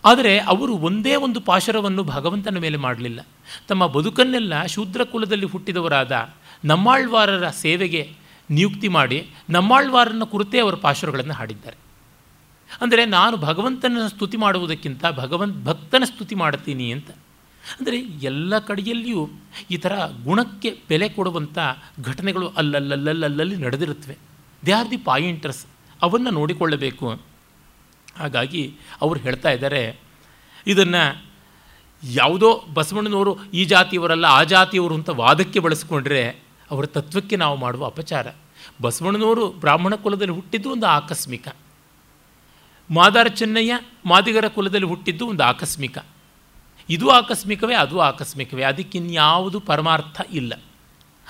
S1: ಆದರೆ ಅವರು ಒಂದೇ ಒಂದು ಪಾಶರವನ್ನು ಭಗವಂತನ ಮೇಲೆ ಮಾಡಲಿಲ್ಲ. ತಮ್ಮ ಬದುಕನ್ನೆಲ್ಲ ಶೂದ್ರ ಕುಲದಲ್ಲಿ ಹುಟ್ಟಿದವರಾದ ನಮ್ಮಾಳ್ವಾರರ ಸೇವೆಗೆ ನಿಯುಕ್ತಿ ಮಾಡಿ ನಮ್ಮಾಳ್ವಾರನ ಕುರಿತೇ ಅವರ ಪಾಶರಗಳನ್ನು ಹಾಡಿದ್ದಾರೆ. ಅಂದರೆ ನಾನು ಭಗವಂತನ ಸ್ತುತಿ ಮಾಡುವುದಕ್ಕಿಂತ ಭಗವಂತ ಭಕ್ತನ ಸ್ತುತಿ ಮಾಡ್ತೀನಿ ಅಂತ. ಅಂದರೆ ಎಲ್ಲ ಕಡೆಯಲ್ಲಿಯೂ ಈ ಥರ ಗುಣಕ್ಕೆ ಬೆಲೆ ಕೊಡುವಂಥ ಘಟನೆಗಳು ಅಲ್ಲಲ್ಲಲ್ಲಲ್ಲಲ್ಲಿ ನಡೆದಿರುತ್ತವೆ. ದೇ ಆರ್ ದಿ ಪಾಯಿಂಟರ್ಸ್ ಅವನ್ನು ನೋಡಿಕೊಳ್ಳಬೇಕು. ಹಾಗಾಗಿ ಅವರು ಹೇಳ್ತಾ ಇದ್ದಾರೆ, ಇದನ್ನು ಯಾವುದೋ ಬಸವಣ್ಣನವರು ಈ ಜಾತಿಯವರಲ್ಲ, ಆ ಜಾತಿಯವರು ಅಂತ ವಾದಕ್ಕೆ ಬಳಸ್ಕೊಂಡ್ರೆ ಅವರ ತತ್ವಕ್ಕೆ ನಾವು ಮಾಡುವ ಅಪಚಾರ. ಬಸವಣ್ಣನವರು ಬ್ರಾಹ್ಮಣ ಕುಲದಲ್ಲಿ ಹುಟ್ಟಿದ್ದು ಒಂದು ಆಕಸ್ಮಿಕ. ಮಾದಾರ ಚೆನ್ನಯ್ಯ ಮಾದಿಗರ ಕುಲದಲ್ಲಿ ಹುಟ್ಟಿದ್ದು ಒಂದು ಆಕಸ್ಮಿಕ. ಇದು ಆಕಸ್ಮಿಕವೇ, ಅದು ಆಕಸ್ಮಿಕವೇ, ಅದಕ್ಕಿನ್ಯಾವುದು ಪರಮಾರ್ಥ ಇಲ್ಲ.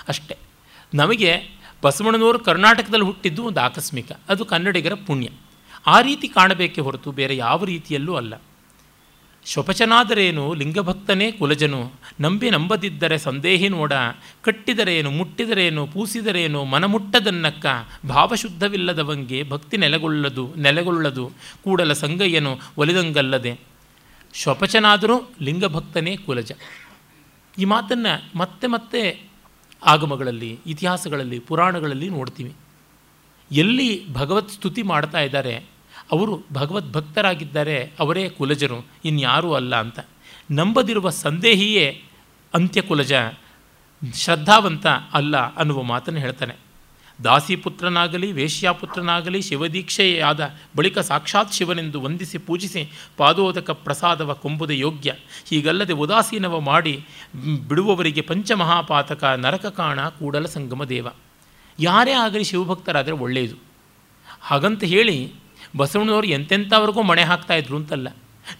S1: ಅಷ್ಟೇ. ನಮಗೆ ಬಸವಣ್ಣನವರು ಕರ್ನಾಟಕದಲ್ಲಿ ಹುಟ್ಟಿದ್ದು ಒಂದು ಆಕಸ್ಮಿಕ, ಅದು ಕನ್ನಡಿಗರ ಪುಣ್ಯ. ಆ ರೀತಿ ಕಾಣಬೇಕೇ ಹೊರತು ಬೇರೆ ಯಾವ ರೀತಿಯಲ್ಲೂ ಅಲ್ಲ. ಶೊಪಚನಾದರೇನು ಲಿಂಗಭಕ್ತನೇ ಕುಲಜನು? ನಂಬಿ ನಂಬದಿದ್ದರೆ ಸಂದೇಹಿ ನೋಡ. ಕಟ್ಟಿದರೇನು ಮುಟ್ಟಿದರೇನು ಪೂಸಿದರೇನು ಮನಮುಟ್ಟದನ್ನಕ್ಕ. ಭಾವಶುದ್ಧವಿಲ್ಲದವಂಗೆ ಭಕ್ತಿ ನೆಲೆಗೊಳ್ಳದು ನೆಲೆಗೊಳ್ಳದು. ಕೂಡಲ ಸಂಗಯ್ಯನು ಒಲಿದಂಗಲ್ಲದೆ. ಶೊಪಚನಾದರೂ ಲಿಂಗಭಕ್ತನೇ ಕುಲಜ. ಈ ಮಾತನ್ನು ಮತ್ತೆ ಮತ್ತೆ ಆಗಮಗಳಲ್ಲಿ, ಇತಿಹಾಸಗಳಲ್ಲಿ, ಪುರಾಣಗಳಲ್ಲಿ ನೋಡ್ತೀವಿ. ಎಲ್ಲಿ ಭಗವತ್ ಸ್ತುತಿ ಮಾಡ್ತಾ ಇದ್ದಾರೆ ಅವರು ಭಗವದ್ಭಕ್ತರಾಗಿದ್ದಾರೆ ಅವರೇ ಕುಲಜರು, ಇನ್ಯಾರೂ ಅಲ್ಲ ಅಂತ. ನಂಬದಿರುವ ಸಂದೇಹಿಯೇ ಅಂತ್ಯಕುಲಜ, ಶ್ರದ್ಧಾವಂತ ಅಲ್ಲ ಅನ್ನುವ ಮಾತನ್ನು ಹೇಳ್ತಾನೆ. ದಾಸಿಪುತ್ರನಾಗಲಿ, ವೇಶ್ಯಾಪುತ್ರನಾಗಲಿ, ಶಿವದೀಕ್ಷೆಯಾದ ಬಳಿಕ ಸಾಕ್ಷಾತ್ ಶಿವನೆಂದು ವಂದಿಸಿ ಪೂಜಿಸಿ ಪಾದೋದಕ ಪ್ರಸಾದವ ಕೊಂಬುದ ಯೋಗ್ಯ. ಹೀಗಲ್ಲದೆ ಉದಾಸೀನವ ಮಾಡಿ ಬಿಡುವವರಿಗೆ ಪಂಚಮಹಾಪಾತಕ ನರಕ ಕಾಣ ಕೂಡಲ ಸಂಗಮ ದೇವ. ಯಾರೇ ಆಗಲಿ ಶಿವಭಕ್ತರಾದರೆ ಒಳ್ಳೆಯದು. ಹಾಗಂತ ಹೇಳಿ ಬಸವಣ್ಣನವರು ಎಂತೆಂಥವ್ರಿಗೂ ಮಣೆ ಹಾಕ್ತಾಯಿದ್ರು ಅಂತಲ್ಲ.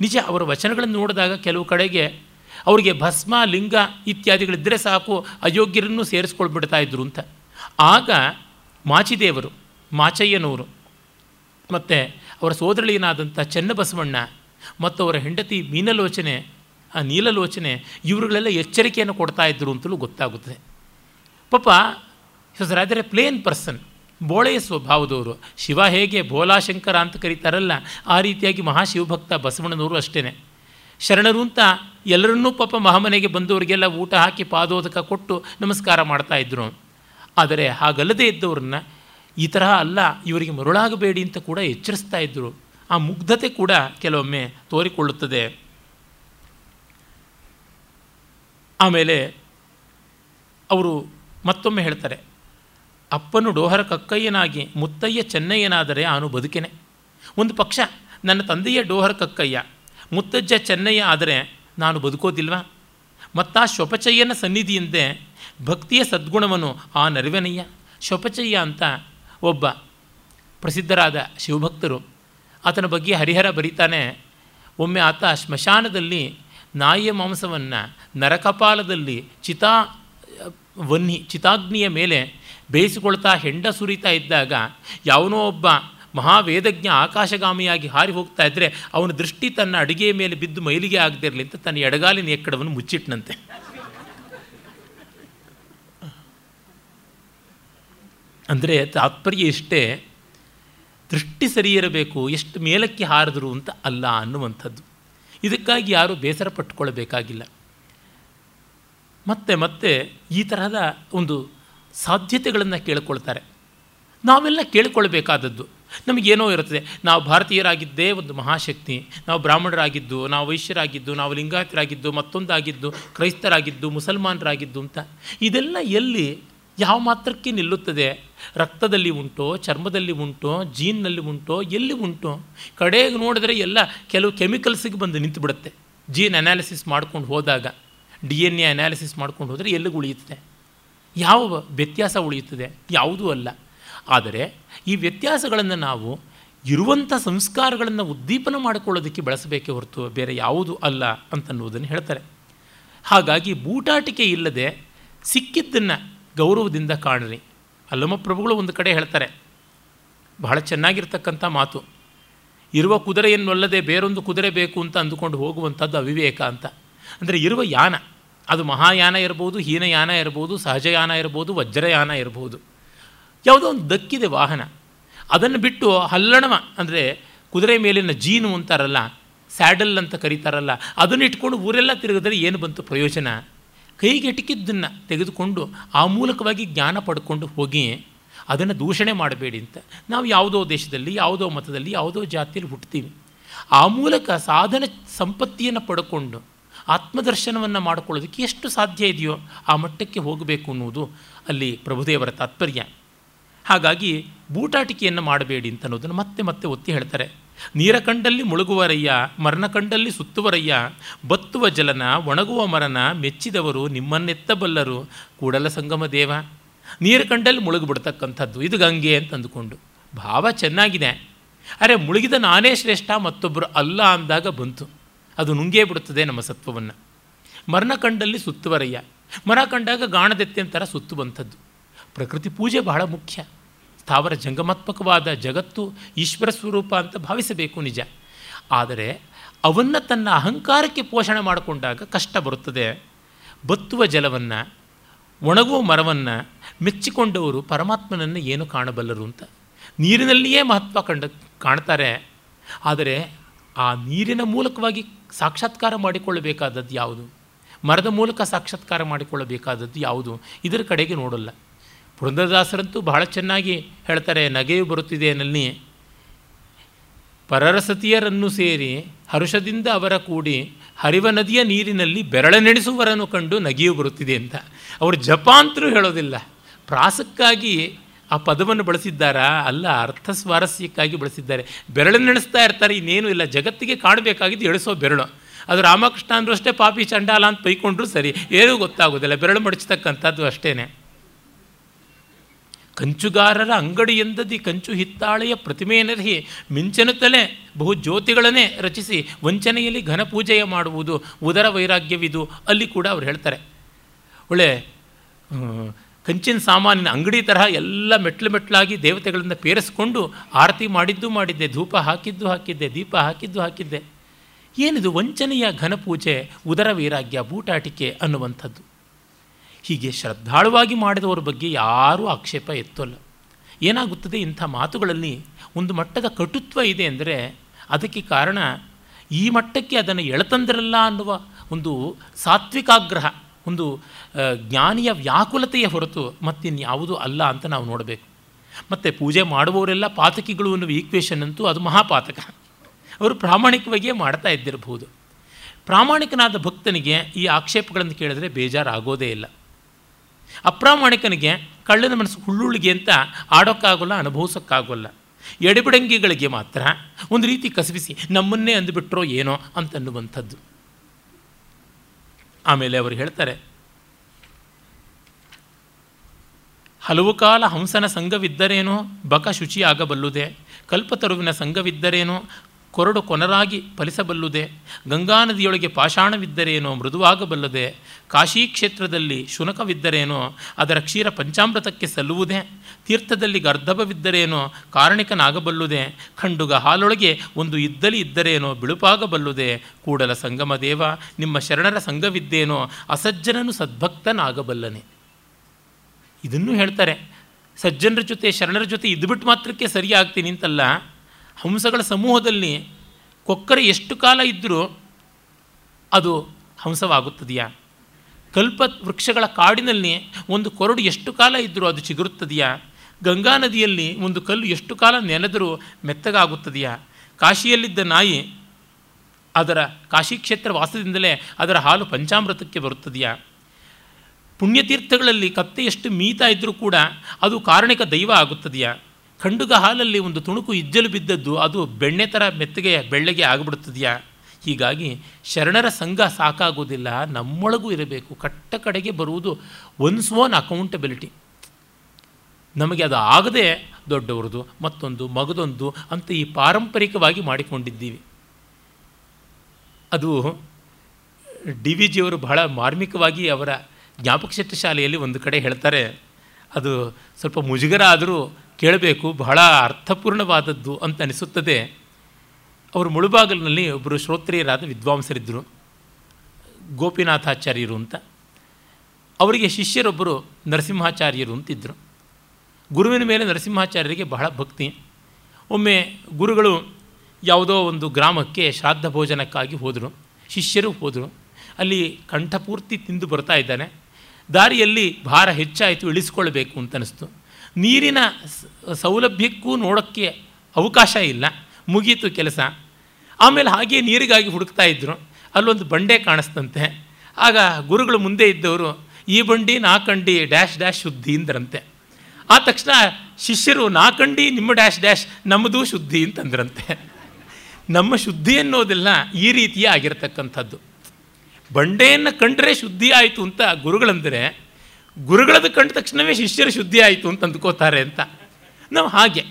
S1: ನಿಜ ಅವರ ವಚನಗಳನ್ನು ನೋಡಿದಾಗ ಕೆಲವು ಕಡೆಗೆ ಅವರಿಗೆ ಭಸ್ಮ, ಲಿಂಗ ಇತ್ಯಾದಿಗಳಿದ್ದರೆ ಸಾಕು, ಅಯೋಗ್ಯರನ್ನು ಸೇರಿಸ್ಕೊಳ್ಬಿಡ್ತಾ ಇದ್ರು ಅಂತ. ಆಗ ಮಾಚಿದೇವರು, ಮಾಚಯ್ಯನವರು ಮತ್ತು ಅವರ ಸೋದರಳಿಯನಾದಂಥ ಚೆನ್ನಬಸವಣ್ಣ ಮತ್ತು ಅವರ ಹೆಂಡತಿ ಮೀನಲೋಚನೆ, ಆ ನೀಲಲೋಚನೆ ಇವರುಗಳೆಲ್ಲ ಎಚ್ಚರಿಕೆಯನ್ನು ಕೊಡ್ತಾ ಇದ್ರು ಅಂತಲೂ ಗೊತ್ತಾಗುತ್ತದೆ. ಪಾಪ is rather a plain person ಬೋಳೆಯ ಸ್ವಭಾವದವರು ಶಿವ ಹೇಗೆ ಭೋಲಾಶಂಕರ ಅಂತ ಕರೀತಾರಲ್ಲ, ಆ ರೀತಿಯಾಗಿ ಮಹಾಶಿವಭಕ್ತ ಬಸವಣ್ಣನವರು ಅಷ್ಟೇ ಶರಣರು ಅಂತ ಎಲ್ಲರನ್ನೂ ಪಾಪ ಮಹಾಮನೆಗೆ ಬಂದವರಿಗೆಲ್ಲ ಊಟ ಹಾಕಿ ಪಾದೋದಕ ಕೊಟ್ಟು ನಮಸ್ಕಾರ ಮಾಡ್ತಾಯಿದ್ರು ಆದರೆ ಹಾಗಲ್ಲದೆ ಇದ್ದವ್ರನ್ನ ಈ ತರಹ ಅಲ್ಲ, ಇವರಿಗೆ ಮರುಳಾಗಬೇಡಿ ಅಂತ ಕೂಡ ಎಚ್ಚರಿಸ್ತಾ ಇದ್ದರು ಆ ಮುಗ್ಧತೆ ಕೂಡ ಕೆಲವೊಮ್ಮೆ ತೋರಿಕೊಳ್ಳುತ್ತದೆ. ಆಮೇಲೆ ಅವರು ಮತ್ತೊಮ್ಮೆ ಹೇಳ್ತಾರೆ ಅಪ್ಪನು ಡೋಹರ ಕಕ್ಕಯ್ಯನಾಗಿ ಮುತ್ತಯ್ಯ ಚೆನ್ನಯ್ಯನಾದರೆ ಅವನು ಬದುಕೆನೆ. ಒಂದು ಪಕ್ಷ, ನನ್ನ ತಂದೆಯ ಡೋಹರ ಕಕ್ಕಯ್ಯ, ಮುತ್ತಜ್ಜ ಚೆನ್ನಯ್ಯ ಆದರೆ ನಾನು ಬದುಕೋದಿಲ್ವಾ? ಆ ಶೊಪಚಯ್ಯನ ಸನ್ನಿಧಿಯಿಂದೆ ಭಕ್ತಿಯ ಸದ್ಗುಣವನ್ನು ಆ ನರಿವೆನಯ್ಯ. ಶೊಪಚಯ್ಯ ಅಂತ ಒಬ್ಬ ಪ್ರಸಿದ್ಧರಾದ ಶಿವಭಕ್ತರು. ಆತನ ಬಗ್ಗೆ ಹರಿಹರ ಬರೀತಾನೆ. ಒಮ್ಮೆ ಆತ ಸ್ಮಶಾನದಲ್ಲಿ ನಾಯಿಯ ಮಾಂಸವನ್ನು ನರಕಪಾಲದಲ್ಲಿ ಚಿತಾ ವನ್ನಿ ಚಿತಾಗ್ನಿಯ ಮೇಲೆ ಬೇಯಿಸಿಕೊಳ್ತಾ ಹೆಂಡ ಸುರಿತಾ ಇದ್ದಾಗ ಯಾವನೋ ಒಬ್ಬ ಮಹಾವೇದಜ್ಞ ಆಕಾಶಗಾಮಿಯಾಗಿ ಹಾರಿ ಹೋಗ್ತಾ ಇದ್ದರೆ ಅವನ ದೃಷ್ಟಿ ತನ್ನ ಅಡುಗೆಯ ಮೇಲೆ ಬಿದ್ದು ಮೈಲಿಗೆ ಆಗದಿರಲಿ ಅಂತ ತನ್ನ ಎಡಗಾಲಿನ ಎಕ್ಕಡವನ್ನು ಮುಚ್ಚಿಟ್ಟನಂತೆ ಅಂದರೆ ತಾತ್ಪರ್ಯ ಇಷ್ಟೇ, ದೃಷ್ಟಿ ಸರಿ ಇರಬೇಕು, ಎಷ್ಟು ಮೇಲಕ್ಕೆ ಹಾರಿದ್ರು ಅಂತ ಅಲ್ಲ ಅನ್ನುವಂಥದ್ದು. ಇದಕ್ಕಾಗಿ ಯಾರೂ ಬೇಸರ ಪಟ್ಟುಕೊಳ್ಬೇಕಾಗಿಲ್ಲ ಮತ್ತೆ ಮತ್ತೆ ಈ ತರಹದ ಒಂದು ಸಾಧ್ಯತೆಗಳನ್ನು ಕೇಳಿಕೊಳ್ತಾರೆ. ನಾವೆಲ್ಲ ಕೇಳಿಕೊಳ್ಬೇಕಾದದ್ದು. ನಮಗೇನೋ ಇರುತ್ತದೆ. ನಾವು ಭಾರತೀಯರಾಗಿದ್ದೇ ಒಂದು ಮಹಾಶಕ್ತಿ. ನಾವು ಬ್ರಾಹ್ಮಣರಾಗಿದ್ದು, ನಾವು ವೈಶ್ಯರಾಗಿದ್ದು, ನಾವು ಲಿಂಗಾಯತರಾಗಿದ್ದು, ಮತ್ತೊಂದಾಗಿದ್ದು, ಕ್ರೈಸ್ತರಾಗಿದ್ದು, ಮುಸಲ್ಮಾನರಾಗಿದ್ದು ಅಂತ. ಇದೆಲ್ಲ ಎಲ್ಲಿ ಯಾವ ಮಾತ್ರಕ್ಕೆ ನಿಲ್ಲುತ್ತದೆ? ರಕ್ತದಲ್ಲಿ ಉಂಟೋ, ಚರ್ಮದಲ್ಲಿ ಉಂಟೋ, ಜೀನ್ನಲ್ಲಿ ಉಂಟೋ, ಎಲ್ಲಿ ಉಂಟೋ? ಕಡೆಗೆ ನೋಡಿದ್ರೆ ಎಲ್ಲ ಕೆಲವು ಕೆಮಿಕಲ್ಸಿಗೆ ಬಂದು ನಿಂತು ಬಿಡುತ್ತೆ ಜೀನ್ ಅನಾಲಿಸಿಸ್ ಮಾಡ್ಕೊಂಡು ಹೋದಾಗ, ಡಿ ಎನ್ ಎ ಅನಾಲಿಸಿಸ್ ಮಾಡ್ಕೊಂಡು ಹೋದರೆ ಎಲ್ಲಿಗೆ ಉಳಿಯುತ್ತದೆ? ಯಾವ ವ್ಯತ್ಯಾಸ ಉಳಿಯುತ್ತದೆ? ಯಾವುದೂ ಅಲ್ಲ. ಆದರೆ ಈ ವ್ಯತ್ಯಾಸಗಳನ್ನು ನಾವು ಇರುವಂಥ ಸಂಸ್ಕಾರಗಳನ್ನು ಉದ್ದೀಪನ ಮಾಡಿಕೊಳ್ಳೋದಕ್ಕೆ ಬಳಸಬೇಕೇ ಹೊರತು ಬೇರೆ ಯಾವುದು ಅಲ್ಲ ಅಂತನ್ನುವುದನ್ನು ಹೇಳ್ತಾರೆ. ಹಾಗಾಗಿ ಬೂಟಾಟಿಕೆ ಇಲ್ಲದೆ ಸಿಕ್ಕಿದ್ದನ್ನು ಗೌರವದಿಂದ ಕಾಣ್ರಿ. ಅಲ್ಲಮ್ಮ ಪ್ರಭುಗಳು ಒಂದು ಕಡೆ ಹೇಳ್ತಾರೆ, ಬಹಳ ಚೆನ್ನಾಗಿರ್ತಕ್ಕಂಥ ಮಾತು. ಇರುವ ಕುದುರೆಯನ್ನೊಲ್ಲದೆ ಬೇರೊಂದು ಕುದುರೆ ಬೇಕು ಅಂತ ಅಂದುಕೊಂಡು ಹೋಗುವಂಥದ್ದು ಅವಿವೇಕ ಅಂತ. ಅಂದರೆ ಇರುವ ಯಾನ. ಅದು ಮಹಾಯಾನ ಇರ್ಬೋದು, ಹೀನಯಾನ ಇರ್ಬೋದು, ಸಹಜಯಾನ ಇರ್ಬೋದು, ವಜ್ರಯಾನ ಇರ್ಬೋದು. ಯಾವುದೋ ಒಂದು ದಕ್ಕಿದೆ ವಾಹನ. ಅದನ್ನು ಬಿಟ್ಟು ಹಲ್ಲಣವ ಅಂದರೆ ಕುದುರೆ ಮೇಲಿನ ಜೀನು ಅಂತಾರಲ್ಲ, ಸ್ಯಾಡಲ್ ಅಂತ ಕರೀತಾರಲ್ಲ, ಅದನ್ನು ಇಟ್ಕೊಂಡು ಊರೆಲ್ಲ ತಿರುಗಿದ್ರೆ ಏನು ಬಂತು ಪ್ರಯೋಜನ? ಕೈಗೆಟಕಿದ್ದನ್ನು ತೆಗೆದುಕೊಂಡು ಆ ಮೂಲಕವಾಗಿ ಜ್ಞಾನ ಪಡ್ಕೊಂಡು ಹೋಗಿ ಅದನ್ನು ದೂಷಣೆ ಮಾಡಬೇಡಿ ಅಂತ. ನಾವು ಯಾವುದೋ ದೇಶದಲ್ಲಿ, ಯಾವುದೋ ಮತದಲ್ಲಿ, ಯಾವುದೋ ಜಾತಿಯಲ್ಲಿ ಹುಟ್ತೀವಿ. ಆ ಮೂಲಕ ಸಾಧನ ಸಂಪತ್ತಿಯನ್ನು ಪಡ್ಕೊಂಡು ಆತ್ಮದರ್ಶನವನ್ನು ಮಾಡಿಕೊಳ್ಳೋದಕ್ಕೆ ಎಷ್ಟು ಸಾಧ್ಯ ಇದೆಯೋ ಆ ಮಟ್ಟಕ್ಕೆ ಹೋಗಬೇಕು ಅನ್ನುವುದು ಅಲ್ಲಿ ಪ್ರಭುದೇವರ ತಾತ್ಪರ್ಯ. ಹಾಗಾಗಿ ಬೂಟಾಟಿಕೆಯನ್ನು ಮಾಡಬೇಡಿ ಅಂತ ಅನ್ನೋದನ್ನು ಮತ್ತೆ ಮತ್ತೆ ಒತ್ತಿ ಹೇಳ್ತಾರೆ. ನೀರ ಕಂಡಲ್ಲಿ ಮುಳುಗುವರಯ್ಯ ಮರಣ ಕಂಡಲ್ಲಿ ಸುತ್ತುವರಯ್ಯ ಬತ್ತುವ ಜಲನ, ಒಣಗುವ ಮರನ, ಮೆಚ್ಚಿದವರು ನಿಮ್ಮನ್ನೆತ್ತಬಲ್ಲರು, ಕೂಡಲ ಸಂಗಮ ದೇವ. ನೀರು ಕಂಡಲ್ಲಿ ಮುಳುಗಿಬಿಡ್ತಕ್ಕಂಥದ್ದು ಇದು ಗಂಗೆ ಅಂತ ಅಂದುಕೊಂಡು ಭಾವ ಚೆನ್ನಾಗಿದೆ. ಅರೆ ಮುಳುಗಿದ ನಾನೇ ಶ್ರೇಷ್ಠ ಮತ್ತೊಬ್ಬರು ಅಲ್ಲ ಅಂದಾಗ ಬಂತು. ಅದು ನುಂಗೇ ಬಿಡುತ್ತದೆ ನಮ್ಮ ಸತ್ವವನ್ನು. ಮರಣ ಕಂಡಲ್ಲಿ ಸುತ್ತುವರಯ್ಯ ಮರ ಕಂಡಾಗ ಗಾಣದೆತ್ತೆ ಅಂತರ ಸುತ್ತುವಂಥದ್ದು. ಪ್ರಕೃತಿ ಪೂಜೆ ಬಹಳ ಮುಖ್ಯ. ಸ್ಥಾವರ ಜಂಗಮಾತ್ಮಕವಾದ ಜಗತ್ತು ಈಶ್ವರ ಸ್ವರೂಪ ಅಂತ ಭಾವಿಸಬೇಕು ನಿಜ. ಆದರೆ ಅವನ್ನು ತನ್ನ ಅಹಂಕಾರಕ್ಕೆ ಪೋಷಣೆ ಮಾಡಿಕೊಂಡಾಗ ಕಷ್ಟ ಬರುತ್ತದೆ. ಬತ್ತುವ ಜಲವನ್ನು, ಒಣಗುವ ಮರವನ್ನು, ಮೆಚ್ಚಿಕೊಂಡವರು ಪರಮಾತ್ಮನನ್ನು ಏನು ಕಾಣಬಲ್ಲರು ಅಂತ ನೀರಿನಲ್ಲಿಯೇ ಮಹತ್ವ ಕಂಡ ಕಾಣ್ತಾರೆ. ಆದರೆ ಆ ನೀರಿನ ಮೂಲಕವಾಗಿ ಸಾಕ್ಷಾತ್ಕಾರ ಮಾಡಿಕೊಳ್ಳಬೇಕಾದದ್ದು ಯಾವುದು? ಮರದ ಮೂಲಕ ಸಾಕ್ಷಾತ್ಕಾರ ಮಾಡಿಕೊಳ್ಳಬೇಕಾದದ್ದು ಯಾವುದು? ಇದರ ಕಡೆಗೆ ನೋಡಲ್ಲ. ಪುರಂದರದಾಸರಂತೂ ಬಹಳ ಚೆನ್ನಾಗಿ ಹೇಳ್ತಾರೆ, ನಗೆಯು ಬರುತ್ತಿದೆ ನಲ್ಲಿ ಪರರಸತಿಯರನ್ನು ಸೇರಿ ಹರುಷದಿಂದ ಅವರ ಕೂಡಿ ಹರಿವ ನದಿಯ ನೀರಿನಲ್ಲಿ ಬೆರಳನೆಣಿಸುವರನ್ನು ಕಂಡು ನಗೆಯು ಬರುತ್ತಿದೆ ಅಂತ. ಅವರು ಜಪಾಂತರೂ ಹೇಳೋದಿಲ್ಲ. ಪ್ರಾಸಕ್ಕಾಗಿ ಆ ಪದವನ್ನು ಬಳಸಿದ್ದಾರಾ? ಅಲ್ಲ, ಅರ್ಥ ಸ್ವಾರಸ್ಯಕ್ಕಾಗಿ ಬಳಸಿದ್ದಾರೆ. ಬೆರಳನ್ನೆಣಿಸ್ತಾ ಇರ್ತಾರೆ, ಇನ್ನೇನು ಇಲ್ಲ. ಜಗತ್ತಿಗೆ ಕಾಣಬೇಕಾಗಿದ್ದು ಎಳಿಸೋ ಬೆರಳು. ಅದು ರಾಮಕೃಷ್ಣ ಅಂದರೂ ಅಷ್ಟೇ ಪಾಪಿ ಚಂಡಾಲ ಅಂತ ಬೈಕೊಂಡ್ರೂ ಸರಿ. ಏನೂ ಗೊತ್ತಾಗೋದಿಲ್ಲ. ಬೆರಳು ಮಡಚತಕ್ಕಂಥದ್ದು ಅಷ್ಟೇ ಕಂಚುಗಾರರ ಅಂಗಡಿ ಎಂದದಿ ಕಂಚು ಹಿತ್ತಾಳೆಯ ಪ್ರತಿಮೆಯನರ್ಹಿ ಮಿಂಚನುತ್ತಲೇ ಬಹು ಜ್ಯೋತಿಗಳನ್ನೇ ರಚಿಸಿ ವಂಚನೆಯಲ್ಲಿ ಘನಪೂಜೆಯ ಮಾಡುವುದು ಉದರ ವೈರಾಗ್ಯವಿದು. ಅಲ್ಲಿ ಕೂಡ ಅವ್ರು ಹೇಳ್ತಾರೆ. ಒಳ್ಳೆ ಕಂಚಿನ ಸಾಮಾನಿನ ಅಂಗಡಿ ತರಹ ಎಲ್ಲ ಮೆಟ್ಲು ಮೆಟ್ಲಾಗಿ ದೇವತೆಗಳನ್ನು ಪೇರಿಸ್ಕೊಂಡು ಆರತಿ ಮಾಡಿದ್ದು ಮಾಡಿದ್ದೆ, ಧೂಪ ಹಾಕಿದ್ದು ಹಾಕಿದ್ದೆ, ದೀಪ ಹಾಕಿದ್ದು ಹಾಕಿದ್ದೆ. ಏನಿದು ವಂಚನೆಯ ಘನಪೂಜೆ, ಉದರ ವೈರಾಗ್ಯ, ಬೂಟಾಟಿಕೆ ಅನ್ನುವಂಥದ್ದು. ಹೀಗೆ ಶ್ರದ್ಧಾಳುವಾಗಿ ಮಾಡಿದವರ ಬಗ್ಗೆ ಯಾರೂ ಆಕ್ಷೇಪ ಎತ್ತೋಲ್ಲ. ಏನಾಗುತ್ತದೆ ಇಂಥ ಮಾತುಗಳಲ್ಲಿ ಒಂದು ಮಟ್ಟದ ಕಟುತ್ವ ಇದೆ ಅಂದರೆ ಅದಕ್ಕೆ ಕಾರಣ ಈ ಮಟ್ಟಕ್ಕೆ ಅದನ್ನು ಎಳತಂದಿರಲ್ಲ ಅನ್ನುವ ಒಂದು ಸಾತ್ವಿಕಾಗ್ರಹ ಒಂದು ಜ್ಞಾನಿಯ ವ್ಯಾಕುಲತೆಯ ಹೊರತು ಮತ್ತಿನ್ಯಾವುದೂ ಅಲ್ಲ ಅಂತ ನಾವು ನೋಡಬೇಕು. ಮತ್ತು ಪೂಜೆ ಮಾಡುವವರೆಲ್ಲ ಪಾತಕಿಗಳು ಅನ್ನುವ ಈಕ್ವೇಷನ್ ಅಂತೂ ಅದು ಮಹಾಪಾತಕ. ಅವರು ಪ್ರಾಮಾಣಿಕವಾಗಿಯೇ ಮಾಡ್ತಾ ಇದ್ದಿರಬಹುದು. ಪ್ರಾಮಾಣಿಕನಾದ ಭಕ್ತನಿಗೆ ಈ ಆಕ್ಷೇಪಗಳನ್ನು ಕೇಳಿದ್ರೆ ಬೇಜಾರಾಗೋದೇ ಇಲ್ಲ. ಅಪ್ರಾಮಾಣಿಕನಿಗೆ ಕಳ್ಳನ ಮನಸ್ಸು ಹುಳ್ಳುಳ್ಳಿಗೆ ಅಂತ ಆಡೋಕ್ಕಾಗೋಲ್ಲ, ಅನುಭವಿಸೋಕ್ಕಾಗೋಲ್ಲ. ಎಡೆಬಿಡಂಗಿಗಳಿಗೆ ಮಾತ್ರ ಒಂದು ರೀತಿ ಕಸಬಿಸಿ ನಮ್ಮನ್ನೇ ಅಂದುಬಿಟ್ರೋ ಏನೋ ಅಂತನ್ನುವಂಥದ್ದು. ಆಮೇಲೆ ಅವರು ಹೇಳ್ತಾರೆ ಹಲವು ಕಾಲ ಹಂಸನ ಸಂಘವಿದ್ದರೇನೋ ಬಕ ಶುಚಿಯಾಗಬಲ್ಲುದೆ ಕಲ್ಪತರುವಿನ ಸಂಘವಿದ್ದರೇನೋ ಕೊರಡು ಕೊನರಾಗಿ ಫಲಿಸಬಲ್ಲುದೆ, ಗಂಗಾ ನದಿಯೊಳಗೆ ಪಾಷಾಣವಿದ್ದರೇನೋ ಮೃದುವಾಗಬಲ್ಲದೆ, ಕಾಶಿ ಕ್ಷೇತ್ರದಲ್ಲಿ ಶುನಕವಿದ್ದರೇನೋ ಅದರ ಕ್ಷೀರ ಪಂಚಾಮೃತಕ್ಕೆ ಸಲ್ಲುವುದೇ, ತೀರ್ಥದಲ್ಲಿ ಗರ್ಧಭವಿದ್ದರೇನೋ ಕಾರಣಿಕನಾಗಬಲ್ಲುದೆ, ಖಂಡುಗ ಹಾಲೊಳಗೆ ಒಂದು ಇದ್ದಲಿ ಇದ್ದರೇನೋ ಬಿಳುಪಾಗಬಲ್ಲುದೆ, ಕೂಡಲ ಸಂಗಮ ದೇವ ನಿಮ್ಮ ಶರಣರ ಸಂಘವಿದ್ದೇನೋ ಅಸಜ್ಜನನು ಸದ್ಭಕ್ತನಾಗಬಲ್ಲನೆ. ಇದನ್ನು ಹೇಳ್ತಾರೆ, ಸಜ್ಜನರ ಜೊತೆ ಶರಣರ ಜೊತೆ ಇದ್ಬಿಟ್ಟು ಮಾತ್ರಕ್ಕೆ ಸರಿಯಾಗ್ತೀನಿ ಅಂತಲ್ಲ ಹಂಸಗಳ ಸಮೂಹದಲ್ಲಿ ಕೊಕ್ಕರೆ ಎಷ್ಟು ಕಾಲ ಇದ್ದರೂ ಅದು ಹಂಸವಾಗುತ್ತದೆಯಾ? ಕಲ್ಪ ವೃಕ್ಷಗಳ ಕಾಡಿನಲ್ಲಿ ಒಂದು ಕೊರಡು ಎಷ್ಟು ಕಾಲ ಇದ್ದರೂ ಅದು ಚಿಗುರುತ್ತದೆಯಾ? ಗಂಗಾ ನದಿಯಲ್ಲಿ ಒಂದು ಕಲ್ಲು ಎಷ್ಟು ಕಾಲ ನೆನೆದರೂ ಮೆತ್ತಗಾಗುತ್ತದೆಯಾ? ಕಾಶಿಯಲ್ಲಿದ್ದ ನಾಯಿ ಅದರ ಕಾಶಿ ಕ್ಷೇತ್ರ ವಾಸದಿಂದಲೇ ಅದರ ಹಾಲು ಪಂಚಾಮೃತಕ್ಕೆ ಬರುತ್ತದೆಯಾ? ಪುಣ್ಯತೀರ್ಥಗಳಲ್ಲಿ ಕತ್ತೆ ಎಷ್ಟು ಮೀತಾ ಇದ್ದರೂ ಕೂಡ ಅದು ಕಾರಣಿಕ ದೈವ ಆಗುತ್ತದೆಯಾ? ಖಂಡುಗ ಹಾಲಲ್ಲಿ ಒಂದು ತುಣುಕು ಇಜ್ಜಲು ಬಿದ್ದದ್ದು ಅದು ಬೆಣ್ಣೆ ಥರ ಮೆತ್ತಗೆ ಬೆಳ್ಳಗೆ ಆಗಿಬಿಡ್ತದೆಯಾ? ಹೀಗಾಗಿ ಶರಣರ ಸಂಘ ಸಾಕಾಗೋದಿಲ್ಲ, ನಮ್ಮೊಳಗೂ ಇರಬೇಕು. ಕಟ್ಟ ಕಡೆಗೆ ಬರುವುದು ಒನ್ಸ್ ಓನ್ ಅಕೌಂಟಬಿಲಿಟಿ ನಮಗೆ ಅದು ಆಗದೆ ದೊಡ್ಡವ್ರದ್ದು ಮತ್ತೊಂದು ಮಗದೊಂದು ಅಂತ ಈ ಪಾರಂಪರಿಕವಾಗಿ ಮಾಡಿಕೊಂಡಿದ್ದೀವಿ. ಅದು ಡಿ ವಿ ಜಿಯವರು ಬಹಳ ಮಾರ್ಮಿಕವಾಗಿ ಅವರ ಜ್ಞಾಪಕ ಶಾಲೆಯಲ್ಲಿ ಒಂದು ಕಡೆ ಹೇಳ್ತಾರೆ, ಅದು ಸ್ವಲ್ಪ ಮುಜುಗರ ಆದರೂ ಕೇಳಬೇಕು, ಬಹಳ ಅರ್ಥಪೂರ್ಣವಾದದ್ದು ಅಂತ ಅನಿಸುತ್ತದೆ. ಅವರು ಮುಳುಬಾಗಲಿನಲ್ಲಿ ಒಬ್ಬರು ಶ್ರೋತ್ರಿಯರಾದ ವಿದ್ವಾಂಸರಿದ್ದರು, ಗೋಪಿನಾಥಾಚಾರ್ಯರು ಅಂತ. ಅವರಿಗೆ ಶಿಷ್ಯರೊಬ್ಬರು ನರಸಿಂಹಾಚಾರ್ಯರು ಅಂತಿದ್ದರು. ಗುರುವಿನ ಮೇಲೆ ನರಸಿಂಹಾಚಾರ್ಯರಿಗೆ ಬಹಳ ಭಕ್ತಿ. ಒಮ್ಮೆ ಗುರುಗಳು ಯಾವುದೋ ಒಂದು ಗ್ರಾಮಕ್ಕೆ ಶ್ರಾದ್ದ ಭೋಜನಕ್ಕಾಗಿ ಹೋದರು. ಶಿಷ್ಯರು ಹೋದರು. ಅಲ್ಲಿ ಕಂಠಪೂರ್ತಿ ತಿಂದು ಬರ್ತಾ ಇದ್ದಾನೆ. ದಾರಿಯಲ್ಲಿ ಭಾರ ಹೆಚ್ಚಾಯಿತು, ಇಳಿಸ್ಕೊಳ್ಬೇಕು ಅಂತ ಅನಿಸ್ತು. ನೀರಿನ ಸೌಲಭ್ಯಕ್ಕೂ ನೋಡೋಕ್ಕೆ ಅವಕಾಶ ಇಲ್ಲ. ಮುಗೀತು ಕೆಲಸ. ಆಮೇಲೆ ಹಾಗೆ ನೀರಿಗಾಗಿ ಹುಡುಕ್ತಾ ಇದ್ದರು ಅಲ್ಲೊಂದು ಬಂಡೆ ಕಾಣಿಸ್ತಂತೆ ಆಗ ಗುರುಗಳು ಮುಂದೆ ಇದ್ದವರು, ಈ ಬಂಡಿ ನಾಕಂಡಿ ಡ್ಯಾಶ್ ಡ್ಯಾಶ್ ಶುದ್ಧಿ ಅಂದ್ರಂತೆ. ಆ ತಕ್ಷಣ ಶಿಷ್ಯರು ನಾಕಂಡಿ ನಿಮ್ಮ ಡ್ಯಾಶ್ ಡ್ಯಾಶ್, ನಮ್ಮದು ಶುದ್ಧಿ ಅಂತಂದ್ರಂತೆ. ನಮ್ಮ ಶುದ್ಧಿ ಅನ್ನೋದೆಲ್ಲ ಈ ರೀತಿಯೇ ಆಗಿರತಕ್ಕಂಥದ್ದು. ಬಂಡೆಯನ್ನು ಕಂಡ್ರೆ ಶುದ್ಧಿ ಆಯಿತು ಅಂತ ಗುರುಗಳಂದರೆ ಗುರುಗಳದ್ದು ಕಂಡ ತಕ್ಷಣವೇ ಶಿಷ್ಯರ ಶುದ್ಧಿ ಆಯಿತು ಅಂತ ಅಂದ್ಕೋತಾರೆ ಅಂತ. ನಾವು ಹಾಗೆ.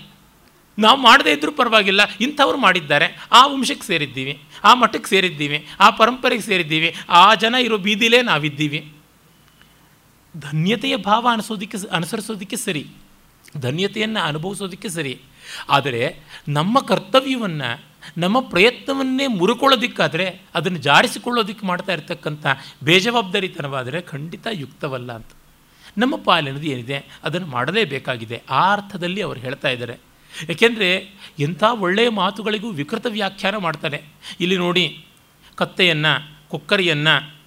S1: ನಾವು ಮಾಡದೇ ಇದ್ದರೂ ಪರವಾಗಿಲ್ಲ, ಇಂಥವ್ರು ಮಾಡಿದ್ದಾರೆ. ಆ ವಂಶಕ್ಕೆ ಸೇರಿದ್ದೀವಿ, ಆ ಮಠಕ್ಕೆ ಸೇರಿದ್ದೀವಿ, ಆ ಪರಂಪರೆಗೆ ಸೇರಿದ್ದೀವಿ, ಆ ಜನ ಇರೋ ಬೀದಿಲೇ ನಾವಿದ್ದೀವಿ. ಧನ್ಯತೆಯ ಭಾವ ಅನಿಸೋದಕ್ಕೆ ಅನುಸರಿಸೋದಕ್ಕೆ ಸರಿ. ಧನ್ಯತೆಯನ್ನು ಅನುಭವಿಸೋದಕ್ಕೆ ಸರಿ. ಆದರೆ ನಮ್ಮ ಕರ್ತವ್ಯವನ್ನು, ನಮ್ಮ ಪ್ರಯತ್ನವನ್ನೇ ಮುರುಕೊಳ್ಳೋದಕ್ಕಾದರೆ, ಅದನ್ನು ಜಾರಿಸಿಕೊಳ್ಳೋದಕ್ಕೆ ಮಾಡ್ತಾ ಇರ್ತಕ್ಕಂಥ ಬೇಜವಾಬ್ದಾರಿತನವಾದರೆ ಖಂಡಿತ ಯುಕ್ತವಲ್ಲ ಅಂತ. ನಮ್ಮ ಪಾಲಿನದು ಏನಿದೆ, ಅದನ್ನು ಮಾಡಲೇಬೇಕಾಗಿದೆ. ಆ ಅರ್ಥದಲ್ಲಿ ಅವರು ಹೇಳ್ತಾ ಇದ್ದಾರೆ. ಏಕೆಂದರೆ, ಎಂಥ ಒಳ್ಳೆಯ ಮಾತುಗಳಿಗೂ ವಿಕೃತ ವ್ಯಾಖ್ಯಾನ ಮಾಡ್ತಾರೆ. ಇಲ್ಲಿ ನೋಡಿ, ಕತ್ತೆಯನ್ನು, ಕೊಕ್ಕರಿಯನ್ನು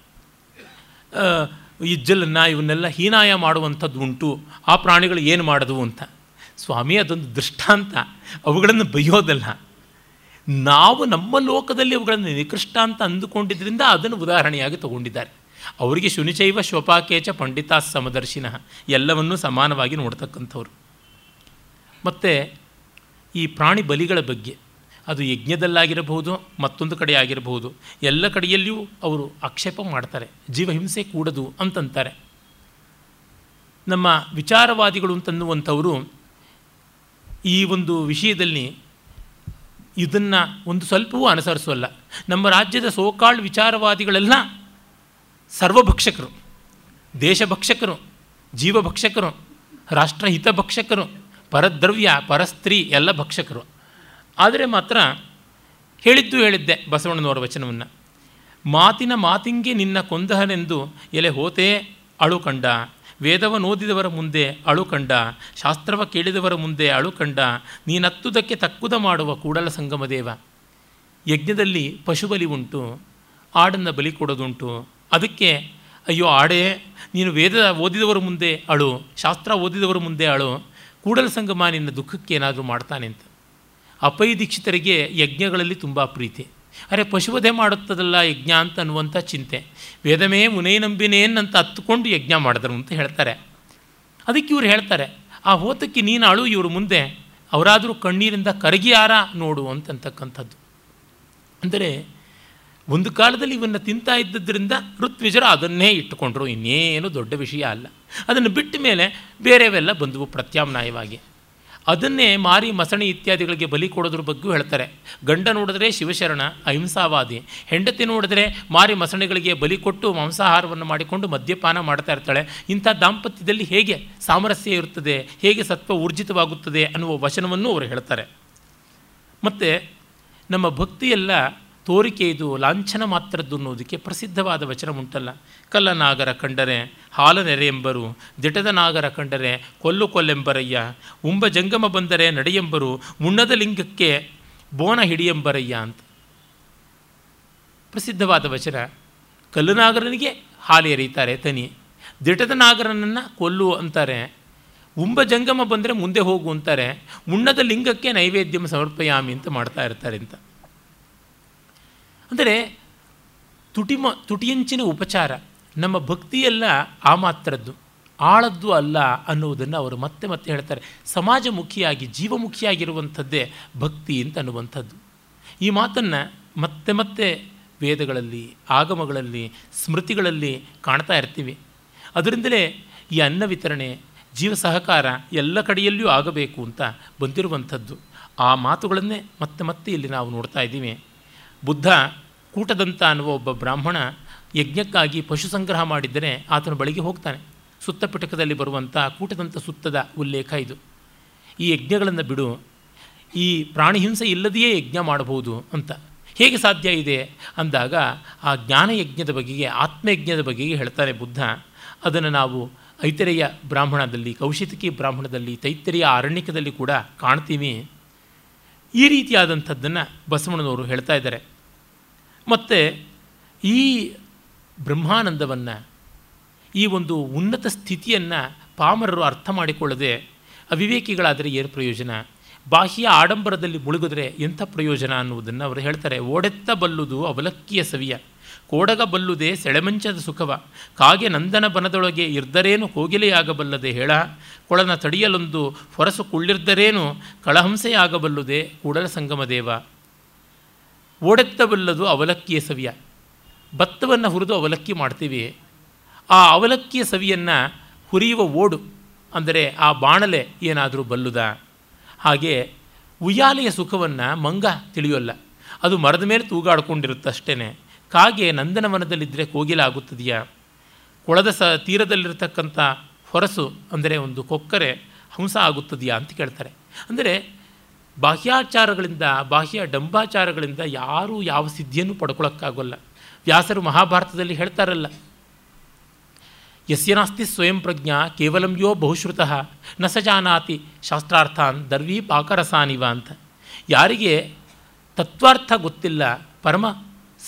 S1: ಇಜ್ಜಲನ್ನು, ಇವನ್ನೆಲ್ಲ ಹೀನಾಯ ಮಾಡುವಂಥದ್ದು ಉಂಟು. ಆ ಪ್ರಾಣಿಗಳು ಏನು ಮಾಡೋದು ಅಂತ. ಸ್ವಾಮಿ, ಅದೊಂದು ದೃಷ್ಟಾಂತ. ಅವುಗಳನ್ನು ಬೈಯೋದಲ್ಲ. ನಾವು ನಮ್ಮ ಲೋಕದಲ್ಲಿ ಅವುಗಳನ್ನು ನಿಕೃಷ್ಟ ಅಂತ ಅಂದುಕೊಂಡಿದ್ದರಿಂದ ಅದನ್ನು ಉದಾಹರಣೆಯಾಗಿ ತಗೊಂಡಿದ್ದಾರೆ. ಅವರಿಗೆ ಶುನಿಚೈವ ಶೋಪಾಕೇಚ ಪಂಡಿತಾ ಸಮದರ್ಶಿನ ಎಲ್ಲವನ್ನೂ ಸಮಾನವಾಗಿ ನೋಡ್ತಕ್ಕಂಥವ್ರು. ಮತ್ತು ಈ ಪ್ರಾಣಿ ಬಲಿಗಳ ಬಗ್ಗೆ ಅದು ಯಜ್ಞದಲ್ಲಾಗಿರಬಹುದು, ಮತ್ತೊಂದು ಕಡೆ ಆಗಿರಬಹುದು ಎಲ್ಲ ಕಡೆಯಲ್ಲಿಯೂ ಅವರು ಆಕ್ಷೇಪ ಮಾಡ್ತಾರೆ. ಜೀವಹಿಂಸೆ ಕೂಡದು ಅಂತಂತಾರೆ. ನಮ್ಮ ವಿಚಾರವಾದಿಗಳು ಅಂತನ್ನುವಂಥವರು ಈ ಒಂದು ವಿಷಯದಲ್ಲಿ ಇದನ್ನು ಒಂದು ಸ್ವಲ್ಪವೂ ಅನುಸರಿಸೋಲ್ಲ ನಮ್ಮ ರಾಜ್ಯದ ಸೋಕಾಳ್ ವಿಚಾರವಾದಿಗಳೆಲ್ಲ ಸರ್ವಭಕ್ಷಕರು, ದೇಶಭಕ್ಷಕರು, ಜೀವಭಕ್ಷಕರು ರಾಷ್ಟ್ರಹಿತ ಭಕ್ಷಕರು ಪರದ್ರವ್ಯ, ಪರಸ್ತ್ರೀ ಎಲ್ಲ ಭಕ್ಷಕರು. ಆದರೆ ಮಾತ್ರ ಹೇಳಿದ್ದು ಹೇಳಿದ್ದೆ ಬಸವಣ್ಣನವರ ವಚನವನ್ನು. ಮಾತಿನ ಮಾತಿಂಗೆ ನಿನ್ನ ಕೊಂದಹನೆಂದು ಎಲೆ ಹೋತೆ ಅಳು ಕಂಡ ವೇದವನೋದಿದವರ ಮುಂದೆ ಅಳು ಕಂಡ, ಶಾಸ್ತ್ರವ ಕೇಳಿದವರ ಮುಂದೆ ಅಳು ಕಂಡ, ನೀನತ್ತುದಕ್ಕೆ ತಕ್ಕುದ ಮಾಡುವ ಕೂಡಲ ಸಂಗಮ ದೇವ ಯಜ್ಞದಲ್ಲಿ ಪಶುಬಲಿ ಉಂಟು, ಆಡನ್ನು ಬಲಿ ಕೊಡೋದುಂಟು ಅದಕ್ಕೆ, ಅಯ್ಯೋ ಆಡೇ, ನೀನು ವೇದ ಓದಿದವರ ಮುಂದೆ ಅಳು, ಶಾಸ್ತ್ರ ಓದಿದವರ ಮುಂದೆ ಅಳು, ಕೂಡಲ ಸಂಗಮ ನಿನ್ನ ದುಃಖಕ್ಕೆ ಏನಾದರೂ ಮಾಡ್ತಾನೆ ಅಂತ. ಅಪೈ ದೀಕ್ಷಿತರಿಗೆ ಯಜ್ಞಗಳಲ್ಲಿ ತುಂಬ ಪ್ರೀತಿ. ಅರೆ, ಪಶುವಧೆ ಮಾಡುತ್ತದಲ್ಲ ಯಜ್ಞ ಅಂತ ಅನ್ನುವಂಥ ಚಿಂತೆ. ವೇದಮೇ ಮುನೇ ನಂಬಿನೇನಂತ ಹತ್ತುಕೊಂಡು ಯಜ್ಞ ಮಾಡಿದ್ರು ಅಂತ ಹೇಳ್ತಾರೆ. ಅದಕ್ಕೆ ಇವ್ರು ಹೇಳ್ತಾರೆ, ಆ ಹೋತಕ್ಕೆ ನೀನು ಅಳು ಇವರು ಮುಂದೆ, ಅವರಾದರೂ ಕಣ್ಣೀರಿಂದ ಕರಗಿಯಾರ ನೋಡು ಅಂತಕ್ಕಂಥದ್ದು ಅಂದರೆ ಒಂದು ಕಾಲದಲ್ಲಿ ಇವನ್ನು ತಿಂತಾ ಇದ್ದದ್ರಿಂದ ಋತ್ವಿಜರು ಅದನ್ನೇ ಇಟ್ಟುಕೊಂಡ್ರು. ಇನ್ನೇನು ದೊಡ್ಡ ವಿಷಯ ಅಲ್ಲ. ಅದನ್ನು ಬಿಟ್ಟ ಮೇಲೆ ಬೇರೆವೆಲ್ಲ ಬಂದವು ಪ್ರತ್ಯಾಮ್ನಾಯವಾಗಿ. ಅದನ್ನೇ ಮಾರಿ ಮಸಣಿ ಇತ್ಯಾದಿಗಳಿಗೆ ಬಲಿ ಕೊಡೋದ್ರ ಬಗ್ಗೆಯೂ ಹೇಳ್ತಾರೆ. ಗಂಡ ನೋಡಿದ್ರೆ ಶಿವಶರಣ, ಅಹಿಂಸಾವಾದಿ. ಹೆಂಡತಿ ನೋಡಿದ್ರೆ ಮಾರಿ ಮಸಣಿಗಳಿಗೆ ಬಲಿ ಕೊಟ್ಟು ಮಾಂಸಾಹಾರವನ್ನು ಮಾಡಿಕೊಂಡು ಮದ್ಯಪಾನ ಮಾಡ್ತಾ ಇರ್ತಾಳೆ. ಇಂಥ ದಾಂಪತ್ಯದಲ್ಲಿ ಹೇಗೆ ಸಾಮರಸ್ಯ ಇರುತ್ತದೆ, ಹೇಗೆ ಸತ್ವ ಊರ್ಜಿತವಾಗುತ್ತದೆ ಅನ್ನುವ ವಚನವನ್ನು ಅವರು ಹೇಳ್ತಾರೆ. ಮತ್ತು ನಮ್ಮ ಭಕ್ತಿಯೆಲ್ಲ ತೋರಿಕೆ ಇದು, ಲಾಂಛನ ಮಾತ್ರದ್ದು ಅನ್ನೋದಕ್ಕೆ ಪ್ರಸಿದ್ಧವಾದ ವಚನ ಉಂಟಲ್ಲ. ಕಲ್ಲನಾಗರ ಕಂಡರೆ ಹಾಲ ಎಂಬರು ದಿಟದ ನಾಗರ ಕಂಡರೆ ಕೊಲ್ಲು ಕೊಲ್ಲೆಂಬರಯ್ಯ, ಉಂಬ ಜಂಗಮ ಬಂದರೆ ನಡೆಯೆಂಬರು ಮುಣ್ಣದ ಲಿಂಗಕ್ಕೆ ಬೋನ ಹಿಡಿಯೆಂಬರಯ್ಯ ಅಂತ. ಪ್ರಸಿದ್ಧವಾದ ವಚನ. ಕಲ್ಲುನಾಗರನಿಗೆ ಹಾಲು ಎರೀತಾರೆ ತನಿ. ದಿಟದ ನಾಗರನನ್ನು ಕೊಲ್ಲು ಅಂತಾರೆ. ಉಂಬ ಜಂಗಮ ಬಂದರೆ ಮುಂದೆ ಹೋಗು ಅಂತಾರೆ. ಮುಣ್ಣದ ಲಿಂಗಕ್ಕೆ ನೈವೇದ್ಯಂ ಸಮರ್ಪಯಾಮಿ ಅಂತ ಮಾಡ್ತಾ ಇರ್ತಾರೆ ಅಂತ. ಅಂದರೆ ತುಟಿಮ, ತುಟಿಯಂಚಿನ ಉಪಚಾರ, ನಮ್ಮ ಭಕ್ತಿಯೆಲ್ಲ ಆ ಮಾತ್ರದ್ದು, ಆಳದ್ದು ಅಲ್ಲ ಅನ್ನುವುದನ್ನು ಅವರು ಮತ್ತೆ ಮತ್ತೆ ಹೇಳ್ತಾರೆ. ಸಮಾಜಮುಖಿಯಾಗಿ, ಜೀವಮುಖಿಯಾಗಿರುವಂಥದ್ದೇ ಭಕ್ತಿ ಅಂತ ಅನ್ನುವಂಥದ್ದು. ಈ ಮಾತನ್ನು ಮತ್ತೆ ಮತ್ತೆ ವೇದಗಳಲ್ಲಿ, ಆಗಮಗಳಲ್ಲಿ, ಸ್ಮೃತಿಗಳಲ್ಲಿ ಕಾಣ್ತಾ ಇರ್ತೀವಿ. ಅದರಿಂದಲೇ ಈ ಅನ್ನ ವಿತರಣೆ, ಜೀವ ಸಹಕಾರ ಎಲ್ಲ ಕಡೆಯಲ್ಲಿಯೂ ಆಗಬೇಕು ಅಂತ ಬಂದಿರುವಂಥದ್ದು. ಆ ಮಾತುಗಳನ್ನೇ ಮತ್ತೆ ಮತ್ತೆ ಇಲ್ಲಿ ನಾವು ನೋಡ್ತಾ ಇದ್ದೀವಿ. ಬುದ್ಧ ಕೂಟದಂತ ಅನ್ನುವ ಒಬ್ಬ ಬ್ರಾಹ್ಮಣ ಯಜ್ಞಕ್ಕಾಗಿ ಪಶು ಸಂಗ್ರಹ ಮಾಡಿದ್ದರೆ ಆತನ ಬಳಿಗೆ ಹೋಗ್ತಾನೆ. ಸುತ್ತ ಪಿಟಕದಲ್ಲಿ ಬರುವಂಥ ಕೂಟದಂತ ಸುತ್ತದ ಉಲ್ಲೇಖ ಇದು. ಈ ಯಜ್ಞಗಳನ್ನು ಬಿಡು. ಈ ಪ್ರಾಣಿ ಹಿಂಸೆ ಇಲ್ಲದೆಯೇ ಯಜ್ಞ ಮಾಡಬಹುದು ಅಂತ. ಹೇಗೆ ಸಾಧ್ಯ ಇದೆ? ಅಂದಾಗ ಆ ಜ್ಞಾನಯಜ್ಞದ ಬಗೆಗೆ, ಆತ್ಮಯಜ್ಞದ ಬಗೆಗೆ ಹೇಳ್ತಾರೆ ಬುದ್ಧ. ಅದನ್ನು ನಾವು ಐತರೆಯ ಬ್ರಾಹ್ಮಣದಲ್ಲಿ ಕೌಶಿತಕಿ ಬ್ರಾಹ್ಮಣದಲ್ಲಿ, ತೈತರಿಯ ಆರಣ್ಯಕದಲ್ಲಿ ಕೂಡ ಕಾಣ್ತೀವಿ. ಈ ರೀತಿಯಾದಂಥದ್ದನ್ನು ಬಸವಣ್ಣನವರು ಹೇಳ್ತಾ ಇದ್ದಾರೆ. ಮತ್ತು ಈ ಬ್ರಹ್ಮಾನಂದವನ್ನು, ಈ ಒಂದು ಉನ್ನತ ಸ್ಥಿತಿಯನ್ನು ಪಾಮರರು ಅರ್ಥ ಮಾಡಿಕೊಳ್ಳದೆ ಅವಿವೇಕಿಗಳಾದರೆ ಏನು ಪ್ರಯೋಜನ? ಬಾಹ್ಯ ಆಡಂಬರದಲ್ಲಿ ಮುಳುಗಿದ್ರೆ ಎಂಥ ಪ್ರಯೋಜನ ಅನ್ನುವುದನ್ನು ಅವರು ಹೇಳ್ತಾರೆ. ಓಡೆತ್ತ ಬಲ್ಲುದು ಅವಲಕ್ಕಿಯ ಸವಿಯ. ಕೋಡಗ ಬಲ್ಲುದೇ ಸೆಳೆಮಂಚದ ಸುಖವ. ಕಾಗೆ ನಂದನ ಬನದೊಳಗೆ ಇರ್ದರೇನು ಕೋಗಿಲೆಯಾಗಬಲ್ಲದೆ ಹೇಳ. ಕೊಳನ ತಡಿಯಲೊಂದು ಹೊರಸು ಕುಳ್ಳಿರ್ದರೇನು ಕಳಹಂಸೆಯಾಗಬಲ್ಲುದೇ ಕೂಡಲ ಸಂಗಮ ದೇವ. ಓಡೆತ್ತಬಲ್ಲದು ಅವಲಕ್ಕಿಯ ಸವಿಯ. ಭತ್ತವನ್ನು ಹುರಿದು ಅವಲಕ್ಕಿ ಮಾಡ್ತೀವಿ. ಆ ಅವಲಕ್ಕಿಯ ಸವಿಯನ್ನು ಹುರಿಯುವ ಓಡು, ಅಂದರೆ ಆ ಬಾಣಲೆ ಏನಾದರೂ ಬಲ್ಲುದ? ಹಾಗೆ ಉಯ್ಯಾಲೆಯ ಸುಖವನ್ನು ಮಂಗ ತಿಳಿಯೋಲ್ಲ. ಅದು ಮರದ ಮೇಲೆ ತೂಗಾಡ್ಕೊಂಡಿರುತ್ತಷ್ಟೇ ಕಾಗೆ ನಂದನವನದಲ್ಲಿದ್ದರೆ ಕೋಗಿಲಾಗುತ್ತದೆಯಾ ಕೊಳದ ಸ, ತೀರದಲ್ಲಿರತಕ್ಕಂಥ ಹೊರಸು ಅಂದರೆ ಒಂದು ಕೊಕ್ಕರೆ ಹಂಸ ಆಗುತ್ತದೆಯಾ ಅಂತ ಕೇಳ್ತಾರೆ. ಅಂದರೆ ಬಾಹ್ಯಾಚಾರಗಳಿಂದ, ಬಾಹ್ಯ ಡಂಬಾಚಾರಗಳಿಂದ ಯಾರೂ ಯಾವ ಸಿದ್ಧಿಯನ್ನು ಪಡ್ಕೊಳ್ಳೋಕ್ಕಾಗೋಲ್ಲ ವ್ಯಾಸರು ಮಹಾಭಾರತದಲ್ಲಿ ಹೇಳ್ತಾರಲ್ಲ ಯಸ್ಯ ನಾಸ್ತಿ ಸ್ವಯಂ ಪ್ರಜ್ಞಾ ಕೇವಲಂ ಯೋ ಬಹುಶ್ರುತಃ, ನ ಸ ಶಾಸ್ತ್ರಾರ್ಥಾನ್ ದರ್ವೀ ಪಾಕರಸಾನಿವ ಅಂತ. ಯಾರಿಗೆ ತತ್ವಾರ್ಥ ಗೊತ್ತಿಲ್ಲ, ಪರಮ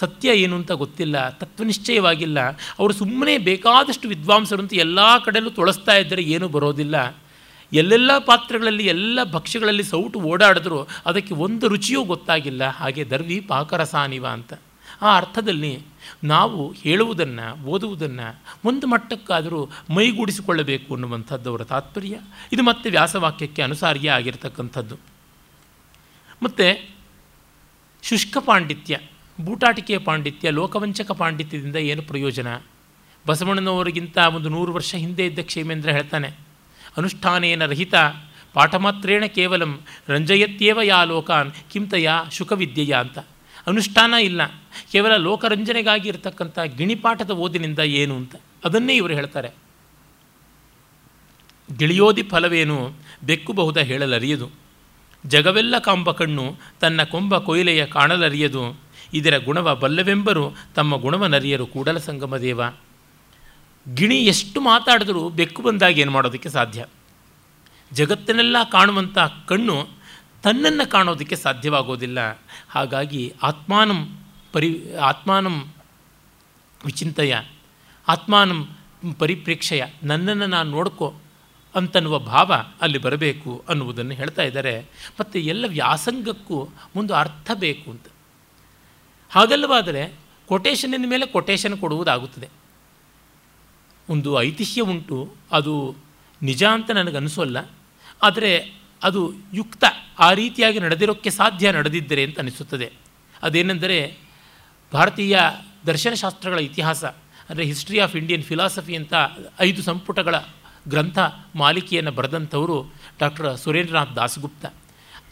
S1: ಸತ್ಯ ಏನು ಅಂತ ಗೊತ್ತಿಲ್ಲ, ತತ್ವನಿಶ್ಚಯವಾಗಿಲ್ಲ. ಅವರು ಸುಮ್ಮನೆ ಬೇಕಾದಷ್ಟು ವಿದ್ವಾಂಸರು ಅಂತ ಎಲ್ಲ ಕಡೆಯಲ್ಲೂ ತೊಳಸ್ತಾ ಇದ್ದರೆ ಏನೂ ಬರೋದಿಲ್ಲ. ಎಲ್ಲೆಲ್ಲ ಪಾತ್ರಗಳಲ್ಲಿ, ಎಲ್ಲ ಭಕ್ಷ್ಯಗಳಲ್ಲಿ ಸೌಟು ಓಡಾಡಿದ್ರು ಅದಕ್ಕೆ ಒಂದು ರುಚಿಯೂ ಗೊತ್ತಾಗಿಲ್ಲ. ಹಾಗೆ ದರ್ವಿ ಪಾಕರಸಾನಿವ ಅಂತ. ಆ ಅರ್ಥದಲ್ಲಿ ನಾವು ಹೇಳುವುದನ್ನು, ಓದುವುದನ್ನು ಒಂದು ಮಟ್ಟಕ್ಕಾದರೂ ಮೈಗೂಡಿಸಿಕೊಳ್ಳಬೇಕು ಅನ್ನುವಂಥದ್ದು ಅವರ ತಾತ್ಪರ್ಯ. ಇದು ಮತ್ತೆ ವ್ಯಾಸವಾಕ್ಯಕ್ಕೆ ಅನುಸಾರಿಯೇ ಆಗಿರ್ತಕ್ಕಂಥದ್ದು. ಮತ್ತು ಶುಷ್ಕ ಪಾಂಡಿತ್ಯ. ಬೂಟಾಟಿಕೆಯ ಪಾಂಡಿತ್ಯ, ಲೋಕವಂಚಕ ಪಾಂಡಿತ್ಯದಿಂದ ಏನು ಪ್ರಯೋಜನ? ಬಸವಣ್ಣನವರಿಗಿಂತ ಒಂದು ನೂರು ವರ್ಷ ಹಿಂದೆ ಇದ್ದ ಕ್ಷೇಮೇಂದ್ರ ಹೇಳ್ತಾನೆ, ಅನುಷ್ಠಾನೇನ ರಹಿತ, ಪಾಠಮಾತ್ರೇಣ ಕೇವಲಂ ರಂಜಯತ್ಯೇವ ಯಾ ಲೋಕಾನ್, ಕಿಂತಯ ಶುಕವಿದ್ಯೆಯ ಅಂತ. ಅನುಷ್ಠಾನ ಇಲ್ಲ, ಕೇವಲ ಲೋಕರಂಜನೆಗಾಗಿ ಇರತಕ್ಕಂಥ ಗಿಣಿಪಾಠದ ಓದಿನಿಂದ ಏನು ಅಂತ. ಅದನ್ನೇ ಇವರು ಹೇಳ್ತಾರೆ. ಗಿಳಿಯೋದಿ ಫಲವೇನು ಬೆಕ್ಕು ಬಹುದ ಹೇಳಲರಿಯದು. ಜಗವೆಲ್ಲ ಕಾಂಬ ಕಣ್ಣು ತನ್ನ ಕೊಂಬ ಕೊಯ್ಲೆಯ ಕಾಣಲರಿಯದು. ಇದರ ಗುಣವ ಬಲ್ಲವೆಂಬರು ತಮ್ಮ ಗುಣವನರಿಯರು ಕೂಡಲ ಸಂಗಮ ದೇವ. ಗಿಣಿ ಎಷ್ಟು ಮಾತಾಡಿದರೂ ಬೆಕ್ಕು ಬಂದಾಗ ಏನು ಮಾಡೋದಕ್ಕೆ ಸಾಧ್ಯ. ಜಗತ್ತನ್ನೆಲ್ಲ ಕಾಣುವಂಥ ಕಣ್ಣು ತನ್ನನ್ನು ಕಾಣೋದಕ್ಕೆ ಸಾಧ್ಯವಾಗೋದಿಲ್ಲ. ಹಾಗಾಗಿ ಆತ್ಮಾನಂ ಪರಿ, ಆತ್ಮಾನಂ ವಿಚಿಂತಯ, ಆತ್ಮಾನಂ ಪರಿಪ್ರೇಕ್ಷೆಯ, ನನ್ನನ್ನು ನಾನು ನೋಡ್ಕೋ ಅಂತನ್ನುವ ಭಾವ ಅಲ್ಲಿ ಬರಬೇಕು ಅನ್ನುವುದನ್ನು ಹೇಳ್ತಾ ಇದ್ದಾರೆ. ಮತ್ತು ಎಲ್ಲ ವ್ಯಾಸಂಗಕ್ಕೂ ಒಂದು ಅರ್ಥ ಬೇಕು ಅಂತ. ಹಾಗಲ್ಲವಾದರೆ ಕೊಟೇಶನಿನ ಮೇಲೆ ಕೊಟೇಶನ್ ಕೊಡುವುದಾಗುತ್ತದೆ. ಒಂದು ಐತಿಹ್ಯ ಉಂಟು, ಅದು ನಿಜ ಅಂತ ನನಗನ್ನಿಸೋಲ್ಲ, ಆದರೆ ಅದು ಯುಕ್ತ, ಆ ರೀತಿಯಾಗಿ ನಡೆದಿರೋಕ್ಕೆ ಸಾಧ್ಯ ನಡೆದಿದ್ದರೆ ಅಂತ ಅನಿಸುತ್ತದೆ. ಅದೇನೆಂದರೆ ಭಾರತೀಯ ದರ್ಶನಶಾಸ್ತ್ರಗಳ ಇತಿಹಾಸ, ಅಂದರೆ ಹಿಸ್ಟ್ರಿ ಆಫ್ ಇಂಡಿಯನ್ ಫಿಲಾಸಫಿ ಅಂತ ಐದು ಸಂಪುಟಗಳ ಗ್ರಂಥ ಮಾಲಿಕೆಯನ್ನು ಬರೆದಂಥವರು ಡಾಕ್ಟರ್ ಸುರೇಂದ್ರನಾಥ್ ದಾಸಗುಪ್ತ.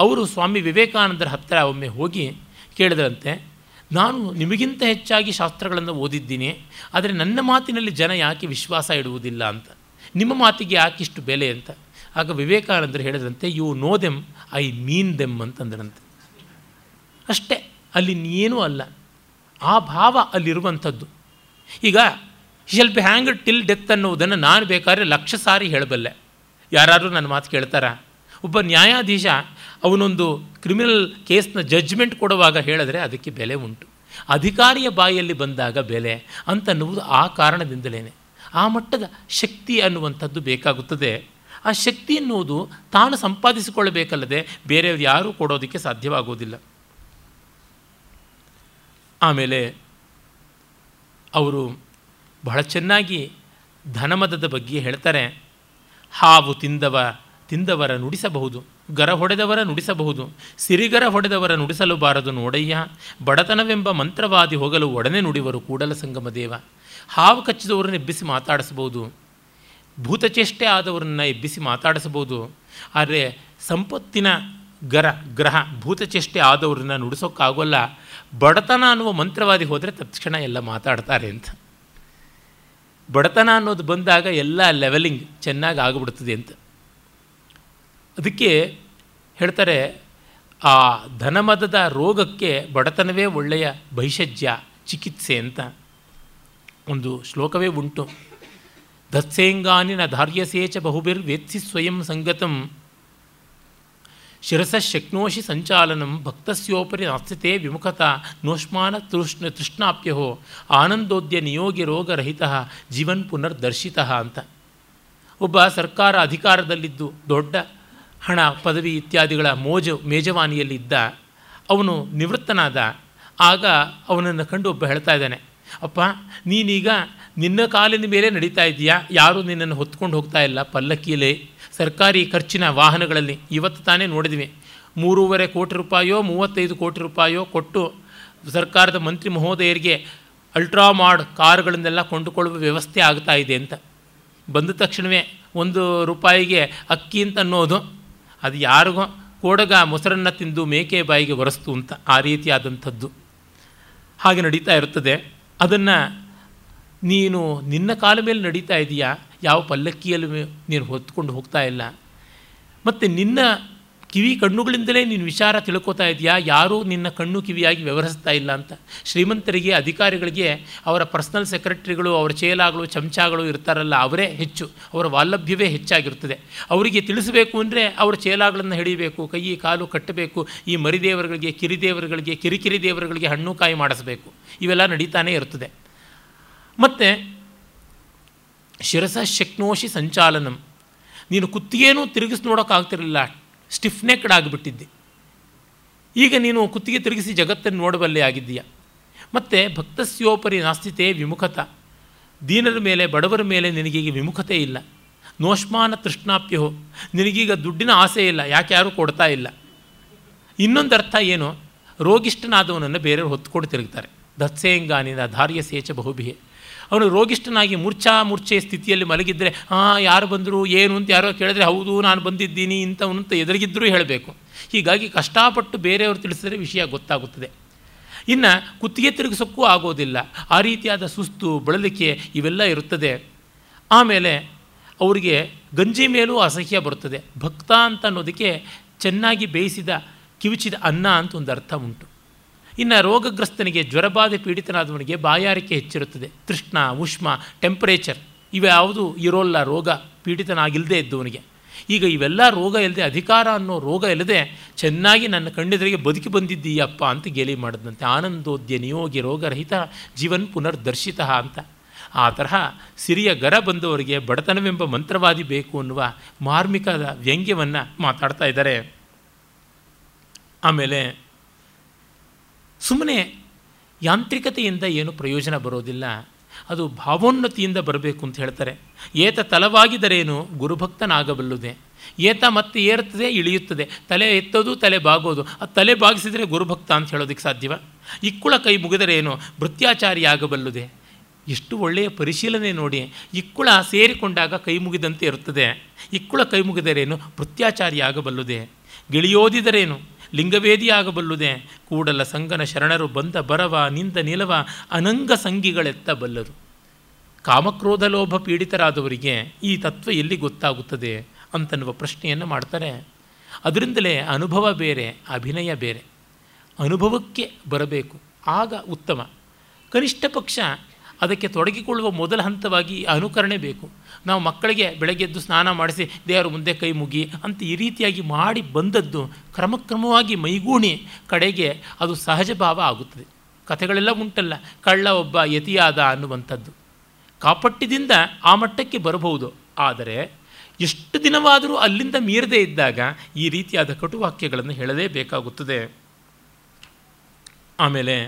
S1: ಅವರು ಸ್ವಾಮಿ ವಿವೇಕಾನಂದರ ಹತ್ತಿರ ಒಮ್ಮೆ ಹೋಗಿ ಕೇಳಿದ್ರಂತೆ ನಾನು ನಿಮಗಿಂತ ಹೆಚ್ಚಾಗಿ ಶಾಸ್ತ್ರಗಳನ್ನು ಓದಿದ್ದೀನಿ, ಆದರೆ ನನ್ನ ಮಾತಿನಲ್ಲಿ ಜನ ಯಾಕೆ ವಿಶ್ವಾಸ ಇಡುವುದಿಲ್ಲ ಅಂತ? ನಿಮ್ಮ ಮಾತಿಗೆ ಯಾಕಿಷ್ಟು ಬೆಲೆ ಅಂತ? ಆಗ ವಿವೇಕಾನಂದರು ಹೇಳಿದ್ರಂತೆ you know them I mean them ಅಂತಂದ್ರಂತೆ ಅಷ್ಟೇ, ಅಲ್ಲಿ ಏನೂ ಅಲ್ಲ. ಆ ಭಾವ ಅಲ್ಲಿರುವಂಥದ್ದು. ಈಗ shall be hang till death ಅನ್ನುವುದನ್ನು ನಾನು ಬೇಕಾದ್ರೆ ಲಕ್ಷ ಸಾರಿ ಹೇಳಬಲ್ಲೆ. ಯಾರಾದರೂ ನನ್ನ ಮಾತು ಕೇಳ್ತಾರಾ? ಒಬ್ಬ ನ್ಯಾಯಾಧೀಶ ಅವನೊಂದು ಕ್ರಿಮಿನಲ್ ಕೇಸ್ನ ಜಡ್ಜ್ಮೆಂಟ್ ಕೊಡುವಾಗ ಹೇಳಿದ್ರೆ ಅದಕ್ಕೆ ಬೆಲೆ ಉಂಟು. ಅಧಿಕಾರಿಯ ಬಾಯಲ್ಲಿ ಬಂದಾಗ ಬೆಲೆ ಅಂತನ್ನುವುದು ಆ ಕಾರಣದಿಂದಲೇ ಆ ಮಟ್ಟದ ಶಕ್ತಿ ಅನ್ನುವಂಥದ್ದು ಬೇಕಾಗುತ್ತದೆ. ಆ ಶಕ್ತಿ ಎನ್ನುವುದು ತಾನು ಸಂಪಾದಿಸಿಕೊಳ್ಳಬೇಕಲ್ಲದೆ ಬೇರೆಯವರು ಯಾರೂ ಕೊಡೋದಕ್ಕೆ ಸಾಧ್ಯವಾಗುವುದಿಲ್ಲ. ಆಮೇಲೆ ಅವರು ಬಹಳ ಚೆನ್ನಾಗಿ ಧನಮದದ ಬಗ್ಗೆ ಹೇಳ್ತಾರೆ. ಹಾವು ತಿಂದವ ತಿಂದವರ ನುಡಿಸಬಹುದು. ಗರ ಹೊಡೆದವರ ನುಡಿಸಬಹುದು, ಸಿರಿಗರ ಹೊಡೆದವರ ನುಡಿಸಲು ಬಾರದು ನೋಡಯ್ಯ. ಬಡತನವೆಂಬ ಮಂತ್ರವಾದಿ ಹೋಗಲು ಒಡನೆ ನುಡಿವರು ಕೂಡಲ ಸಂಗಮ ದೇವ ಹಾವು ಕಚ್ಚಿದವರನ್ನು ಎಬ್ಬಿಸಿ ಮಾತಾಡಿಸಬಹುದು, ಭೂತಚೇಷ್ಟೆ ಆದವರನ್ನು ಎಬ್ಬಿಸಿ ಮಾತಾಡಿಸಬಹುದು. ಆದರೆ ಸಂಪತ್ತಿನ ಗರ, ಗ್ರಹ, ಭೂತಚೇಷ್ಟೆ ಆದವರನ್ನು ನುಡಿಸೋಕ್ಕಾಗೋಲ್ಲ. ಬಡತನ ಅನ್ನುವ ಮಂತ್ರವಾದಿ ಹೋದರೆ ತಕ್ಷಣ ಎಲ್ಲ ಮಾತಾಡ್ತಾರೆ ಅಂತ. ಬಡತನ ಅನ್ನೋದು ಬಂದಾಗ ಎಲ್ಲ ಲೆವೆಲಿಂಗ್ ಚೆನ್ನಾಗಿ ಆಗಿಬಿಡ್ತದೆ ಅಂತ. ಅದಕ್ಕೆ ಹೇಳ್ತಾರೆ, ಆ ಧನಮದದ ರೋಗಕ್ಕೆ ಬಡತನವೇ ಒಳ್ಳೆಯ ಭೈಷಜ್ಯ ಚಿಕಿತ್ಸೆ ಅಂತ. ಒಂದು ಶ್ಲೋಕವೇ ಉಂಟು. ದತ್ಸೇಂಗಾನಿನ ಧಾರ್ಯಸೇಚ ಬಹುಬಿರ್ ವೇತ್ಸಿ ಸ್ವಯಂ ಸಂಗತಂ. ಶಿರಸ ಶಕ್ನೋಷಿ ಸಂಚಾಲನಂ ಭಕ್ತಸ್ಯೋಪರಿ ನಾಸ್ತಿತೆ ವಿಮುಖತ ನೋಷ್ಮಾನ ತೃಷ್ಣ ತೃಷ್ಣಾಪ್ಯಹೋ ಆನಂದೋದ್ಯ ನಿಯೋಗಿ ರೋಗರಹಿತ ಜೀವನ್ ಪುನರ್ದರ್ಶಿತ ಅಂತ. ಒಬ್ಬ ಸರ್ಕಾರ ಅಧಿಕಾರದಲ್ಲಿದ್ದು ದೊಡ್ಡ ಹಣ, ಪದವಿ ಇತ್ಯಾದಿಗಳ ಮೋಜು, ಮೇಜವಾನಿಯಲ್ಲಿದ್ದ ಅವನು ನಿವೃತ್ತನಾದ. ಆಗ ಅವನನ್ನು ಕಂಡು ಒಬ್ಬ ಹೇಳ್ತಾ ಇದ್ದಾನೆ, ಅಪ್ಪ, ನೀನೀಗ ನಿನ್ನ ಕಾಲಿನ ಮೇಲೆ ನಡೀತಾ ಇದೆಯಾ ಯಾರೂ ನಿನ್ನನ್ನು ಹೊತ್ಕೊಂಡು ಹೋಗ್ತಾ ಇಲ್ಲ. ಪಲ್ಲಕ್ಕಿಯಲ್ಲಿ ಸರ್ಕಾರಿ ಖರ್ಚಿನ ವಾಹನಗಳಲ್ಲಿ ಇವತ್ತು ತಾನೇ ನೋಡಿದ್ವಿ. ಮೂರುವರೆ ಕೋಟಿ ರೂಪಾಯೋ, ಮೂವತ್ತೈದು ಕೋಟಿ ರೂಪಾಯೋ ಕೊಟ್ಟು ಸರ್ಕಾರದ ಮಂತ್ರಿ ಮಹೋದಯರಿಗೆ ಅಲ್ಟ್ರಾ ಮಾಡ್ ಕಾರುಗಳನ್ನೆಲ್ಲ ಕೊಂಡುಕೊಳ್ಳುವ ವ್ಯವಸ್ಥೆ ಆಗ್ತಾ ಇದೆ ಅಂತ. ಬಂದ ತಕ್ಷಣವೇ ಒಂದು ರೂಪಾಯಿಗೆ ಅಕ್ಕಿ ಅಂತ ಅನ್ನೋದು ಅದು ಯಾರಿಗೋ ಕೋಡಗ ಮೊಸರನ್ನು ತಿಂದು ಮೇಕೆ ಬಾಯಿಗೆ ಒರೆಸ್ತು ಅಂತ ಆ ರೀತಿಯಾದಂಥದ್ದು. ಹಾಗೆ ನಡೀತಾ ಇರುತ್ತದೆ. ಅದನ್ನು ನೀನು ನಿನ್ನ ಕಾಲ ಮೇಲೆ ನಡೀತಾ ಇದೆಯಾ? ಯಾವ ಪಲ್ಲಕ್ಕಿಯಲ್ಲಿ ನೀನು ಹೊತ್ಕೊಂಡು ಹೋಗ್ತಾ ಇಲ್ಲ. ಮತ್ತು ನಿನ್ನ ಕಿವಿ ಕಣ್ಣುಗಳಿಂದಲೇ ನೀನು ವಿಚಾರ ತಿಳ್ಕೊತಾ ಇದೆಯಾ? ಯಾರೂ ನಿನ್ನ ಕಣ್ಣು ಕಿವಿಯಾಗಿ ವ್ಯವಹರಿಸ್ತಾ ಇಲ್ಲ ಅಂತ. ಶ್ರೀಮಂತರಿಗೆ, ಅಧಿಕಾರಿಗಳಿಗೆ, ಅವರ ಪರ್ಸ್ನಲ್ ಸೆಕ್ರೆಟರಿಗಳು, ಅವರ ಚೇಲಾಗಳು, ಚಮಚಾಗಳು ಇರ್ತಾರಲ್ಲ, ಅವರೇ ಹೆಚ್ಚು. ಅವರ ವಾಲಭ್ಯವೇ ಹೆಚ್ಚಾಗಿರ್ತದೆ ಅವರಿಗೆ ತಿಳಿಸಬೇಕು ಅಂದರೆ ಅವರ ಚೇಲಾಗಳನ್ನು ಹಿಡಿಬೇಕು, ಕೈ, ಕಾಲು ಕಟ್ಟಬೇಕು, ಈ ಮರಿದೇವರುಗಳಿಗೆ, ಕಿರಿದೇವರುಗಳಿಗೆ, ಕಿರಿಕಿರಿ ದೇವರುಗಳಿಗೆ ಹಣ್ಣು ಕಾಯಿ ಮಾಡಿಸಬೇಕು. ಇವೆಲ್ಲ ನಡೀತಾನೇ ಇರ್ತದೆ ಮತ್ತು ಶಿರಸ ಶಕ್ನೋಷಿ ಸಂಚಾಲನಂ. ನೀನು ಕುತ್ತಿಗೆನೂ ತಿರುಗಿಸಿ ನೋಡೋಕ್ಕಾಗ್ತಿರಲಿಲ್ಲ. ಸ್ಟಿಫ್ನೆಕ್ಡ್ ಆಗಿಬಿಟ್ಟಿದ್ದೆ. ಈಗ ನೀನು ಕುತ್ತಿಗೆ ತಿರುಗಿಸಿ ಜಗತ್ತನ್ನು ನೋಡಬಲ್ಲೆ ಆಗಿದ್ದೀಯ? ಮತ್ತು ಭಕ್ತಸ್ಯೋಪರಿ ನಾಸ್ತಿತೆ ವಿಮುಖತ. ದೀನರ ಮೇಲೆ, ಬಡವರ ಮೇಲೆ ನಿನಗೀಗ ವಿಮುಖತೆ ಇಲ್ಲ. ನೋಷ್ಮಾನ ತೃಷ್ಣಾಪ್ಯಹೋ ನಿನಗೀಗ ದುಡ್ಡಿನ ಆಸೆ ಇಲ್ಲ ಯಾಕೆ ಯಾರೂ ಕೊಡ್ತಾ ಇಲ್ಲ. ಇನ್ನೊಂದು ಅರ್ಥ ಏನು? ರೋಗಿಷ್ಠನಾದವನನ್ನು ಬೇರೆಯವರು ಹೊತ್ಕೊಂಡು ತಿರುಗ್ತಾರೆ. ದತ್ಸೇಂಗಾನಿನ ಧಾರ್ಯ ಸೇಚ ಅವನು ರೋಗಿಷ್ಠನಾಗಿ ಮೂರ್ಛಾ ಮೂರ್ಛೆ ಸ್ಥಿತಿಯಲ್ಲಿ ಮಲಗಿದ್ರೆ ಹಾಂ ಯಾರು ಬಂದರು, ಏನು ಅಂತ ಯಾರೋ ಕೇಳಿದ್ರೆ, ಹೌದು, ನಾನು ಬಂದಿದ್ದೀನಿ, ಇಂಥವನು ಅಂತ ಎದುರಿಗಿದ್ದರೂ ಹೇಳಬೇಕು. ಹೀಗಾಗಿ ಕಷ್ಟಪಟ್ಟು ಬೇರೆಯವರು ತಿಳಿಸಿದ್ರೆ ವಿಷಯ ಗೊತ್ತಾಗುತ್ತದೆ. ಇನ್ನು ಕುತ್ತಿಗೆ ತಿರುಗಿಸೋಕ್ಕೂ ಆಗೋದಿಲ್ಲ. ಆ ರೀತಿಯಾದ ಸುಸ್ತು, ಬಳಲಿಕೆ ಇವೆಲ್ಲ ಇರುತ್ತದೆ. ಆಮೇಲೆ ಅವರಿಗೆ ಗಂಜಿ ಮೇಲೂ ಅಸಹ್ಯ ಬರುತ್ತದೆ. ಭಕ್ತ ಅಂತ ಅನ್ನೋದಕ್ಕೆ ಚೆನ್ನಾಗಿ ಬೇಯಿಸಿದ, ಕಿವಿಚಿದ ಅನ್ನ ಅಂತ ಒಂದು ಅರ್ಥ ಉಂಟು. ಇನ್ನು ರೋಗಗ್ರಸ್ತನಿಗೆ ಜ್ವರಬಾಧೆ ಪೀಡಿತನಾದವನಿಗೆ ಬಾಯಾರಿಕೆ ಹೆಚ್ಚಿರುತ್ತದೆ. ತೃಷ್ಣ, ಉಷ್ಮ ಟೆಂಪರೇಚರ್ ಇವ್ಯಾವುದು ಇರೋಲ್ಲ ರೋಗ ಪೀಡಿತನಾಗಿಲ್ಲದೆ ಇದ್ದವನಿಗೆ. ಈಗ ಇವೆಲ್ಲ ರೋಗ ಇಲ್ಲದೆ ಅಧಿಕಾರ ಅನ್ನೋ ರೋಗ ಇಲ್ಲದೆ ಚೆನ್ನಾಗಿ ನನ್ನ ಕಣ್ಣೆದುರಿಗೆ ಬದುಕಿ ಬಂದಿದ್ದೀಯಪ್ಪ ಅಂತ ಗೇಲಿ ಮಾಡಿದಂತೆ ಆನಂದೋದ್ಯ ನಿಯೋಗಿ ರೋಗರಹಿತ ಜೀವನ್ ಪುನರ್ದರ್ಶಿತ ಅಂತ. ಆ ತರಹ ಸಿರಿಯ ಗರ ಬಂದವರಿಗೆ ಬಡತನವೆಂಬ ಮಂತ್ರವಾದಿ ಬೇಕು ಅನ್ನುವ ಮಾರ್ಮಿಕದ ವ್ಯಂಗ್ಯವನ್ನು ಮಾತಾಡ್ತಾ ಇದ್ದಾರೆ. ಆಮೇಲೆ ಸುಮ್ಮನೆ ಯಾಂತ್ರಿಕತೆಯಿಂದ ಏನು ಪ್ರಯೋಜನ ಬರೋದಿಲ್ಲ. ಅದು ಭಾವೋನ್ನತಿಯಿಂದ ಬರಬೇಕು ಅಂತ ಹೇಳ್ತಾರೆ. ಏತ ತಲವಾಗಿದರೇನು? ಗುರುಭಕ್ತನಾಗಬಲ್ಲುದೆ. ಏತ ಮತ್ತೆ ಏರುತ್ತದೆ ಇಳಿಯುತ್ತದೆ. ತಲೆ ಎತ್ತೋದು, ತಲೆ ಬಾಗೋದು. ಆ ತಲೆ ಬಾಗಿಸಿದರೆ ಗುರುಭಕ್ತ ಅಂತ ಹೇಳೋದಕ್ಕೆ ಸಾಧ್ಯವ? ಇಕ್ಕುಳ ಕೈ ಮುಗಿದರೇನು? ಭೃತ್ಯಾಚಾರಿ ಆಗಬಲ್ಲುದೆ. ಎಷ್ಟು ಒಳ್ಳೆಯ ಪರಿಶೀಲನೆ ನೋಡಿ. ಇಕ್ಕುಳ ಸೇರಿಕೊಂಡಾಗ ಕೈ ಮುಗಿದಂತೆ ಇರುತ್ತದೆ. ಇಕ್ಕುಳ ಕೈ ಮುಗಿದರೇನು? ಭೃತ್ಯಾಚಾರಿ ಆಗಬಲ್ಲುದೆ. ಗಿಳಿಯೋದಿದರೇನು? ಲಿಂಗವೇದಿ ಆಗಬಲ್ಲುದೆ ಕೂಡಲ ಸಂಗನ ಶರಣರು ಬಂದ ಬರವ, ನಿಂದ ನಿಲವ, ಅನಂಗ ಸಂಗಿಗಳೆತ್ತ ಬಲ್ಲರು ಕಾಮಕ್ರೋಧ ಲೋಭ ಪೀಡಿತರಾದವರಿಗೆ ಈ ತತ್ವ ಎಲ್ಲಿ ಗೊತ್ತಾಗುತ್ತದೆ? ಅಂತನ್ನುವ ಪ್ರಶ್ನೆಯನ್ನು ಮಾಡ್ತಾರೆ. ಅದರಿಂದಲೇ ಅನುಭವ ಬೇರೆ, ಅಭಿನಯ ಬೇರೆ. ಅನುಭವಕ್ಕೆ ಬರಬೇಕು, ಆಗ ಉತ್ತಮ. ಕನಿಷ್ಠ ಪಕ್ಷ ಅದಕ್ಕೆ ತೊಡಗಿಕೊಳ್ಳುವ ಮೊದಲ ಹಂತವಾಗಿ ಅನುಕರಣೆ ಬೇಕು. ನಾವು ಮಕ್ಕಳಿಗೆ ಬೆಳಗ್ಗೆ ಎದ್ದು ಸ್ನಾನ ಮಾಡಿಸಿ ದೇವರ ಮುಂದೆ ಕೈ ಮುಗಿ ಅಂತ ಈ ರೀತಿಯಾಗಿ ಮಾಡಿ ಬಂದದ್ದು ಕ್ರಮಕ್ರಮವಾಗಿ ಮೈಗೂಣಿ ಕಡೆಗೆ ಅದು ಸಹಜ ಭಾವ ಆಗುತ್ತದೆ. ಕಥೆಗಳೆಲ್ಲ ಉಂಟಲ್ಲ, ಕಳ್ಳ ಒಬ್ಬ ಯತಿಯಾದ ಅನ್ನುವಂಥದ್ದು. ಕಾಪಟ್ಟಿದಿಂದ ಆ ಮಟ್ಟಕ್ಕೆ ಬರಬಹುದು. ಆದರೆ ಎಷ್ಟು ದಿನವಾದರೂ ಅಲ್ಲಿಂದ ಮೀರದೇ ಇದ್ದಾಗ ಈ ರೀತಿಯಾದ ಕಟುವಾಕ್ಯಗಳನ್ನು ಹೇಳಲೇಬೇಕಾಗುತ್ತದೆ ಆಮೇಲೆ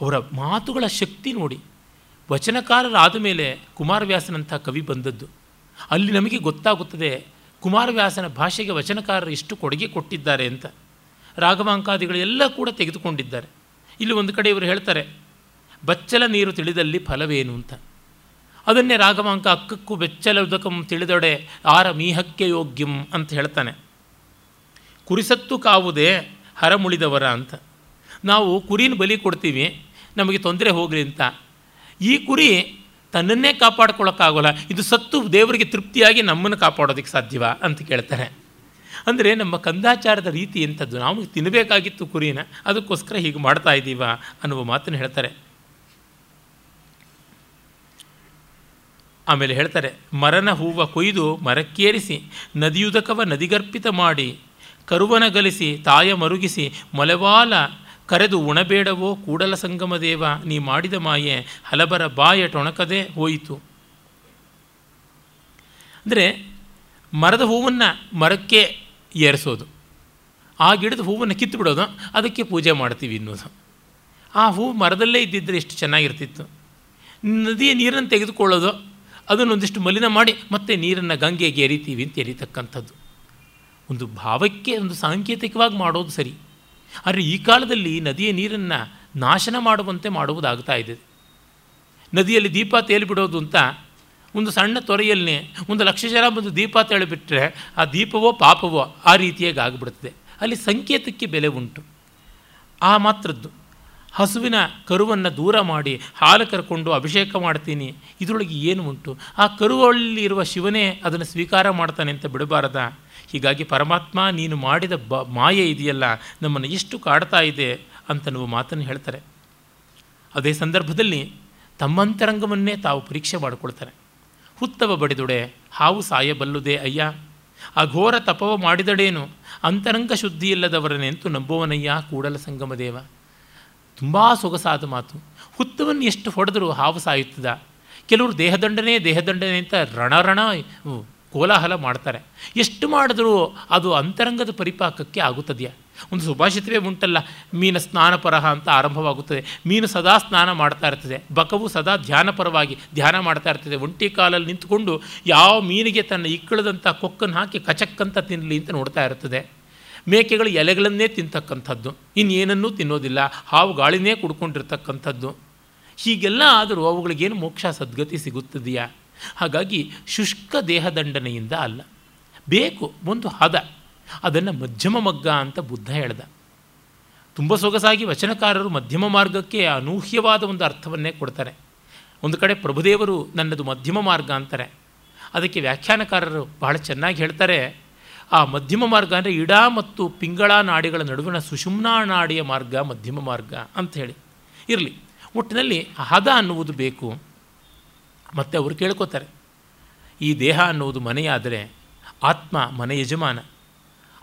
S1: ಅವರ ಮಾತುಗಳ ಶಕ್ತಿ ನೋಡಿ. ವಚನಕಾರರಾದ ಮೇಲೆ ಕುಮಾರವ್ಯಾಸನಂಥ ಕವಿ ಬಂದದ್ದು. ಅಲ್ಲಿ ನಮಗೆ ಗೊತ್ತಾಗುತ್ತದೆ, ಕುಮಾರವ್ಯಾಸನ ಭಾಷೆಗೆ ವಚನಕಾರರು ಎಷ್ಟು ಕೊಡುಗೆ ಕೊಟ್ಟಿದ್ದಾರೆ ಅಂತ. ರಾಘವಾಂಕಾದಿಗಳೆಲ್ಲ ಕೂಡ ತೆಗೆದುಕೊಂಡಿದ್ದಾರೆ. ಇಲ್ಲಿ ಒಂದು ಕಡೆ ಇವರು ಹೇಳ್ತಾರೆ, ಬಚ್ಚಲ ನೀರು ತಿಳಿದಲ್ಲಿ ಫಲವೇನು ಅಂತ. ಅದನ್ನೇ ರಾಘವಾಂಕ, ಅಕ್ಕಕ್ಕೂ ಬೆಚ್ಚಲ ಉದಕಂ ತಿಳಿದೊಡೆ ಆರ ಮೀಹಕ್ಕೆ ಯೋಗ್ಯಂ ಅಂತ ಹೇಳ್ತಾನೆ. ಕುರಿಸತ್ತು ಕಾವುದೇ ಹರಮುಳಿದವರ ಅಂತ. ನಾವು ಕುರಿನ ಬಲಿ ಕೊಡ್ತೀವಿ, ನಮಗೆ ತೊಂದರೆ ಹೋಗಲಿ ಅಂತ. ಈ ಕುರಿ ತನ್ನನ್ನೇ ಕಾಪಾಡ್ಕೊಳ್ಳೋಕ್ಕಾಗೋಲ್ಲ ಇದು ಸತ್ತು ದೇವರಿಗೆ ತೃಪ್ತಿಯಾಗಿ ನಮ್ಮನ್ನು ಕಾಪಾಡೋದಕ್ಕೆ ಸಾಧ್ಯವಾ ಅಂತ ಕೇಳ್ತಾರೆ. ಅಂದರೆ ನಮ್ಮ ಕಂದಾಚಾರದ ರೀತಿ ಎಂಥದ್ದು? ನಾವು ತಿನ್ನಬೇಕಾಗಿತ್ತು ಕುರಿನ, ಅದಕ್ಕೋಸ್ಕರ ಹೀಗೆ ಮಾಡ್ತಾ ಇದ್ದೀವ ಅನ್ನುವ ಮಾತನ್ನು ಹೇಳ್ತಾರೆ. ಆಮೇಲೆ ಹೇಳ್ತಾರೆ, ಮರನ ಹೂವ ಕೊಯ್ದು ಮರಕ್ಕೇರಿಸಿ, ನದಿಯುದಕವ ನದಿಗರ್ಪಿತ ಮಾಡಿ, ಕರುವನ ಗಲಿಸಿ, ತಾಯ ಮರುಗಿಸಿ, ಮೊಲೆವಾಲ ಕರೆದು ಉಣಬೇಡವೋ ಕೂಡಲ ಸಂಗಮ ದೇವ, ನೀ ಮಾಡಿದ ಮಾಯೆ ಹಲಬರ ಬಾಯ ಟೊಣಕದೆ ಹೋಯಿತು. ಅಂದರೆ ಮರದ ಹೂವನ್ನು ಮರಕ್ಕೆ ಏರಿಸೋದು. ಆ ಗಿಡದ ಹೂವನ್ನು ಕಿತ್ತು ಬಿಡೋದು, ಅದಕ್ಕೆ ಪೂಜೆ ಮಾಡ್ತೀವಿ ಅನ್ನೋದು ಆ ಹೂವು ಮರದಲ್ಲೇ ಇದ್ದಿದ್ದರೆ ಎಷ್ಟು ಚೆನ್ನಾಗಿರ್ತಿತ್ತು. ನದಿಯ ನೀರನ್ನು ತೆಗೆದುಕೊಳ್ಳೋದು ಅದನ್ನೊಂದಿಷ್ಟು ಮಲಿನ ಮಾಡಿ ಮತ್ತೆ ನೀರನ್ನು ಗಂಗೆಗೆ ಎರಿತೀವಿ ಅಂತ ಎರಿತಕ್ಕಂಥದ್ದು. ಒಂದು ಭಾವಕ್ಕೆ, ಒಂದು ಸಾಂಕೇತಿಕವಾಗಿ ಮಾಡೋದು ಸರಿ. ಆದರೆ ಈ ಕಾಲದಲ್ಲಿ ನದಿಯ ನೀರನ್ನು ನಾಶನ ಮಾಡುವಂತೆ ಮಾಡುವುದಾಗ್ತಾ ಇದೆ. ನದಿಯಲ್ಲಿ ದೀಪ ತೇಲಿಬಿಡೋದು ಅಂತ ಒಂದು ಸಣ್ಣ ತೊರೆಯಲ್ಲಿ ಒಂದು ಲಕ್ಷ ಜನ ಬಂದು ದೀಪ ತೇಳಿಬಿಟ್ರೆ ಆ ದೀಪವೋ ಪಾಪವೋ ಆ ರೀತಿಯಾಗಿ ಆಗಿಬಿಡುತ್ತದೆ. ಅಲ್ಲಿ ಸಂಕೇತಕ್ಕೆ ಬೆಲೆ ಉಂಟು. ಆ ಮಾತ್ರದ್ದು. ಹಸುವಿನ ಕರುವನ್ನು ದೂರ ಮಾಡಿ ಹಾಲು ಕರ್ಕೊಂಡು ಅಭಿಷೇಕ ಮಾಡ್ತೀನಿ, ಇದರೊಳಗೆ ಏನು ಉಂಟು? ಆ ಕರುವಲ್ಲಿರುವ ಶಿವನೇ ಅದನ್ನು ಸ್ವೀಕಾರ ಮಾಡ್ತಾನೆ ಅಂತ ಬಿಡಬಾರದ? ಹೀಗಾಗಿ ಪರಮಾತ್ಮ, ನೀನು ಮಾಡಿದ ಬ, ಮಾಯೆ ಇದೆಯಲ್ಲ, ನಮ್ಮನ್ನು ಎಷ್ಟು ಕಾಡ್ತಾ ಇದೆ ಅಂತ ನಾವು ಮಾತನ್ನು ಹೇಳ್ತಾರೆ. ಅದೇ ಸಂದರ್ಭದಲ್ಲಿ ತಮ್ಮಂತರಂಗವನ್ನೇ ತಾವು ಪರೀಕ್ಷೆ ಮಾಡಿಕೊಳ್ತಾರೆ. ಹುತ್ತವ ಬಡಿದುಡೆ, ಹಾವು ಸಾಯಬಲ್ಲುದೇ ಅಯ್ಯ. ಆ ಘೋರ ತಪವ ಮಾಡಿದಡೇನು ಅಂತರಂಗ ಶುದ್ಧಿಯಿಲ್ಲದವರನೆಂತು ನಂಬುವನಯ್ಯ, ಕೂಡಲ ಸಂಗಮದೇವ ತುಂಬ ಸೊಗಸಾದ ಮಾತು. ಹುತ್ತವನ್ನು ಎಷ್ಟು ಹೊಡೆದರೂ ಹಾವು ಸಾಯುತ್ತದ. ಕೆಲವರು ದೇಹದಂಡನೆ ದೇಹದಂಡನೆ ಅಂತ ರಣರಣ ಕೋಲಾಹಲ ಮಾಡ್ತಾರೆ. ಎಷ್ಟು ಮಾಡಿದ್ರೂ ಅದು ಅಂತರಂಗದ ಪರಿಪಾಕಕ್ಕೆ ಆಗುತ್ತದೆಯಾ? ಒಂದು ಸುಭಾಷಿತವೇ ಉಂಟಲ್ಲ, ಮೀನ ಸ್ನಾನಪರಹ ಅಂತ ಆರಂಭವಾಗುತ್ತದೆ. ಮೀನು ಸದಾ ಸ್ನಾನ ಮಾಡ್ತಾ ಇರ್ತದೆ. ಬಕವು ಸದಾ ಧ್ಯಾನಪರವಾಗಿ ಧ್ಯಾನ ಮಾಡ್ತಾ ಇರ್ತದೆ. ಒಂಟಿ ಕಾಲಲ್ಲಿ ನಿಂತುಕೊಂಡು ಯಾವ ಮೀನಿಗೆ ತನ್ನ ಇಕ್ಕಳದಂಥ ಕೊಕ್ಕನ್ನು ಹಾಕಿ ಕಚಕ್ಕಂತ ತಿನ್ನಲಿ ಅಂತ ನೋಡ್ತಾ ಇರ್ತದೆ. ಮೇಕೆಗಳು ಎಲೆಗಳನ್ನೇ ತಿಂತಕ್ಕಂಥದ್ದು. ಇನ್ನೇನನ್ನೂ ತಿನ್ನೋದಿಲ್ಲ. ಹಾವು ಗಾಳಿನೇ ಕುಡ್ಕೊಂಡಿರ್ತಕ್ಕಂಥದ್ದು. ಹೀಗೆಲ್ಲ ಆದರೂ ಅವುಗಳಿಗೇನು ಮೋಕ್ಷ ಸದ್ಗತಿ ಸಿಗುತ್ತದೆಯಾ? ಹಾಗಾಗಿ ಶುಷ್ಕ ದೇಹದಂಡನೆಯಿಂದ ಅಲ್ಲ. ಬೇಕು, ಒಂದು ಹದ, ಅದನ್ನು ಮಧ್ಯಮ ಮಗ್ಗ ಅಂತ ಬುದ್ಧ ಹೇಳ್ದ. ತುಂಬ ಸೊಗಸಾಗಿ ವಚನಕಾರರು ಮಧ್ಯಮ ಮಾರ್ಗಕ್ಕೆ ಅನೂಹ್ಯವಾದ ಒಂದು ಅರ್ಥವನ್ನೇ ಕೊಡ್ತಾರೆ. ಒಂದು ಕಡೆ ಪ್ರಭುದೇವರು ನನ್ನದು ಮಧ್ಯಮ ಮಾರ್ಗ ಅಂತಾರೆ. ಅದಕ್ಕೆ ವ್ಯಾಖ್ಯಾನಕಾರರು ಬಹಳ ಚೆನ್ನಾಗಿ ಹೇಳ್ತಾರೆ, ಆ ಮಧ್ಯಮ ಮಾರ್ಗ ಅಂದರೆ ಇಡ ಮತ್ತು ಪಿಂಗಳ ನಾಡಿಗಳ ನಡುವಿನ ಸುಷುಮ್ನಾ ನಾಡಿಯ ಮಾರ್ಗ ಮಧ್ಯಮ ಮಾರ್ಗ ಅಂತ ಹೇಳಿ. ಇರಲಿ, ಒಟ್ಟಿನಲ್ಲಿ ಹದ ಅನ್ನುವುದು ಬೇಕು. ಮತ್ತು ಅವರು ಕೇಳ್ಕೋತಾರೆ. ಈ ದೇಹ ಅನ್ನೋದು ಮನೆಯಾದರೆ ಆತ್ಮ ಮನೆ ಯಜಮಾನ.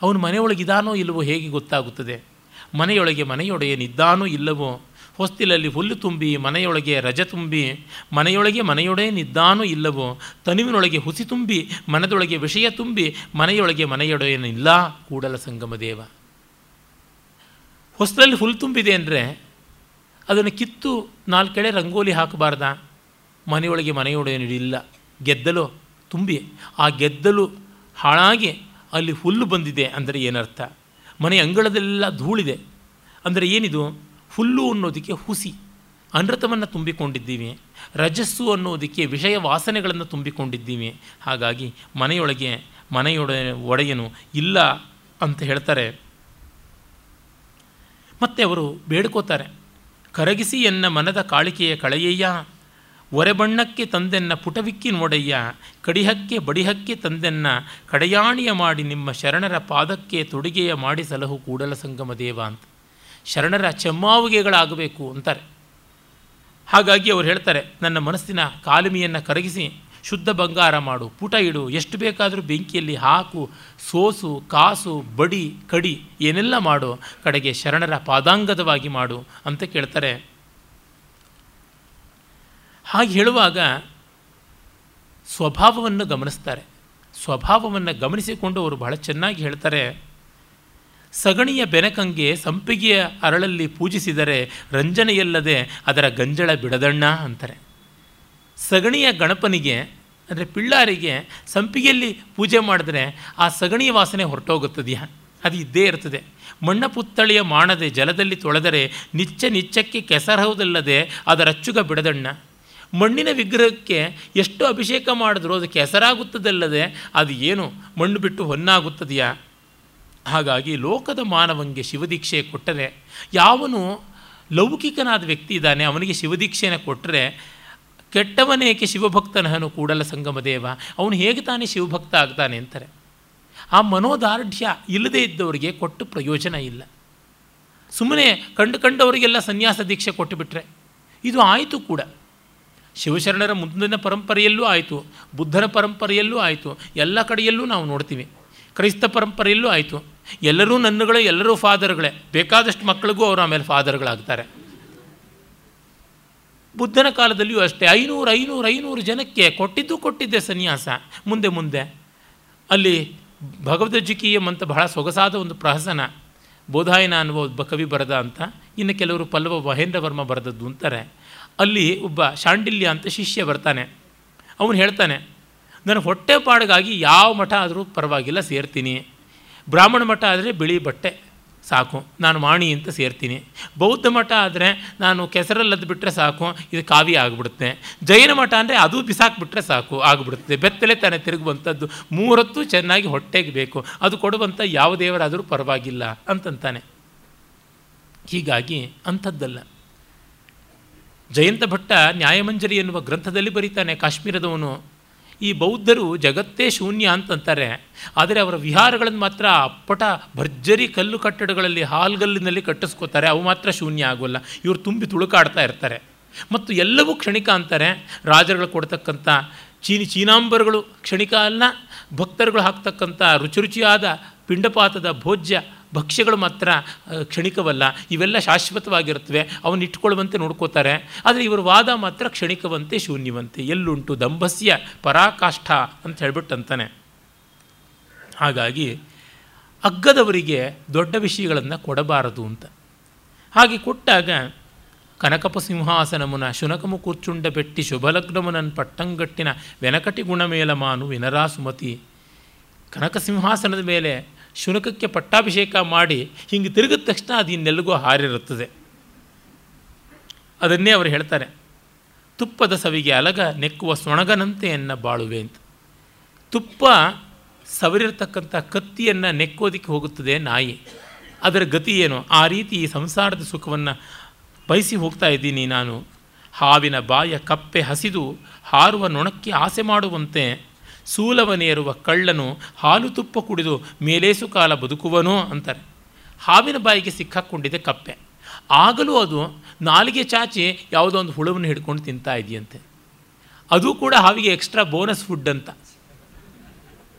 S1: ಅವನು ಮನೆಯೊಳಗಿದಾನೋ ಇಲ್ಲವೋ ಹೇಗೆ ಗೊತ್ತಾಗುತ್ತದೆ? ಮನೆಯೊಳಗೆ ಮನೆಯೊಡೆಯನಿದ್ದಾನೋ ಇಲ್ಲವೋ? ಹೊಸ್ತಿಲಲ್ಲಿ ಹುಲ್ಲು ತುಂಬಿ ಮನೆಯೊಳಗೆ ರಜ ತುಂಬಿ ಮನೆಯೊಳಗೆ ಮನೆಯೊಡೆಯನಿದ್ದಾನೋ ಇಲ್ಲವೋ? ತನುವಿನೊಳಗೆ ಹುಸಿ ತುಂಬಿ ಮನದೊಳಗೆ ವಿಷಯ ತುಂಬಿ ಮನೆಯೊಳಗೆ ಮನೆಯೊಡೆಯನಿಲ್ಲ ಕೂಡಲ ಸಂಗಮ ದೇವ. ಹೊಸ್ತಲಲ್ಲಿ ಹುಲ್ಲು ತುಂಬಿದೆ ಅಂದರೆ ಅದನ್ನು ಕಿತ್ತು ನಾಲ್ಕೆಳೆ ರಂಗೋಲಿ ಹಾಕಬಾರ್ದ? ಮನೆಯೊಳಗೆ ಮನೆಯೊಡೆಯನಿಡಿಲ್ಲ ಗೆದ್ದಲು ತುಂಬಿ. ಆ ಗೆದ್ದಲು ಹಾಳಾಗಿ ಅಲ್ಲಿ ಹುಲ್ಲು ಬಂದಿದೆ ಅಂದರೆ ಏನರ್ಥ? ಮನೆ ಅಂಗಳದೆಲ್ಲ ಧೂಳಿದೆ. ಅಂದರೆ ಏನಿದು? ಹುಲ್ಲು ಅನ್ನೋದಕ್ಕೆ ಹುಸಿ. ಅನೃತವನ್ನು ತುಂಬಿಕೊಂಡಿದ್ದೀವಿ. ರಜಸ್ಸು ಅನ್ನೋದಕ್ಕೆ ವಿಷಯ ವಾಸನೆಗಳನ್ನು ತುಂಬಿಕೊಂಡಿದ್ದೀವಿ. ಹಾಗಾಗಿ ಮನೆಯೊಳಗೆ ಮನೆಯೊಡ ಒಡೆಯನು ಇಲ್ಲ ಅಂತ ಹೇಳ್ತಾರೆ. ಮತ್ತೆ ಅವರು ಬೇಡ್ಕೋತಾರೆ. ಕರಗಿಸಿ ಎನ್ನ ಮನದ ಕಾಳಿಕೆಯ ಕಳೆಯಯ್ಯ? ಒರೆಬಣ್ಣಕ್ಕೆ ತಂದೆನ್ನ ಪುಟವಿಕ್ಕಿ ನೋಡಯ್ಯ, ಕಡಿಹಕ್ಕೆ ಬಡಿಹಕ್ಕೆ ತಂದೆನ್ನ ಕಡೆಯಾಣಿಯ ಮಾಡಿ ನಿಮ್ಮ ಶರಣರ ಪಾದಕ್ಕೆ ತೊಡುಗೆಯ ಮಾಡಿ ಸಲಹು ಕೂಡಲ ಸಂಗಮ ದೇವ ಅಂತ. ಶರಣರ ಚೆಮ್ಮಾವುಗೆಗಳಾಗಬೇಕು ಅಂತಾರೆ. ಹಾಗಾಗಿ ಅವ್ರು ಹೇಳ್ತಾರೆ, ನನ್ನ ಮನಸ್ಸಿನ ಕಾಲುಮಿಯನ್ನು ಕರಗಿಸಿ, ಶುದ್ಧ ಬಂಗಾರ ಮಾಡು, ಪುಟ ಇಡು, ಎಷ್ಟು ಬೇಕಾದರೂ ಬೆಂಕಿಯಲ್ಲಿ ಹಾಕು, ಸೋಸು, ಕಾಸು, ಬಡಿ, ಕಡಿ, ಏನೆಲ್ಲ ಮಾಡು, ಕಡೆಗೆ ಶರಣರ ಪಾದಾಂಗದವಾಗಿ ಮಾಡು ಅಂತ ಕೇಳ್ತಾರೆ. ಹಾಗೆ ಹೇಳುವಾಗ ಸ್ವಭಾವವನ್ನು ಗಮನಿಸ್ತಾರೆ. ಸ್ವಭಾವವನ್ನು ಗಮನಿಸಿಕೊಂಡು ಅವರು ಬಹಳ ಚೆನ್ನಾಗಿ ಹೇಳ್ತಾರೆ, ಸಗಣಿಯ ಬೆನಕಂಗೆ ಸಂಪಿಗೆಯ ಅರಳಲ್ಲಿ ಪೂಜಿಸಿದರೆ ರಂಜನೆಯಲ್ಲದೆ ಅದರ ಗಂಜಳ ಬಿಡದಣ್ಣ ಅಂತಾರೆ. ಸಗಣಿಯ ಗಣಪನಿಗೆ, ಅಂದರೆ ಪಿಳ್ಳಾರಿಗೆ ಸಂಪಿಗೆಯಲ್ಲಿ ಪೂಜೆ ಮಾಡಿದ್ರೆ ಆ ಸಗಣಿಯ ವಾಸನೆ ಹೊರಟೋಗುತ್ತದೆಯಾ? ಅದು ಇದ್ದೇ ಇರ್ತದೆ ಮಣ್ಣ ಪುತ್ತಳಿಯ ಮಾಡದೆ ಜಲದಲ್ಲಿ ತೊಳೆದರೆ ನಿಚ್ಚ ನಿಚ್ಚಕ್ಕೆ ಕೆಸರಹುದಲ್ಲದೆ ಅದರ ಅಚ್ಚುಗ ಬಿಡದಣ್ಣ. ಮಣ್ಣಿನ ವಿಗ್ರಹಕ್ಕೆ ಎಷ್ಟು ಅಭಿಷೇಕ ಮಾಡಿದ್ರೂ ಅದಕ್ಕೆ ಹೆಸರಾಗುತ್ತದಲ್ಲದೆ ಅದು ಏನು? ಮಣ್ಣು ಬಿಟ್ಟು ಹೊನ್ನಾಗುತ್ತದೆಯಾ? ಹಾಗಾಗಿ ಲೋಕದ ಮಾನವನಿಗೆ ಶಿವದೀಕ್ಷೆ ಕೊಟ್ಟರೆ, ಯಾವನು ಲೌಕಿಕನಾದ ವ್ಯಕ್ತಿ ಇದ್ದಾನೆ, ಅವನಿಗೆ ಶಿವದೀಕ್ಷೆಯನ್ನು ಕೊಟ್ಟರೆ ಕೆಟ್ಟವನೇಕೆ ಶಿವಭಕ್ತನಹನು ಕೂಡಲ ಸಂಗಮದೇವ ಅವನು ಹೇಗೆ ತಾನೇ ಶಿವಭಕ್ತ ಆಗ್ತಾನೆ ಅಂತಾರೆ. ಆ ಮನೋದಾರ್ಢ್ಯ ಇಲ್ಲದೇ ಇದ್ದವರಿಗೆ ಕೊಟ್ಟು ಪ್ರಯೋಜನ ಇಲ್ಲ. ಸುಮ್ಮನೆ ಕಂಡು ಕಂಡವರಿಗೆಲ್ಲ ಸನ್ಯಾಸ ದೀಕ್ಷೆ ಕೊಟ್ಟುಬಿಟ್ರೆ ಇದು ಆಯಿತು ಕೂಡ. ಶಿವಶರಣರ ಮುಂದಿನ ಪರಂಪರೆಯಲ್ಲೂ ಆಯಿತು ಬುದ್ಧನ ಪರಂಪರೆಯಲ್ಲೂ ಆಯಿತು, ಎಲ್ಲ ಕಡೆಯಲ್ಲೂ ನಾವು ನೋಡ್ತೀವಿ. ಕ್ರೈಸ್ತ ಪರಂಪರೆಯಲ್ಲೂ ಆಯಿತು. ಎಲ್ಲರೂ ನನ್ನಗಳೇ, ಎಲ್ಲರೂ ಫಾದರ್ಗಳೇ. ಬೇಕಾದಷ್ಟು ಮಕ್ಕಳಿಗೂ ಅವರು ಆಮೇಲೆ ಫಾದರ್ಗಳಾಗ್ತಾರೆ. ಬುದ್ಧನ ಕಾಲದಲ್ಲಿಯೂ ಅಷ್ಟೇ, ಐನೂರು ಐನೂರು ಐನೂರು ಜನಕ್ಕೆ ಕೊಟ್ಟಿದ್ದು ಕೊಟ್ಟಿದ್ದೆ ಸನ್ಯಾಸ. ಮುಂದೆ ಮುಂದೆ. ಅಲ್ಲಿ ಭಗವದ್ಜಿಕೀಯಂ ಅಂತ ಬಹಳ ಸೊಗಸಾದ ಒಂದು ಪ್ರಹಸನ, ಬೋಧಾಯನ ಅನ್ನುವ ಕವಿ ಬರೆದ ಅಂತ, ಇನ್ನು ಕೆಲವರು ಪಲ್ಲವ ಮಹೇಂದ್ರ ವರ್ಮ ಬರೆದದ್ದು ಅಂತಾರೆ. ಅಲ್ಲಿ ಒಬ್ಬ ಶಾಂಡಿಲ್ಯ ಅಂತ ಶಿಷ್ಯ ಬರ್ತಾನೆ. ಅವನು ಹೇಳ್ತಾನೆ ನನ್ನ ಹೊಟ್ಟೆ ಪಾಡಿಗಾಗಿ ಯಾವ ಮಠ ಆದರೂ ಪರವಾಗಿಲ್ಲ, ಸೇರ್ತೀನಿ. ಬ್ರಾಹ್ಮಣ ಮಠ ಆದರೆ ಬಿಳಿ ಬಟ್ಟೆ, ಸಾಕು. ನಾನು ಮಾಣಿ ಅಂತ ಸೇರ್ತೀನಿ. ಬೌದ್ಧ ಮಠ ಆದರೆ ನಾನು ಕೆಸರಲ್ಲಿ ಬಿಟ್ಟರೆ ಸಾಕು, ಇದು ಕಾವಿ ಆಗಿಬಿಡುತ್ತೆ. ಜೈನ ಮಠ ಅಂದರೆ ಅದು ಬಿಸಾಕ್ಬಿಟ್ರೆ ಸಾಕು, ಆಗಿಬಿಡುತ್ತೆ. ಬೆತ್ತಲೆ ತಾನೇ ತಿರುಗುವಂಥದ್ದು. ಮೂರತ್ತು ಚೆನ್ನಾಗಿ ಹೊಟ್ಟೆಗೆ ಬೇಕು. ಅದು ಕೊಡುವಂಥ ಯಾವ ದೇವರಾದರೂ ಪರವಾಗಿಲ್ಲ, ಅಂತಂತಾನೆ. ಹೀಗಾಗಿ ಅಂಥದ್ದಲ್ಲ. ಜಯಂತ ಭಟ್ಟ ನ್ಯಾಯಮಂಜರಿ ಎನ್ನುವ ಗ್ರಂಥದಲ್ಲಿ ಬರೀತಾನೆ ಕಾಶ್ಮೀರದವನು. ಈ ಬೌದ್ಧರು ಜಗತ್ತೇ ಶೂನ್ಯ ಅಂತಂತಾರೆ. ಆದರೆ ಅವರ ವಿಹಾರಗಳನ್ನು ಮಾತ್ರ ಅಪ್ಪಟ ಭರ್ಜರಿ ಕಲ್ಲು ಕಟ್ಟಡಗಳಲ್ಲಿ ಹಾಲ್ಗಲ್ಲಿನಲ್ಲಿ ಕಟ್ಟಿಸ್ಕೋತಾರೆ. ಅವು ಮಾತ್ರ ಶೂನ್ಯ ಆಗೋಲ್ಲ. ಇವರು ತುಂಬಿ ತುಳುಕಾಡ್ತಾ ಇರ್ತಾರೆ. ಮತ್ತು ಎಲ್ಲವೂ ಕ್ಷಣಿಕ ಅಂತಾರೆ. ರಾಜರುಗಳು ಕೊಡ್ತಕ್ಕಂಥ ಚೀನಿ ಚೀನಾಂಬರುಗಳು ಕ್ಷಣಿಕ ಅಲ್ಲ. ಭಕ್ತರುಗಳು ಹಾಕ್ತಕ್ಕಂಥ ರುಚಿ ರುಚಿಯಾದ ಪಿಂಡಪಾತದ ಭೋಜ್ಯ ಭಕ್ಷ್ಯಗಳು ಮಾತ್ರ ಕ್ಷಣಿಕವಲ್ಲ. ಇವೆಲ್ಲ ಶಾಶ್ವತವಾಗಿರುತ್ತವೆ. ಅವನ್ನ ಇಟ್ಕೊಳ್ಳುವಂತೆ ನೋಡ್ಕೋತಾರೆ. ಆದರೆ ಇವರ ವಾದ ಮಾತ್ರ ಕ್ಷಣಿಕವಂತೆ, ಶೂನ್ಯವಂತೆ. ಎಲ್ಲುಂಟು ದಂಭಸ್ಯ ಪರಾಕಾಷ್ಠ ಅಂತ ಹೇಳ್ಬಿಟ್ಟು ಅಂತಾನೆ ಹಾಗಾಗಿ ಅಗ್ಗದವರಿಗೆ ದೊಡ್ಡ ವಿಷಯಗಳನ್ನು ಕೊಡಬಾರದು ಅಂತ. ಹಾಗೆ ಕೊಟ್ಟಾಗ ಕನಕಪ ಸಿಂಹಾಸನಮುನ ಶುನಕಮು ಕೂರ್ಚುಂಡ ಬೆಟ್ಟಿ ಶುಭಲಗ್ನಮುನನ್ ಪಟ್ಟಂಗಟ್ಟಿನ ವೆನಕಟಿ ಗುಣಮೇಲಮಾನು ವಿನರಾಸುಮತಿ ವಿನರಾ ಕನಕ ಸಿಂಹಾಸನದ ಮೇಲೆ ಶುನಕಕ್ಕೆ ಪಟ್ಟಾಭಿಷೇಕ ಮಾಡಿ ಹಿಂಗೆ ತಿರುಗಿದ ತಕ್ಷಣ ಅದು ಇನ್ನೆಲ್ಲಗೂ ಹಾರಿರುತ್ತದೆ. ಅದನ್ನೇ ಅವರು ಹೇಳ್ತಾರೆ, ತುಪ್ಪದ ಸವಿಗೆ ಅಲಗ ನೆಕ್ಕುವ ಸೊಣಗನಂತೆ ಎನ್ನ ಬಾಳುವೆ ಅಂತ. ತುಪ್ಪ ಸವರಿರ್ತಕ್ಕಂಥ ಕತ್ತಿಯನ್ನು ನೆಕ್ಕೋದಕ್ಕೆ ಹೋಗುತ್ತದೆ ನಾಯಿ. ಅದರ ಗತಿ ಏನು? ಆ ರೀತಿ ಈ ಸಂಸಾರದ ಸುಖವನ್ನು ಬಯಸಿ ಹೋಗ್ತಾ ಇದ್ದೀನಿ ನಾನು. ಹಾವಿನ ಬಾಯ ಕಪ್ಪೆ ಹಸಿದು ಹಾರುವ ನೊಣಕ್ಕೆ ಆಸೆ ಮಾಡುವಂತೆ ಸೂಲವನೇರುವ ಕಳ್ಳನು ಹಾಲು ತುಪ್ಪ ಕುಡಿದು ಮೇಲೇಸು ಕಾಲ ಬದುಕುವನೋ ಅಂತಾರೆ. ಹಾವಿನ ಬಾಯಿಗೆ ಸಿಕ್ಕಾಕ್ಕೊಂಡಿದೆ ಕಪ್ಪೆ. ಆಗಲೂ ಅದು ನಾಲಿಗೆ ಚಾಚಿ ಯಾವುದೋ ಒಂದು ಹುಳವನ್ನು ಹಿಡ್ಕೊಂಡು ತಿಂತಾ ಇದೆಯಂತೆ. ಅದು ಕೂಡ ಹಾವಿಗೆ ಎಕ್ಸ್ಟ್ರಾ ಬೋನಸ್ ಫುಡ್ ಅಂತ.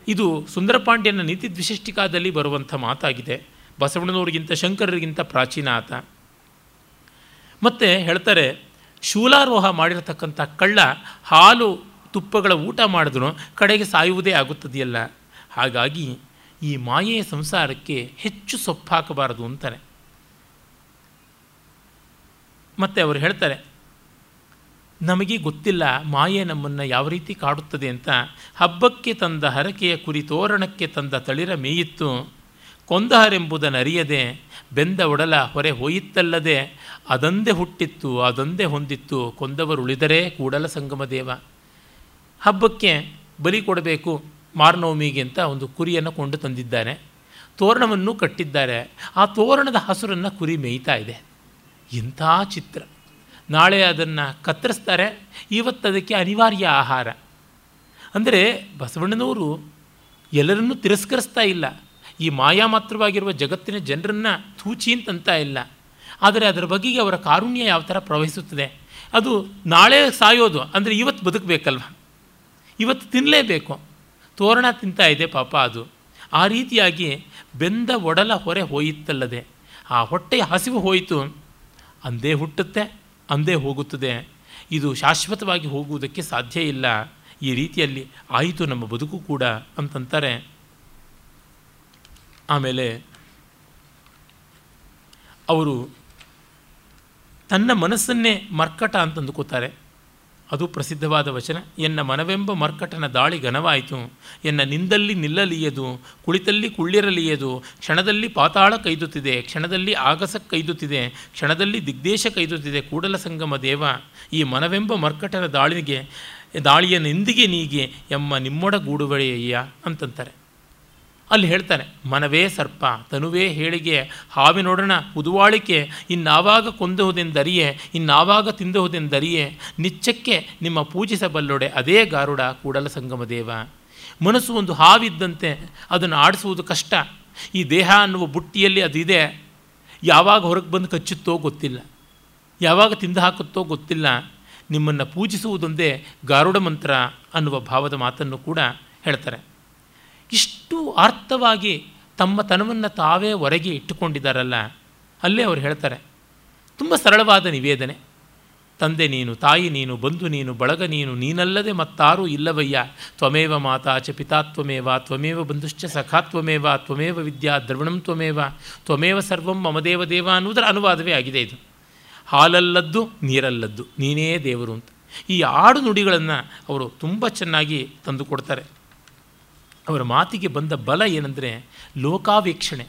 S1: ಇದು ಸುಂದರಪಾಂಡ್ಯನ ನೀತಿ ದ್ವಿಶಿಷ್ಟಿಕಾದಲ್ಲಿ ಬರುವಂಥ ಮಾತಾಗಿದೆ. ಬಸವಣ್ಣನವ್ರಿಗಿಂತ ಶಂಕರರಿಗಿಂತ ಪ್ರಾಚೀನ ಆತ. ಮತ್ತು ಹೇಳ್ತಾರೆ, ಶೂಲಾರೋಹ ಮಾಡಿರತಕ್ಕಂಥ ಕಳ್ಳ ಹಾಲು ತುಪ್ಪಗಳ ಊಟ ಮಾಡಿದ್ರು ಕಡೆಗೆ ಸಾಯುವುದೇ ಆಗುತ್ತದೆಯಲ್ಲ? ಹಾಗಾಗಿ ಈ ಮಾಯೆಯ ಸಂಸಾರಕ್ಕೆ ಹೆಚ್ಚು ಸೊಪ್ಪಾಕಬಾರದು ಅಂತಾರೆ. ಮತ್ತು ಅವರು ಹೇಳ್ತಾರೆ, ನಮಗೆ ಗೊತ್ತಿಲ್ಲ ಮಾಯೆ ನಮ್ಮನ್ನು ಯಾವ ರೀತಿ ಕಾಡುತ್ತದೆ ಅಂತ. ಹಬ್ಬಕ್ಕೆ ತಂದ ಹರಕೆಯ ಕುರಿ ತೋರಣಕ್ಕೆ ತಂದ ತಳಿರ ಮೇಯಿತ್ತು. ಕೊಂದಹರೆಂಬುದನ್ನರಿಯದೆ, ಬೆಂದ ಒಡಲ ಹೊರೆ ಹೋಯಿತ್ತಲ್ಲದೆ, ಅದೊಂದೇ ಹುಟ್ಟಿತ್ತು, ಅದೊಂದೇ ಹೊಂದಿತ್ತು. ಕೊಂದವರುಳಿದರೆ ಕೂಡಲ ಸಂಗಮ ಹಬ್ಬಕ್ಕೆ ಬಲಿ ಕೊಡಬೇಕು ಮಾರನವಮಿಗೆ ಅಂತ ಒಂದು ಕುರಿಯನ್ನು ಕೊಂಡು ತಂದಿದ್ದಾರೆ. ತೋರಣವನ್ನು ಕಟ್ಟಿದ್ದಾರೆ. ಆ ತೋರಣದ ಹಸುರನ್ನು ಕುರಿ ಮೇಯ್ತಾ ಇದೆ. ಇಂಥ ಚಿತ್ರ. ನಾಳೆ ಅದನ್ನು ಕತ್ತರಿಸ್ತಾರೆ. ಇವತ್ತು ಅದಕ್ಕೆ ಅನಿವಾರ್ಯ ಆಹಾರ. ಅಂದರೆ ಬಸವಣ್ಣನವರು ಎಲ್ಲರನ್ನೂ ತಿರಸ್ಕರಿಸ್ತಾ ಇಲ್ಲ. ಈ ಮಾಯಾ ಮಾತ್ರವಾಗಿರುವ ಜಗತ್ತಿನ ಜನರನ್ನು ತೂಚಿ ಅಂತಂತ ಇಲ್ಲ. ಆದರೆ ಅದರ ಬಗೆಗೆ ಅವರ ಕಾರುಣ್ಯ ಯಾವ ಥರ ಪ್ರವಹಿಸುತ್ತದೆ. ಅದು ನಾಳೆ ಸಾಯೋದು. ಅಂದರೆ ಇವತ್ತು ಬದುಕಬೇಕಲ್ವ? ಇವತ್ತು ತಿನ್ನಲೇಬೇಕು ತೋರಣ ತಿಂತಾ ಇದೆ ಪಾಪ ಅದು. ಆ ರೀತಿಯಾಗಿ ಬೆಂದ ಒಡಲ ಹೊರೆ ಹೋಯಿತ್ತಲ್ಲದೆ, ಆ ಹೊಟ್ಟೆಯ ಹಸಿವು ಹೋಯಿತು. ಅಂದೇ ಹುಟ್ಟುತ್ತೆ, ಅಂದೇ ಹೋಗುತ್ತದೆ. ಇದು ಶಾಶ್ವತವಾಗಿ ಹೋಗುವುದಕ್ಕೆ ಸಾಧ್ಯ ಇಲ್ಲ. ಈ ರೀತಿಯಲ್ಲಿ ಆಯಿತು ನಮ್ಮ ಬದುಕು ಕೂಡ ಅಂತಂತಾರೆ. ಆಮೇಲೆ ಅವರು ತನ್ನ ಮನಸ್ಸನ್ನೇ ಮರ್ಕಟ ಅಂತ ಅಂದುಕೋತಾರೆ ಅದು ಪ್ರಸಿದ್ಧವಾದ ವಚನ. ಎನ್ನ ಮನವೆಂಬ ಮರ್ಕಟನ ದಾಳಿ ಘನವಾಯಿತು. ಎನ್ನ ನಿಂದಲ್ಲಿ ನಿಲ್ಲಲಿಯದು, ಕುಳಿತಲ್ಲಿ ಕುಳ್ಳಿರಲಿಯದು, ಕ್ಷಣದಲ್ಲಿ ಪಾತಾಳ ಕೈದುತ್ತಿದೆ, ಕ್ಷಣದಲ್ಲಿ ಆಗಸ ಕೈದುತ್ತಿದೆ, ಕ್ಷಣದಲ್ಲಿ ದಿಗ್ದೇಶ ಕೈದುತ್ತಿದೆ ಕೂಡಲ ಸಂಗಮ ದೇವ. ಈ ಮನವೆಂಬ ಮರ್ಕಟನ ದಾಳಿಗೆ, ದಾಳಿಯ ನಿಂದಿಗೆ ನೀಗೆ, ಎಮ್ಮ ನಿಮ್ಮೊಡಗೂಡುವಳೆಯ ಅಂತಂತಾರೆ. ಅಲ್ಲಿ ಹೇಳ್ತಾನೆ, ಮನವೇ ಸರ್ಪ, ತನುವೇ ಹೇಳಿಗೆ, ಹಾವಿನೊಡನ ಉದುವಾಳಿಕೆ, ಇನ್ನಾವಾಗ ಕೊಂದುವುದೆಂದರಿಯೇ ಇನ್ನಾವಾಗ ತಿಂದುವುದೆಂದರಿಯೇ ನಿಚ್ಚಕ್ಕೆ ನಿಮ್ಮ ಪೂಜಿಸಬಲ್ಲೊಡೆ ಅದೇ ಗಾರುಡ ಕೂಡಲ ಸಂಗಮ ದೇವ. ಮನಸ್ಸು ಒಂದು ಹಾವಿದ್ದಂತೆ ಅದನ್ನು ಆಡಿಸುವುದು ಕಷ್ಟ. ಈ ದೇಹ ಅನ್ನುವ ಬುಟ್ಟಿಯಲ್ಲಿ ಅದಿದೆ. ಯಾವಾಗ ಹೊರಗೆ ಬಂದು ಕಚ್ಚುತ್ತೋ ಗೊತ್ತಿಲ್ಲ. ಯಾವಾಗ ತಿಂದು ಹಾಕುತ್ತೋ ಗೊತ್ತಿಲ್ಲ. ನಿಮ್ಮನ್ನು ಪೂಜಿಸುವುದೊಂದೇ ಗಾರುಡ ಮಂತ್ರ ಅನ್ನುವ ಭಾವದ ಮಾತನ್ನು ಕೂಡ ಹೇಳ್ತಾರೆ. ಇಷ್ಟು ಅರ್ಥವಾಗಿ ತಮ್ಮ ತನವನ್ನು ತಾವೇ ಹೊರಗೆ ಇಟ್ಟುಕೊಂಡಿದ್ದಾರಲ್ಲ, ಅಲ್ಲೇ ಅವರು ಹೇಳ್ತಾರೆ, ತುಂಬ ಸರಳವಾದ ನಿವೇದನೆ. ತಂದೆ ನೀನು, ತಾಯಿ ನೀನು, ಬಂಧು ನೀನು, ಬಳಗ ನೀನು, ನೀನಲ್ಲದೆ ಮತ್ತಾರೂ ಇಲ್ಲವಯ್ಯ. ತ್ವಮೇವ ಮಾತಾ ಚ ಪಿತಾತ್ವಮೇವ ತ್ವಮೇವ ಬಂಧುಶ್ಚ ಸಖಾತ್ವಮೇವ ತ್ವಮೇವ ವಿದ್ಯಾ ದ್ರವಣಂ ತ್ವಮೇವ ತ್ವಮೇವ ಸರ್ವಂ ಮಮದೇವ ದೇವ ಅನ್ನುವುದರ ಅನುವಾದವೇ ಆಗಿದೆ ಇದು. ಹಾಲಲ್ಲದ್ದು, ನೀರಲ್ಲದ್ದು, ನೀನೇ ದೇವರು ಅಂತ. ಈ ಆಡು ನುಡಿಗಳನ್ನು ಅವರು ತುಂಬ ಚೆನ್ನಾಗಿ ತಂದುಕೊಡ್ತಾರೆ ಅವರ ಮಾತಿಗೆ ಬಂದ ಬಲ ಏನಂದರೆ ಲೋಕಾವೇಕ್ಷಣೆ.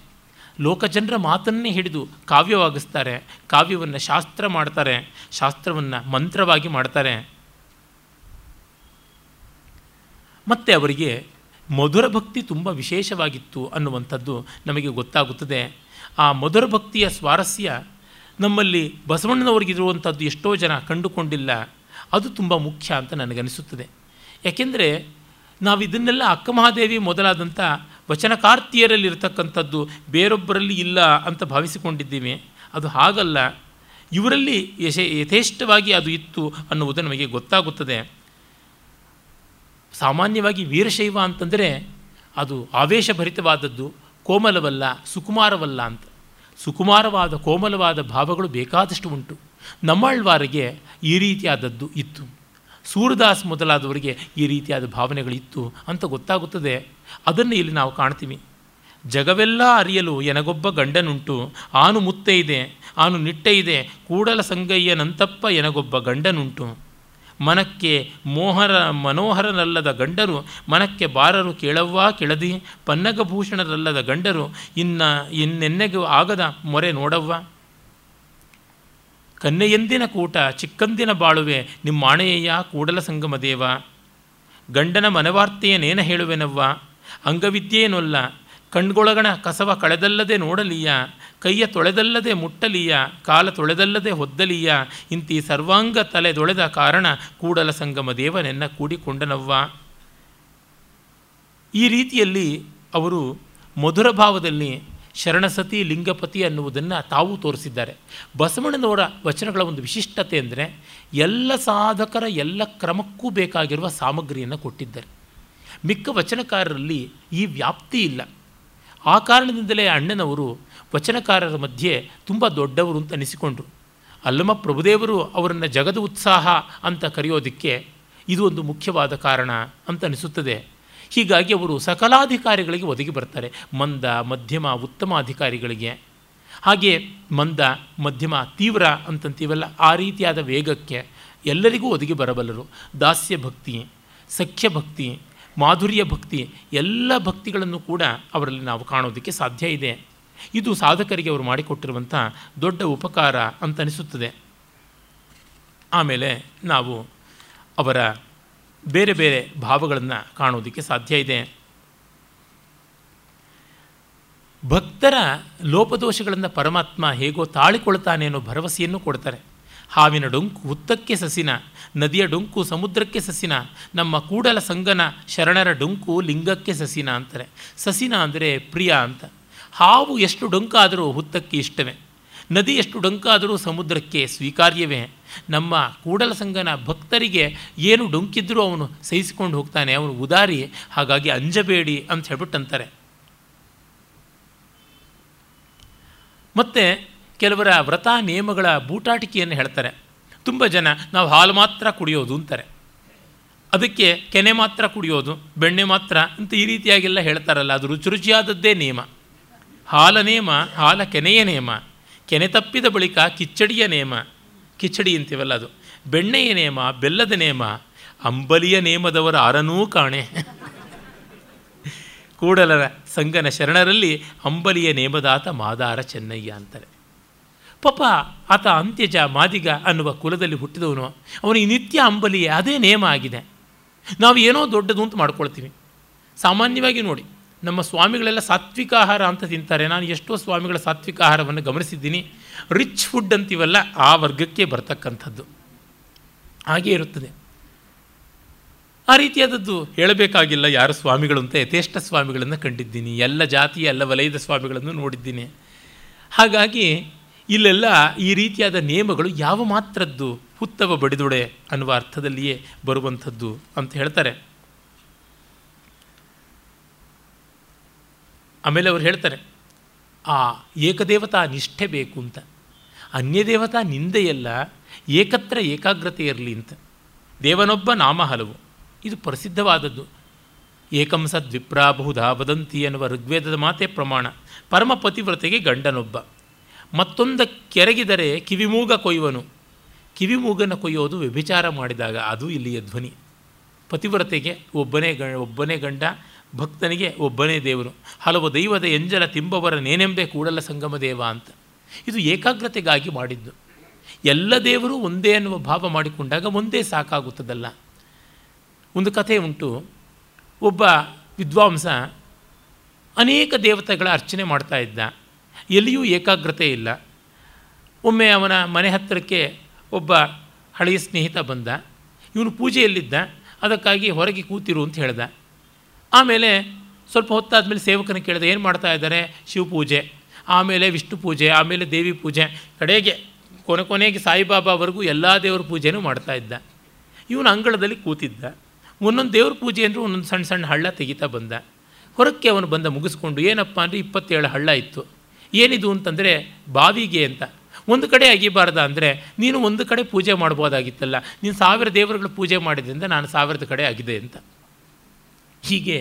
S1: ಲೋಕಜನರ ಮಾತನ್ನೇ ಹಿಡಿದು ಕಾವ್ಯವಾಗಿಸ್ತಾರೆ, ಕಾವ್ಯವನ್ನು ಶಾಸ್ತ್ರ ಮಾಡ್ತಾರೆ, ಶಾಸ್ತ್ರವನ್ನು ಮಂತ್ರವಾಗಿ ಮಾಡ್ತಾರೆ. ಮತ್ತು ಅವರಿಗೆ ಮಧುರ ಭಕ್ತಿ ತುಂಬ ವಿಶೇಷವಾಗಿತ್ತು ಅನ್ನುವಂಥದ್ದು ನಮಗೆ ಗೊತ್ತಾಗುತ್ತದೆ. ಆ ಮಧುರ ಭಕ್ತಿಯ ಸ್ವಾರಸ್ಯ ನಮ್ಮಲ್ಲಿ ಬಸವಣ್ಣನವರಿಗಿರುವಂಥದ್ದು ಎಷ್ಟೋ ಜನ ಕಂಡುಕೊಂಡಿಲ್ಲ. ಅದು ತುಂಬ ಮುಖ್ಯ ಅಂತ ನನಗನಿಸುತ್ತದೆ ಯಾಕೆಂದರೆ ನಾವು ಇದನ್ನೆಲ್ಲ ಅಕ್ಕಮಹಾದೇವಿ ಮೊದಲಾದಂಥ ವಚನಕಾರ್ತಿಯರಲ್ಲಿರ್ತಕ್ಕಂಥದ್ದು ಬೇರೊಬ್ಬರಲ್ಲಿ ಇಲ್ಲ ಅಂತ ಭಾವಿಸಿಕೊಂಡಿದ್ದೀವಿ. ಅದು ಹಾಗಲ್ಲ. ಇವರಲ್ಲಿ ಯಶ ಯಥೇಷ್ಟವಾಗಿ ಅದು ಇತ್ತು ಅನ್ನುವುದು ನಮಗೆ ಗೊತ್ತಾಗುತ್ತದೆ. ಸಾಮಾನ್ಯವಾಗಿ ವೀರಶೈವ ಅಂತಂದರೆ ಅದು ಆವೇಶಭರಿತವಾದದ್ದು, ಕೋಮಲವಲ್ಲ, ಸುಕುಮಾರವಲ್ಲ ಅಂತ. ಸುಕುಮಾರವಾದ ಕೋಮಲವಾದ ಭಾವಗಳು ಬೇಕಾದಷ್ಟು ಉಂಟು. ನಮ್ಮಳ್ವಾರಿಗೆ ಈ ರೀತಿಯಾದದ್ದು ಇತ್ತು. ಸೂರದಾಸ್ ಮೊದಲಾದವರಿಗೆ ಈ ರೀತಿಯಾದ ಭಾವನೆಗಳಿತ್ತು ಅಂತ ಗೊತ್ತಾಗುತ್ತದೆ. ಅದನ್ನು ಇಲ್ಲಿ ನಾವು ಕಾಣ್ತೀವಿ. ಜಗವೆಲ್ಲ ಅರಿಯಲು ಎನಗೊಬ್ಬ ಗಂಡನುಂಟು. ಆನು ಮುತ್ತೆ ಇದೆ, ಆನು ನಿಟ್ಟೆ ಇದೆ. ಕೂಡಲ ಸಂಗಯ್ಯನಂತಪ್ಪ ಎನಗೊಬ್ಬ ಗಂಡನುಂಟು. ಮನಕ್ಕೆ ಮೋಹರ, ಮನೋಹರನಲ್ಲದ ಗಂಡರು, ಮನಕ್ಕೆ ಬಾರರು ಕೇಳವ್ವಾ ಕೆಳದಿ, ಪನ್ನಗಭೂಷಣರಲ್ಲದ ಗಂಡರು, ಇನ್ನ ಇನ್ನೆನ್ನೆಗೂ ಆಗದ ಮೊರೆ ನೋಡವ್ವ? ಕನ್ನೆಯೆಂದಿನ ಕೂಟ, ಚಿಕ್ಕಂದಿನ ಬಾಳುವೆ, ನಿಮ್ಮ ಆಣೆಯಯ್ಯ, ಕೂಡಲ ಸಂಗಮ ದೇವ. ಗಂಡನ ಮನವಾರ್ತೆಯನೇನ ಹೇಳುವೆನವ್ವ. ಅಂಗವಿದ್ಯೇನೊಲ್ಲ ಕಣ್ಗೊಳಗಣ ಕಸವ ಕಳೆದಲ್ಲದೆ ನೋಡಲೀಯ. ಕೈಯ ತೊಳೆದಲ್ಲದೆ ಮುಟ್ಟಲೀಯ. ಕಾಲ ತೊಳೆದಲ್ಲದೆ ಹೊದ್ದಲೀಯ. ಇಂತಿ ಸರ್ವಾಂಗ ತಲೆ ದೊಳೆದ ಕಾರಣ ಕೂಡಲ ಸಂಗಮ ದೇವನೆನ್ನ ಕೂಡಿಕೊಂಡನವ್ವ. ಈ ರೀತಿಯಲ್ಲಿ ಅವರು ಮಧುರ ಭಾವದಲ್ಲಿ ಶರಣಸತಿ ಲಿಂಗಪತಿ ಅನ್ನುವುದನ್ನು ತಾವು ತೋರಿಸಿದ್ದಾರೆ. ಬಸವಣ್ಣನವರ ವಚನಗಳ ಒಂದು ವಿಶಿಷ್ಟತೆ ಅಂದರೆ ಎಲ್ಲ ಸಾಧಕರ ಎಲ್ಲ ಕ್ರಮಕ್ಕೂ ಬೇಕಾಗಿರುವ ಸಾಮಗ್ರಿಯನ್ನು ಕೊಟ್ಟಿದ್ದಾರೆ. ಮಿಕ್ಕ ವಚನಕಾರರಲ್ಲಿ ಈ ವ್ಯಾಪ್ತಿ ಇಲ್ಲ. ಆ ಕಾರಣದಿಂದಲೇ ಅಣ್ಣನವರು ವಚನಕಾರರ ಮಧ್ಯೆ ತುಂಬ ದೊಡ್ಡವರು ಅಂತ ಅನಿಸಿಕೊಂಡರು. ಅಲ್ಲಮ್ಮ ಪ್ರಭುದೇವರು ಅವರನ್ನು ಜಗದ ಉತ್ಸಾಹ ಅಂತ ಕರೆಯೋದಕ್ಕೆ ಇದು ಒಂದು ಮುಖ್ಯವಾದ ಕಾರಣ ಅಂತ ಅನಿಸುತ್ತದೆ. ಹೀಗಾಗಿ ಅವರು ಸಕಲಾಧಿಕಾರಿಗಳಿಗೆ ಒದಗಿ ಬರ್ತಾರೆ. ಮಂದ, ಮಧ್ಯಮ, ಉತ್ತಮ ಅಧಿಕಾರಿಗಳಿಗೆ. ಹಾಗೆ ಮಂದ, ಮಧ್ಯಮ, ತೀವ್ರ ಅಂತಂತೀವಲ್ಲ, ಆ ರೀತಿಯಾದ ವೇಗಕ್ಕೆ ಎಲ್ಲರಿಗೂ ಒದಗಿ ಬರಬಲ್ಲರು. ದಾಸ್ಯ ಭಕ್ತಿ, ಸಖ್ಯ ಭಕ್ತಿ, ಮಾಧುರ್ಯ ಭಕ್ತಿ, ಎಲ್ಲ ಭಕ್ತಿಗಳನ್ನು ಕೂಡ ಅವರಲ್ಲಿ ನಾವು ಕಾಣೋದಕ್ಕೆ ಸಾಧ್ಯ ಇದೆ. ಇದು ಸಾಧಕರಿಗೆ ಅವರು ಮಾಡಿಕೊಟ್ಟಿರುವಂಥ ದೊಡ್ಡ ಉಪಕಾರ ಅಂತ ಅನಿಸುತ್ತದೆ. ಆಮೇಲೆ ನಾವು ಅವರ ಬೇರೆ ಬೇರೆ ಭಾವಗಳನ್ನು ಕಾಣೋದಕ್ಕೆ ಸಾಧ್ಯ ಇದೆ. ಭಕ್ತರ ಲೋಪದೋಷಗಳನ್ನು ಪರಮಾತ್ಮ ಹೇಗೋ ತಾಳಿಕೊಳ್ತಾನೆ ಅನ್ನೋ ಭರವಸೆಯನ್ನು ಕೊಡ್ತಾರೆ. ಹಾವಿನ ಡೊಂಕು ಹುತ್ತಕ್ಕೆ ಸಸಿನ, ನದಿಯ ಡೊಂಕು ಸಮುದ್ರಕ್ಕೆ ಸಸಿನ, ನಮ್ಮ ಕೂಡಲ ಸಂಗನ ಶರಣರ ಡೊಂಕು ಲಿಂಗಕ್ಕೆ ಸಸಿನ ಅಂತಾರೆ. ಸಸಿನ ಅಂದರೆ ಪ್ರಿಯ ಅಂತ. ಹಾವು ಎಷ್ಟು ಡೊಂಕಾದರೂ ಹುತ್ತಕ್ಕೆ ಇಷ್ಟವೇ. ನದಿ ಎಷ್ಟು ಡೊಂಕಾದರೂ ಸಮುದ್ರಕ್ಕೆ ಸ್ವೀಕಾರ್ಯವೇ? ನಮ್ಮ ಕೂಡಲ ಸಂಗನ ಭಕ್ತರಿಗೆ ಏನು ಡೊಂಕಿದ್ರೂ ಅವನು ಸಹಿಸಿಕೊಂಡು ಹೋಗ್ತಾನೆ, ಅವನು ಉದಾರಿ, ಹಾಗಾಗಿ ಅಂಜಬೇಡಿ ಅಂತ ಹೇಳ್ಬಿಟ್ಟು ಅಂತಾರೆ ಮತ್ತು ಕೆಲವರ ವ್ರತ ನಿಯಮಗಳ ಬೂಟಾಟಿಕೆಯನ್ನು ಹೇಳ್ತಾರೆ. ತುಂಬ ಜನ ನಾವು ಹಾಲು ಮಾತ್ರ ಕುಡಿಯೋದು ಅಂತಾರೆ. ಅದಕ್ಕೆ ಕೆನೆ ಮಾತ್ರ ಕುಡಿಯೋದು, ಬೆಣ್ಣೆ ಮಾತ್ರ ಅಂತ ಈ ರೀತಿಯಾಗೆಲ್ಲ ಹೇಳ್ತಾರಲ್ಲ, ಅದು ರುಚಿ ರುಚಿಯಾದದ್ದೇ ನಿಯಮ. ಹಾಲ ನೇಮ ಹಾಲ ಕೆನೆಯ ನೇಮ ಕೆನೆ ತಪ್ಪಿದ ಬಳಿಕ ಕಿಚ್ಚಡಿಯ ನೇಮ, ಕಿಚ್ಚಡಿ ಅಂತೀವಲ್ಲ ಅದು, ಬೆಣ್ಣೆಯ ನೇಮ, ಬೆಲ್ಲದ ನೇಮ, ಅಂಬಲಿಯ ನೇಮದವರ ಆರನೂ ಕಾಣೆ. ಕೂಡಲರ ಸಂಗನ ಶರಣರಲ್ಲಿ ಅಂಬಲಿಯ ನೇಮದಾತ ಮಾದಾರ ಚೆನ್ನಯ್ಯ ಅಂತಾರೆ. ಪಾಪ ಆತ ಅಂತ್ಯಜ ಮಾದಿಗ ಅನ್ನುವ ಕುಲದಲ್ಲಿ ಹುಟ್ಟಿದವನು ಅವನಿಗೆ ನಿತ್ಯ ಅಂಬಲಿಯೇ ಅದೇ ನೇಮ ಆಗಿದೆ. ನಾವು ಏನೋ ದೊಡ್ಡದು ಅಂತ ಮಾಡ್ಕೊಳ್ತೀವಿ. ಸಾಮಾನ್ಯವಾಗಿ ನೋಡಿ ನಮ್ಮ ಸ್ವಾಮಿಗಳೆಲ್ಲ ಸಾತ್ವಿಕ ಆಹಾರ ಅಂತ ತಿಂತಾರೆ. ನಾನು ಎಷ್ಟೋ ಸ್ವಾಮಿಗಳ ಸಾತ್ವಿಕ ಆಹಾರವನ್ನು ಗಮನಿಸಿದ್ದೀನಿ. ರಿಚ್ ಫುಡ್ ಅಂತೀವಲ್ಲ, ಆ ವರ್ಗಕ್ಕೆ ಬರ್ತಕ್ಕಂಥದ್ದು. ಹಾಗೇ ಇರುತ್ತದೆ. ಆ ರೀತಿಯಾದದ್ದು ಹೇಳಬೇಕಾಗಿಲ್ಲ, ಯಾರು ಸ್ವಾಮಿಗಳು ಅಂತ ಯಥೇಷ್ಟ ಸ್ವಾಮಿಗಳನ್ನು ಕಂಡಿದ್ದೀನಿ. ಎಲ್ಲ ಜಾತಿಯ, ಎಲ್ಲ ವಲಯದ ಸ್ವಾಮಿಗಳನ್ನು ನೋಡಿದ್ದೀನಿ. ಹಾಗಾಗಿ ಇಲ್ಲೆಲ್ಲ ಈ ರೀತಿಯಾದ ನಿಯಮಗಳು ಯಾವ ಮಾತ್ರದ್ದು ಹುತ್ತವ ಬಡಿದೊಡೆ ಅನ್ನುವ ಅರ್ಥದಲ್ಲಿಯೇ ಬರುವಂಥದ್ದು ಅಂತ ಹೇಳ್ತಾರೆ. ಆಮೇಲೆ ಅವ್ರು ಹೇಳ್ತಾರೆ, ಆ ಏಕದೇವತಾ ನಿಷ್ಠೆ ಬೇಕು ಅಂತ. ಅನ್ಯದೇವತಾ ನಿಂದೆಯಲ್ಲ, ಏಕತ್ರ ಏಕಾಗ್ರತೆ ಇರಲಿ ಅಂತ. ದೇವನೊಬ್ಬ ನಾಮ ಹಲವು. ಇದು ಪ್ರಸಿದ್ಧವಾದದ್ದು. ಏಕಂ ಸದ್ವಿಪ್ರಾ ಬಹುಧಾ ವದಂತಿ ಎನ್ನುವ ಋಗ್ವೇದದ ಮಾತೆ ಪ್ರಮಾಣ. ಪರಮ ಪತಿವ್ರತೆಗೆ ಗಂಡನೊಬ್ಬ. ಮತ್ತೊಂದ ಕೆರಗಿದರೆ ಕಿವಿಮೂಗ ಕೊಯ್ಯುವನು. ಕಿವಿಮೂಗನ ಕೊಯ್ಯೋದು ವ್ಯಭಿಚಾರ ಮಾಡಿದಾಗ, ಅದು ಇಲ್ಲಿಯ ಧ್ವನಿ. ಪತಿವ್ರತೆಗೆ ಒಬ್ಬನೇ ಗ ಒಬ್ಬನೇ ಗಂಡ ಭಕ್ತನಿಗೆ ಒಬ್ಬನೇ ದೇವರು. ಹಲವು ದೈವದ ಎಂಜಲ ತಿಂಬವರ ನೇನೆಂಬೆ ಕೂಡಲ ಸಂಗಮ ದೇವ ಅಂತ. ಇದು ಏಕಾಗ್ರತೆಗಾಗಿ ಮಾಡಿದ್ದು. ಎಲ್ಲ ದೇವರು ಒಂದೇ ಅನ್ನುವ ಭಾವ ಮಾಡಿಕೊಂಡಾಗ ಒಂದೇ ಸಾಕಾಗುತ್ತದಲ್ಲ. ಒಂದು ಕಥೆ ಉಂಟು. ಒಬ್ಬ ವಿದ್ವಾಂಸ ಅನೇಕ ದೇವತೆಗಳ ಅರ್ಚನೆ ಮಾಡ್ತಾ ಇದ್ದ. ಎಲ್ಲಿಯೂ ಏಕಾಗ್ರತೆ ಇಲ್ಲ. ಒಮ್ಮೆ ಅವನ ಮನೆ ಹತ್ತಿರಕ್ಕೆ ಒಬ್ಬ ಹಳೆಯ ಸ್ನೇಹಿತ ಬಂದ. ಇವನು ಪೂಜೆಯಲ್ಲಿದ್ದ. ಅದಕ್ಕಾಗಿ ಹೊರಗೆ ಕೂತಿರು ಅಂತ ಹೇಳ್ದ. ಆಮೇಲೆ ಸ್ವಲ್ಪ ಹೊತ್ತಾದಮೇಲೆ ಸೇವಕನ ಕೇಳಿದೆ, ಏನು ಮಾಡ್ತಾ ಇದ್ದಾರೆ? ಶಿವಪೂಜೆ. ಆಮೇಲೆ ವಿಷ್ಣು ಪೂಜೆ, ಆಮೇಲೆ ದೇವಿ ಪೂಜೆ. ಕಡೆಗೆ ಕೊನೆ ಕೊನೆಗೆ ಸಾಯಿಬಾಬಾವರೆಗೂ ಎಲ್ಲ ದೇವರ ಪೂಜೆನೂ ಮಾಡ್ತಾ ಇದ್ದ. ಇವನು ಅಂಗಳದಲ್ಲಿ ಕೂತಿದ್ದ. ಒಂದೊಂದು ದೇವ್ರ ಪೂಜೆ ಅಂದರೆ ಒಂದೊಂದು ಸಣ್ಣ ಸಣ್ಣ ಹಳ್ಳ ತೆಗಿತಾ ಬಂದ. ಹೊರಕ್ಕೆ ಅವನು ಬಂದ ಮುಗಿಸ್ಕೊಂಡು, ಏನಪ್ಪ ಅಂದರೆ ಇಪ್ಪತ್ತೇಳು ಹಳ್ಳ ಇತ್ತು. ಏನಿದು ಅಂತಂದರೆ ಬಾವಿಗೆ ಅಂತ. ಒಂದು ಕಡೆ ಅಗಿಬಾರ್ದ ಅಂದರೆ ನೀನು ಒಂದು ಕಡೆ ಪೂಜೆ ಮಾಡ್ಬೋದಾಗಿತ್ತಲ್ಲ, ನೀನು ಸಾವಿರ ದೇವರುಗಳ ಪೂಜೆ ಮಾಡಿದ್ರಿಂದ ನಾನು ಸಾವಿರದ ಕಡೆ ಆಗಿದೆ ಅಂತ. ಹೀಗೆ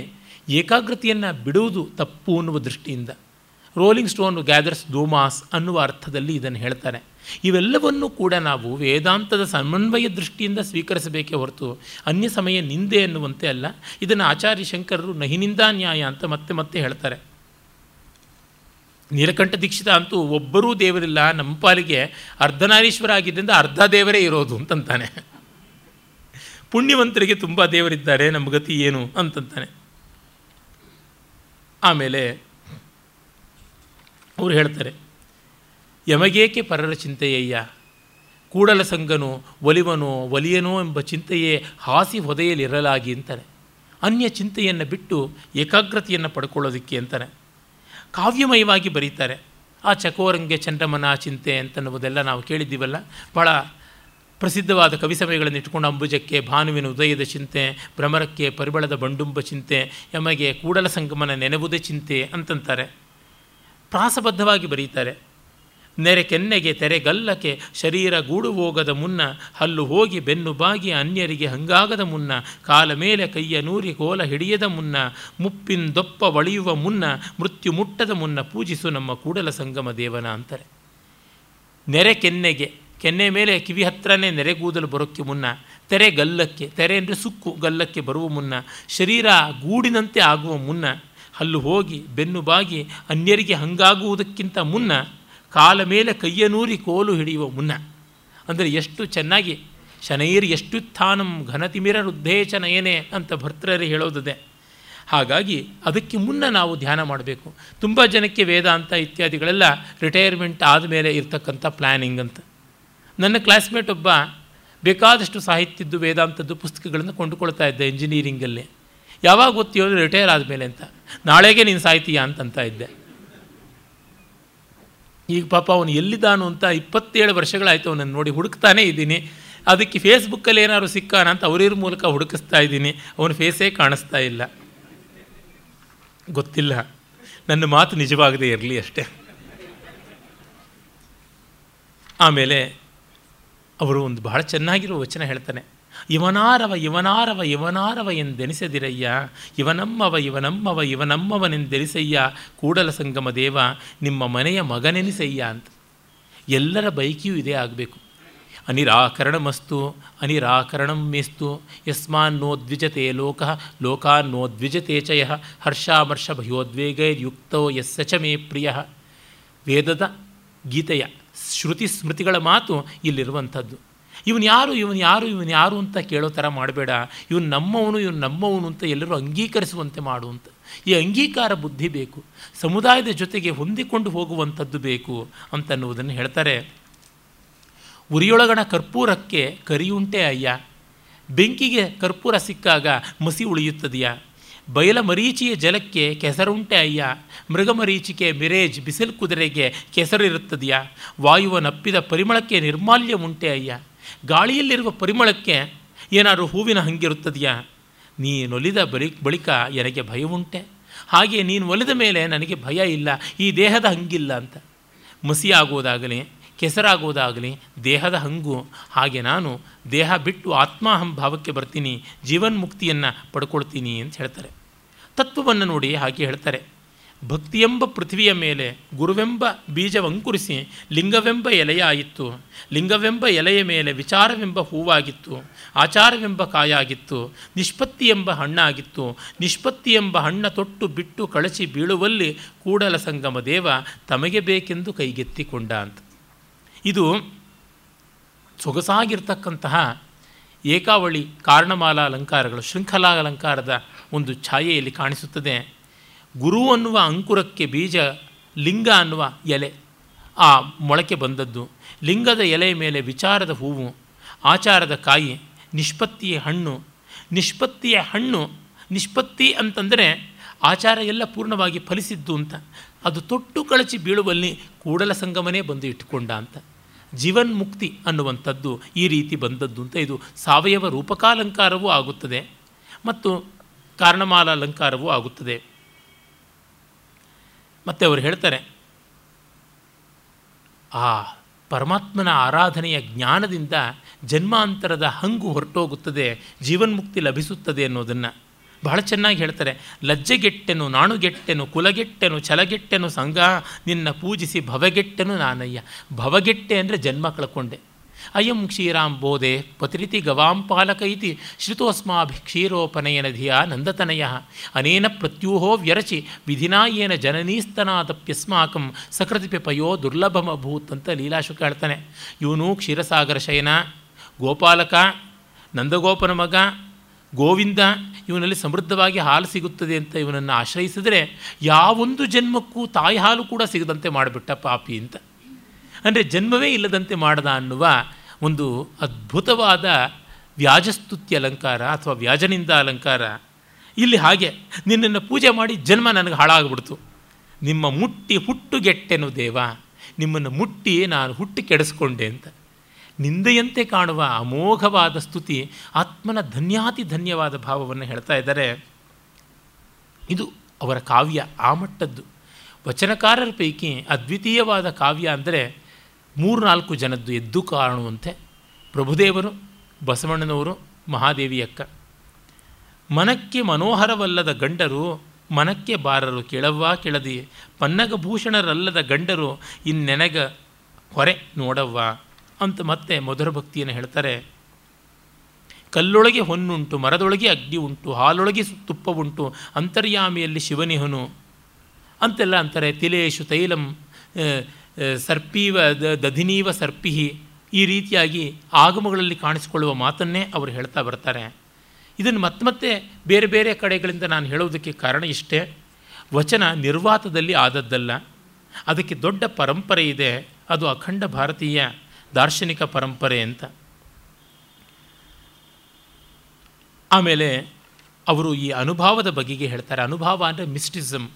S1: ಏಕಾಗ್ರತೆಯನ್ನು ಬಿಡುವುದು ತಪ್ಪು ಅನ್ನುವ ದೃಷ್ಟಿಯಿಂದ ರೋಲಿಂಗ್ ಸ್ಟೋನ್ ಗ್ಯಾದರ್ಸ್ ದೋಮಾಸ್ ಅನ್ನುವ ಅರ್ಥದಲ್ಲಿ ಇದನ್ನು ಹೇಳ್ತಾರೆ. ಇವೆಲ್ಲವನ್ನೂ ಕೂಡ ನಾವು ವೇದಾಂತದ ಸಮನ್ವಯ ದೃಷ್ಟಿಯಿಂದ ಸ್ವೀಕರಿಸಬೇಕೇ ಹೊರತು ಅನ್ಯ ಸಮಯ ನಿಂದೆ ಅನ್ನುವಂತೆ ಅಲ್ಲ, ಇದನ್ನು ಆಚಾರ್ಯ ಶಂಕರರು ನಹಿನಿಂದ ನ್ಯಾಯ ಅಂತ ಮತ್ತೆ ಮತ್ತೆ ಹೇಳ್ತಾರೆ. ನೀಲಕಂಠ ದೀಕ್ಷಿತ ಅಂತೂ ಒಬ್ಬರೂ ದೇವರಿಲ್ಲ, ನಮ್ಮ ಪಾಲಿಗೆ ಅರ್ಧನಾರೀಶ್ವರ ಆಗಿದ್ದರಿಂದ ಅರ್ಧ ದೇವರೇ ಇರೋದು ಅಂತಂತಾನೆ. ಪುಣ್ಯವಂತರಿಗೆ ತುಂಬ ದೇವರಿದ್ದಾರೆ, ನಮ್ಮ ಗತಿ ಏನು ಅಂತಂತಾನೆ. ಆಮೇಲೆ ಅವರು ಹೇಳ್ತಾರೆ, ಯಮಗೇಕೆ ಪರರ ಚಿಂತೆಯಯ್ಯ? ಕೂಡಲ ಸಂಗನು, ಒಲಿವನೋ, ಒಲಿಯನೋ ಎಂಬ ಚಿಂತೆಯೇ ಹಾಸಿ ಹೊದೆಯಲ್ಲಿರಲಾಗಿ ಅಂತಾರೆ. ಅನ್ಯ ಚಿಂತೆಯನ್ನು ಬಿಟ್ಟು ಏಕಾಗ್ರತೆಯನ್ನು ಪಡ್ಕೊಳ್ಳೋದಕ್ಕೆ ಅಂತಾನೆ ಕಾವ್ಯಮಯವಾಗಿ ಬರೀತಾರೆ. ಆ ಚಕೋರಂಗೆ ಚಂದ್ರಮನ ಚಿಂತೆ ಅಂತನ್ನುವುದೆಲ್ಲ ನಾವು ಕೇಳಿದ್ದೀವಲ್ಲ ಭಾಳ ಪ್ರಸಿದ್ಧವಾದ ಕವಿ ಸಮಯಗಳನ್ನು ಇಟ್ಟುಕೊಂಡು ಅಂಬುಜಕ್ಕೆ, ಭಾನುವಿನ ಉದಯದ ಚಿಂತೆ, ಭ್ರಮರಕ್ಕೆ ಪರಿಬಳದ ಬಂಡುಂಬ ಚಿಂತೆ, ಯಮಗೆ ಕೂಡಲ ಸಂಗಮನ ನೆನವುದೇ ಚಿಂತೆ ಅಂತಂತಾರೆ. ಪ್ರಾಸಬದ್ಧವಾಗಿ ಬರೀತಾರೆ. ನೆರೆ ಕೆನ್ನೆಗೆ ತೆರೆಗಲ್ಲಕ್ಕೆ ಶರೀರ ಗೂಡು ಹೋಗದ ಮುನ್ನ, ಹಲ್ಲು ಹೋಗಿ ಬೆನ್ನು ಬಾಗಿ ಅನ್ಯರಿಗೆ ಹಂಗಾಗದ ಮುನ್ನ, ಕಾಲ ಮೇಲೆ ಕೈಯ ನೂರಿ ಕೋಲ ಹಿಡಿಯದ ಮುನ್ನ ಮುಪ್ಪಿಂದೊಪ್ಪ ಒಳೆಯುವ ಮುನ್ನ, ಮೃತ್ಯು ಮುಟ್ಟದ ಮುನ್ನ ಪೂಜಿಸು ನಮ್ಮ ಕೂಡಲ ಸಂಗಮ ದೇವನ ಅಂತಾರೆ. ನೆರೆ ಕೆನ್ನೆಗೆ ಕೆನ್ನೆ ಮೇಲೆ ಕಿವಿ ಹತ್ರನೇ ನೆರೆಗೂದಲು ಬರೋಕ್ಕೆ ಮುನ್ನ, ತೆರೆ ಗಲ್ಲಕ್ಕೆ, ತೆರೆ ಅಂದರೆ ಸುಕ್ಕು ಗಲ್ಲಕ್ಕೆ ಬರುವ ಮುನ್ನ, ಶರೀರ ಗೂಡಿನಂತೆ ಆಗುವ ಮುನ್ನ, ಹಲ್ಲು ಹೋಗಿ ಬೆನ್ನು ಬಾಗಿ ಅನ್ಯರಿಗೆ ಹಂಗಾಗುವುದಕ್ಕಿಂತ ಮುನ್ನ, ಕಾಲ ಮೇಲೆ ಕೈಯನೂರಿ ಕೋಲು ಹಿಡಿಯುವ ಮುನ್ನ. ಅಂದರೆ ಎಷ್ಟು ಚೆನ್ನಾಗಿ, ಶನೈರ್ ಎಷ್ಟುತ್ಥಾನಂ ಘನತಿಮಿರ ರುದ್ಧೇಚ ನಯನೆ ಅಂತ ಭರ್ತೃರು ಹೇಳೋದಿದೆ. ಹಾಗಾಗಿ ಅದಕ್ಕೆ ಮುನ್ನ ನಾವು ಧ್ಯಾನ ಮಾಡಬೇಕು. ತುಂಬ ಜನಕ್ಕೆ ವೇದಾಂತ ಇತ್ಯಾದಿಗಳೆಲ್ಲ ರಿಟೈರ್ಮೆಂಟ್ ಆದಮೇಲೆ ಇರ್ತಕ್ಕಂಥ ಪ್ಲ್ಯಾನಿಂಗ್ ಅಂತ. ನನ್ನ ಕ್ಲಾಸ್ಮೇಟ್ ಒಬ್ಬ ಬೇಕಾದಷ್ಟು ಸಾಹಿತ್ಯದ್ದು, ವೇದಾಂತದ್ದು ಪುಸ್ತಕಗಳನ್ನು ಕೊಂಡುಕೊಳ್ತಾ ಇದ್ದೆ ಇಂಜಿನಿಯರಿಂಗಲ್ಲಿ ಯಾವಾಗ ಗೊತ್ತಿಯೋ ರಿಟೈರ್ ಆದಮೇಲೆ ಅಂತ. ನಾಳೆಗೆ ನೀನು ಸಾಹಿತ್ಯ ಅಂತಂತ ಇದ್ದೆ. ಈಗ ಪಾಪ ಅವನು ಎಲ್ಲಿದ್ದಾನು ಅಂತ ಇಪ್ಪತ್ತೇಳು ವರ್ಷಗಳಾಯಿತು ಅವನನ್ನು ನೋಡಿ ಹುಡುಕ್ತಾನೇ ಇದ್ದೀನಿ. ಅದಕ್ಕೆ ಫೇಸ್ಬುಕ್ಕಲ್ಲಿ ಏನಾದ್ರು ಸಿಕ್ಕಾನ ಅಂತ ಅವರಿವ್ರ ಮೂಲಕ ಹುಡುಕಿಸ್ತಾ ಇದ್ದೀನಿ. ಅವನ ಫೇಸೇ ಕಾಣಿಸ್ತಾ ಇಲ್ಲ. ಗೊತ್ತಿಲ್ಲ. ನನ್ನ ಮಾತು ನಿಜವಾಗದೇ ಇರಲಿ ಅಷ್ಟೇ. ಆಮೇಲೆ ಅವರು ಒಂದು ಬಹಳ ಚೆನ್ನಾಗಿರೋ ವಚನ ಹೇಳ್ತಾನೆ. ಇವನಾರವ ಇವನಾರವ ಇವನಾರವ ಎಂದೆನಿಸದಿರಯ್ಯ. ಇವನಮ್ಮವ ಇವನಮ್ಮವ, ಇವನಮ್ಮವನೆಂದೆನಿಸಯ್ಯ. ಕೂಡಲ ಸಂಗಮ ದೇವ, ನಿಮ್ಮ ಮನೆಯ ಮಗನೆನಿಸಯ್ಯ ಅಂತ. ಎಲ್ಲರ ಬೈಕಿಯೂ ಇದೇ ಆಗಬೇಕು. ಅನಿರಾಕರಣಮಸ್ತು ಅನಿರಾಕರಣಂ ಮೇಸ್ತು ಯಸ್ಮಾನ್ನೋದ್ವಿಜತೆ ಲೋಕ, ಲೋಕಾನ್ನೋದ್ವಿಜತೆ ಚಯ. ಹರ್ಷಾಮರ್ಷ ಭಯೋದ್ವೇಗೈರ್ಯುಕ್ತೋ ಯಸ್ಸ ಚ ಮೇ ಪ್ರಿಯ. ವೇದದ ಗೀತೆಯ ಶ್ರುತಿ ಸ್ಮೃತಿಗಳ ಮಾತು ಇಲ್ಲಿರುವಂಥದ್ದು. ಇವನು ಯಾರು ಇವನು ಯಾರು ಇವನು ಯಾರು ಅಂತ ಕೇಳೋ ಥರ ಮಾಡಬೇಡ. ಇವನು ನಮ್ಮವನು ಇವನು ನಮ್ಮವನು ಅಂತ ಎಲ್ಲರೂ ಅಂಗೀಕರಿಸುವಂತೆ ಮಾಡು ಅಂತ ಈ ಅಂಗೀಕಾರ ಬುದ್ಧಿ ಬೇಕು. ಸಮುದಾಯದ ಜೊತೆಗೆ ಹೊಂದಿಕೊಂಡು ಹೋಗುವಂಥದ್ದು ಬೇಕು ಅಂತನ್ನುವುದನ್ನು ಹೇಳ್ತಾರೆ. ಉರಿಯೊಳಗಣ ಕರ್ಪೂರಕ್ಕೆ ಕರಿಯುಂಟೆ ಅಯ್ಯ. ಬೆಂಕಿಗೆ ಕರ್ಪೂರ ಸಿಕ್ಕಾಗ ಮಸಿ ಉಳಿಯುತ್ತದೆಯಾ? ಬಯಲ ಮರೀಚಿಯ ಜಲಕ್ಕೆ ಕೆಸರುಂಟೆ ಅಯ್ಯ ಮೃಗಮರೀಚಿಕೆ ಮಿರೇಜ್ ಬಿಸಿಲು ಕುದುರೆಗೆ ಕೆಸರಿರುತ್ತದೆಯಾ? ವಾಯುವ ನಪ್ಪಿದ ಪರಿಮಳಕ್ಕೆ ನಿರ್ಮಾಲ್ಯ ಉಂಟೆ ಅಯ್ಯ, ಗಾಳಿಯಲ್ಲಿರುವ ಪರಿಮಳಕ್ಕೆ ಏನಾದರೂ ಹೂವಿನ ಹಂಗಿರುತ್ತದೆಯಾ? ನೀನೊಲಿದ ಬಳಿ, ಬಳಿಕ ನನಗೆ ಉಂಟೆ ಹಾಗೆ ನೀನು ಒಲಿದ ಮೇಲೆ ನನಗೆ ಭಯ ಇಲ್ಲ, ಈ ದೇಹದ ಹಂಗಿಲ್ಲ ಅಂತ. ಮಸಿ ಕೆಸರಾಗೋದಾಗಲಿ ದೇಹದ ಹಂಗು, ಹಾಗೆ ನಾನು ದೇಹ ಬಿಟ್ಟು ಆತ್ಮಾಹಂ ಭಾವಕ್ಕೆ ಬರ್ತೀನಿ, ಜೀವನ್ಮುಕ್ತಿಯನ್ನು ಪಡ್ಕೊಳ್ತೀನಿ ಅಂತ ಹೇಳ್ತಾರೆ. ತತ್ವವನ್ನು ನೋಡಿ ಹಾಗೆ ಹೇಳ್ತಾರೆ. ಭಕ್ತಿಯೆಂಬ ಪೃಥ್ವಿಯ ಮೇಲೆ ಗುರುವೆಂಬ ಬೀಜವಂಕುರಿಸಿ ಲಿಂಗವೆಂಬ ಎಲೆಯಾಯಿತು ಲಿಂಗವೆಂಬ ಎಲೆಯ ಮೇಲೆ ವಿಚಾರವೆಂಬ ಹೂವಾಗಿತ್ತು. ಆಚಾರವೆಂಬ ಕಾಯಾಗಿತ್ತು. ನಿಷ್ಪತ್ತಿ ಎಂಬ ಹಣ್ಣಾಗಿತ್ತು. ನಿಷ್ಪತ್ತಿ ಎಂಬ ಹಣ್ಣ ತೊಟ್ಟು ಬಿಟ್ಟು ಕಳಚಿ ಬೀಳುವಲ್ಲಿ ಕೂಡಲ ಸಂಗಮ ದೇವ ತಮಗೆ ಬೇಕೆಂದು ಕೈಗೆತ್ತಿಕೊಂಡ ಅಂತ. ಇದು ಸೊಗಸಾಗಿರ್ತಕ್ಕಂತಹ ಏಕಾವಳಿ ಕಾರಣಮಾಲಾ ಅಲಂಕಾರಗಳು ಶೃಂಖಲಾ ಅಲಂಕಾರದ ಒಂದು ಛಾಯೆಯಲ್ಲಿ ಕಾಣಿಸುತ್ತದೆ. ಗುರು ಅನ್ನುವ ಅಂಕುರಕ್ಕೆ ಬೀಜ, ಲಿಂಗ ಅನ್ನುವ ಎಲೆ. ಆ ಮೊಳಕೆ ಬಂದದ್ದು. ಲಿಂಗದ ಎಲೆಯ ಮೇಲೆ ವಿಚಾರದ ಹೂವು, ಆಚಾರದ ಕಾಯಿ, ನಿಷ್ಪತ್ತಿಯ ಹಣ್ಣು. ನಿಷ್ಪತ್ತಿಯ ಹಣ್ಣು, ನಿಷ್ಪತ್ತಿ ಅಂತಂದರೆ ಆಚಾರ ಎಲ್ಲ ಪೂರ್ಣವಾಗಿ ಫಲಿಸಿದ್ದು ಅಂತ. ಅದು ತೊಟ್ಟು ಕಳಚಿ ಬೀಳುವಲ್ಲಿ ಕೂಡಲ ಸಂಗಮನೇ ಬಂದು ಇಟ್ಟುಕೊಂಡ ಅಂತ. ಜೀವನ್ಮುಕ್ತಿ ಅನ್ನುವಂಥದ್ದು ಈ ರೀತಿ ಬಂದದ್ದು ಅಂತ ಇದು ಸಾವಯವ ರೂಪಕಾಲಂಕಾರವೂ ಆಗುತ್ತದೆ. ಮತ್ತು ಕಾರಣಮಾಲ ಅಲಂಕಾರವೂ ಆಗುತ್ತದೆ. ಮತ್ತು ಅವರು ಹೇಳ್ತಾರೆ, ಆ ಪರಮಾತ್ಮನ ಆರಾಧನೆಯ ಜ್ಞಾನದಿಂದ ಜನ್ಮಾಂತರದ ಹಂಗು ಹೊರಟೋಗುತ್ತದೆ, ಜೀವನ್ಮುಕ್ತಿ ಲಭಿಸುತ್ತದೆ ಅನ್ನೋದನ್ನು. ಬಹಳ ಚೆನ್ನಾಗಿ ಹೇಳ್ತಾರೆ, ಲಜ್ಜೆಗೆಟ್ಟೆನು, ನಾಣುಗೆಟ್ಟೆನು, ಕುಲಗೆಟ್ಟೆನು, ಛಲಗೆಟ್ಟೆನು ಸಂಘ ನಿನ್ನ ಪೂಜಿಸಿ ಭವಗೆಟ್ಟೆನು ನಾನಯ್ಯ. ಭವಗೆಟ್ಟೆ ಅಂದರೆ ಜನ್ಮ ಕಳ್ಕೊಂಡೆ. ಅಯಂ ಕ್ಷೀರಾಂಬೋಧೆ ಪತಿರಿತಿ ಗವಾಂ ಪಾಲಕ ಇತಿ ಶ್ರುತೋಸ್ಮಾಭಿ ಕ್ಷೀರೋಪನಯನ ಧಿಯ ನಂದತನಯ ಅನೇನ ಪ್ರತ್ಯೂಹೋ ವ್ಯರಚಿ ವಿಧಿನಾ ಏನ ಜನನೀಸ್ತನಾದಪ್ಯಸ್ಮಾಕಂ ಸಕೃತಿಪಿಪಯೋ ದುರ್ಲಭಮಭೂತ್ ಅಂತ ಲೀಲಾಶುಕ ಹೇಳ್ತಾನೆ ಇವನು ಕ್ಷೀರಸಾಗರ ಶಯನ ಗೋಪಾಲಕ ನಂದಗೋಪನ ಮಗ ಗೋವಿಂದ ಇವನಲ್ಲಿ ಸಮೃದ್ಧವಾಗಿ ಹಾಲು ಸಿಗುತ್ತದೆ ಅಂತ ಇವನನ್ನು ಆಶ್ರಯಿಸಿದರೆ ಯಾವೊಂದು ಜನ್ಮಕ್ಕೂ ತಾಯಿ ಹಾಲು ಕೂಡ ಸಿಗದಂತೆ ಮಾಡಿಬಿಟ್ಟ ಪಾಪಿ ಅಂತ. ಅಂದರೆ ಜನ್ಮವೇ ಇಲ್ಲದಂತೆ ಮಾಡದ ಅನ್ನುವ ಒಂದು ಅದ್ಭುತವಾದ ವ್ಯಾಜಸ್ತುತಿ ಅಲಂಕಾರ ಅಥವಾ ವ್ಯಾಜನಿಂದ ಅಲಂಕಾರ. ಇಲ್ಲಿ ಹಾಗೆ ನಿನ್ನನ್ನು ಪೂಜೆ ಮಾಡಿ ಜನ್ಮ ನನಗೆ ಹಾಳಾಗ್ಬಿಡ್ತು. ನಿಮ್ಮ ಮುಟ್ಟಿ ಹುಟ್ಟುಗೆಟ್ಟೆನು ದೇವ, ನಿಮ್ಮನ್ನು ಮುಟ್ಟಿ ನಾನು ಹುಟ್ಟಿ ಕೆಡಿಸ್ಕೊಂಡೆ ಅಂತ. ನಿಂದೆಯಂತೆ ಕಾಣುವ ಅಮೋಘವಾದ ಸ್ತುತಿ ಆತ್ಮನ ಧನ್ಯಾತಿ ಧನ್ಯವಾದ ಭಾವವನ್ನು ಹೇಳ್ತಾ ಇದ್ದಾರೆ. ಇದು ಅವರ ಕಾವ್ಯ, ಆ ಮಟ್ಟದ್ದು. ವಚನಕಾರರ ಪೈಕಿ ಅದ್ವಿತೀಯವಾದ ಕಾವ್ಯ ಅಂದರೆ ಮೂರ್ನಾಲ್ಕು ಜನದ್ದು ಎದ್ದು ಕಾಣುವಂತೆ ಪ್ರಭುದೇವರು, ಬಸವಣ್ಣನವರು ಮಹಾದೇವಿಯಕ್ಕ ಮನಕ್ಕೆ ಮನೋಹರವಲ್ಲದ ಗಂಡರು ಮನಕ್ಕೆ ಬಾರರು, ಕೆಳವ್ವ ಕೆಳದಿ, ಪನ್ನಗಭೂಷಣರಲ್ಲದ ಗಂಡರು ಇನ್ನೆನಗ ಹೊರೆ ನೋಡವ್ವ ಅಂತ ಮತ್ತೆ ಮಧುರ ಭಕ್ತಿಯನ್ನು ಹೇಳ್ತಾರೆ. ಕಲ್ಲೊಳಗೆ ಹೊನ್ನುಂಟು, ಮರದೊಳಗೆ ಅಗ್ನಿ ಉಂಟು, ಹಾಲೊಳಗೆ ತುಪ್ಪ ಉಂಟು ಅಂತರ್ಯಾಮಿಯಲ್ಲಿ ಶಿವನಿಹನು ಅಂತೆಲ್ಲ ಅಂತಾರೆ. ತಿಲೇಶು ತೈಲಂ ಸರ್ಪೀವ ದಧಿನೀವ ಸರ್ಪಿಹಿ ಈ ರೀತಿಯಾಗಿ ಆಗಮಗಳಲ್ಲಿ ಕಾಣಿಸಿಕೊಳ್ಳುವ ಮಾತನ್ನೇ ಅವರು ಹೇಳ್ತಾ ಬರ್ತಾರೆ. ಇದನ್ನು ಮತ್ತೆ ಮತ್ತೆ ಬೇರೆ ಬೇರೆ ಕಡೆಗಳಿಂದ ನಾನು ಹೇಳೋದಕ್ಕೆ ಕಾರಣ ಇಷ್ಟೇ. ವಚನ ನಿರ್ವಾತದಲ್ಲಿ ಆದದ್ದಲ್ಲ. ಅದಕ್ಕೆ ದೊಡ್ಡ ಪರಂಪರೆ ಇದೆ. ಅದು ಅಖಂಡ ಭಾರತೀಯ ದಾರ್ಶನಿಕ ಪರಂಪರೆ ಅಂತ. ಆಮೇಲೆ ಅವರು ಈ ಅನುಭವದ ಬಗೆಗೆ ಹೇಳ್ತಾರೆ. ಅನುಭವ ಅಂದರೆ ಮಿಸ್ಟಿಸಮ್.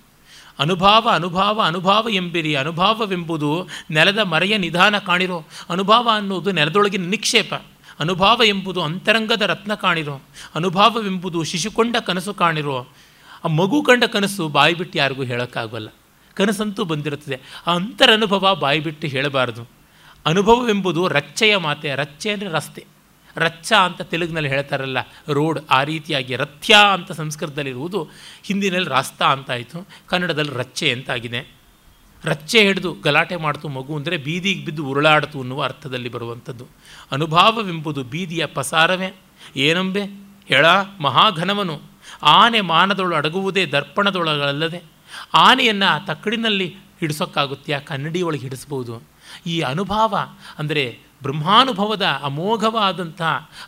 S1: ಅನುಭಾವ ಅನುಭಾವ ಅನುಭಾವ ಎಂಬಿರಿ. ಅನುಭಾವವೆಂಬುದು ನೆಲದ ಮರೆಯ ನಿಧಾನ ಕಾಣಿರೋ. ಅನುಭಾವ ಅನ್ನೋದು ನೆಲದೊಳಗಿನ ನಿಕ್ಷೇಪ. ಅನುಭಾವ ಎಂಬುದು ಅಂತರಂಗದ ರತ್ನ ಕಾಣಿರೋ. ಅನುಭಾವವೆಂಬುದು ಶಿಶುಕೊಂಡ ಕನಸು ಕಾಣಿರೋ. ಆ ಮಗು ಕಂಡ ಕನಸು ಬಾಯಿ ಬಿಟ್ಟು ಯಾರಿಗೂ ಹೇಳೋಕ್ಕಾಗಲ್ಲ. ಕನಸಂತೂ ಬಂದಿರುತ್ತದೆ. ಆ ಅಂತರನುಭವ ಬಾಯಿ ಬಿಟ್ಟು ಹೇಳಬಾರದು. ಅನುಭವವೆಂಬುದು ರಚ್ಚೆಯ ಮಾತೆ. ರಚ್ಚೆ ಅಂದರೆ ರಸ್ತೆ. ರಚ್ಚ ಅಂತ ತೆಲುಗಿನಲ್ಲಿ ಹೇಳ್ತಾರಲ್ಲ, ರೋಡ್ ಆ ರೀತಿಯಾಗಿ ರಥ್ಯ ಅಂತ ಸಂಸ್ಕೃತದಲ್ಲಿರುವುದು ಹಿಂದಿನಲ್ಲಿ ರಾಸ್ತಾ ಅಂತಾಯಿತು, ಕನ್ನಡದಲ್ಲಿ ರಚ್ಚೆ ಅಂತಾಗಿದೆ. ರಚ್ಚೆ ಹಿಡಿದು ಗಲಾಟೆ ಮಾಡ್ತು ಮಗು ಅಂದರೆ ಬೀದಿಗೆ ಬಿದ್ದು ಉರುಳಾಡ್ತು ಅನ್ನುವ ಅರ್ಥದಲ್ಲಿ ಬರುವಂಥದ್ದು. ಅನುಭಾವವೆಂಬುದು ಬೀದಿಯ ಪಸಾರವೇ. ಏನಂಬೆ? ಹೇಳ ಮಹಾಘನವನು. ಆನೆ ಮಾನದೊಳು ಅಡಗುವುದೇ ದರ್ಪಣದೊಳಗಲ್ಲದೆ. ಆನೆಯನ್ನು ತಕ್ಕಡಿನಲ್ಲಿ ಹಿಡಿಸೋಕ್ಕಾಗುತ್ತೆ ಆ ಕನ್ನಡಿಯೊಳಗೆ ಹಿಡಿಸ್ಬೋದು ಈ ಅನುಭಾವ ಅಂದರೆ ಬ್ರಹ್ಮಾನುಭವದ ಅಮೋಘವಾದಂಥ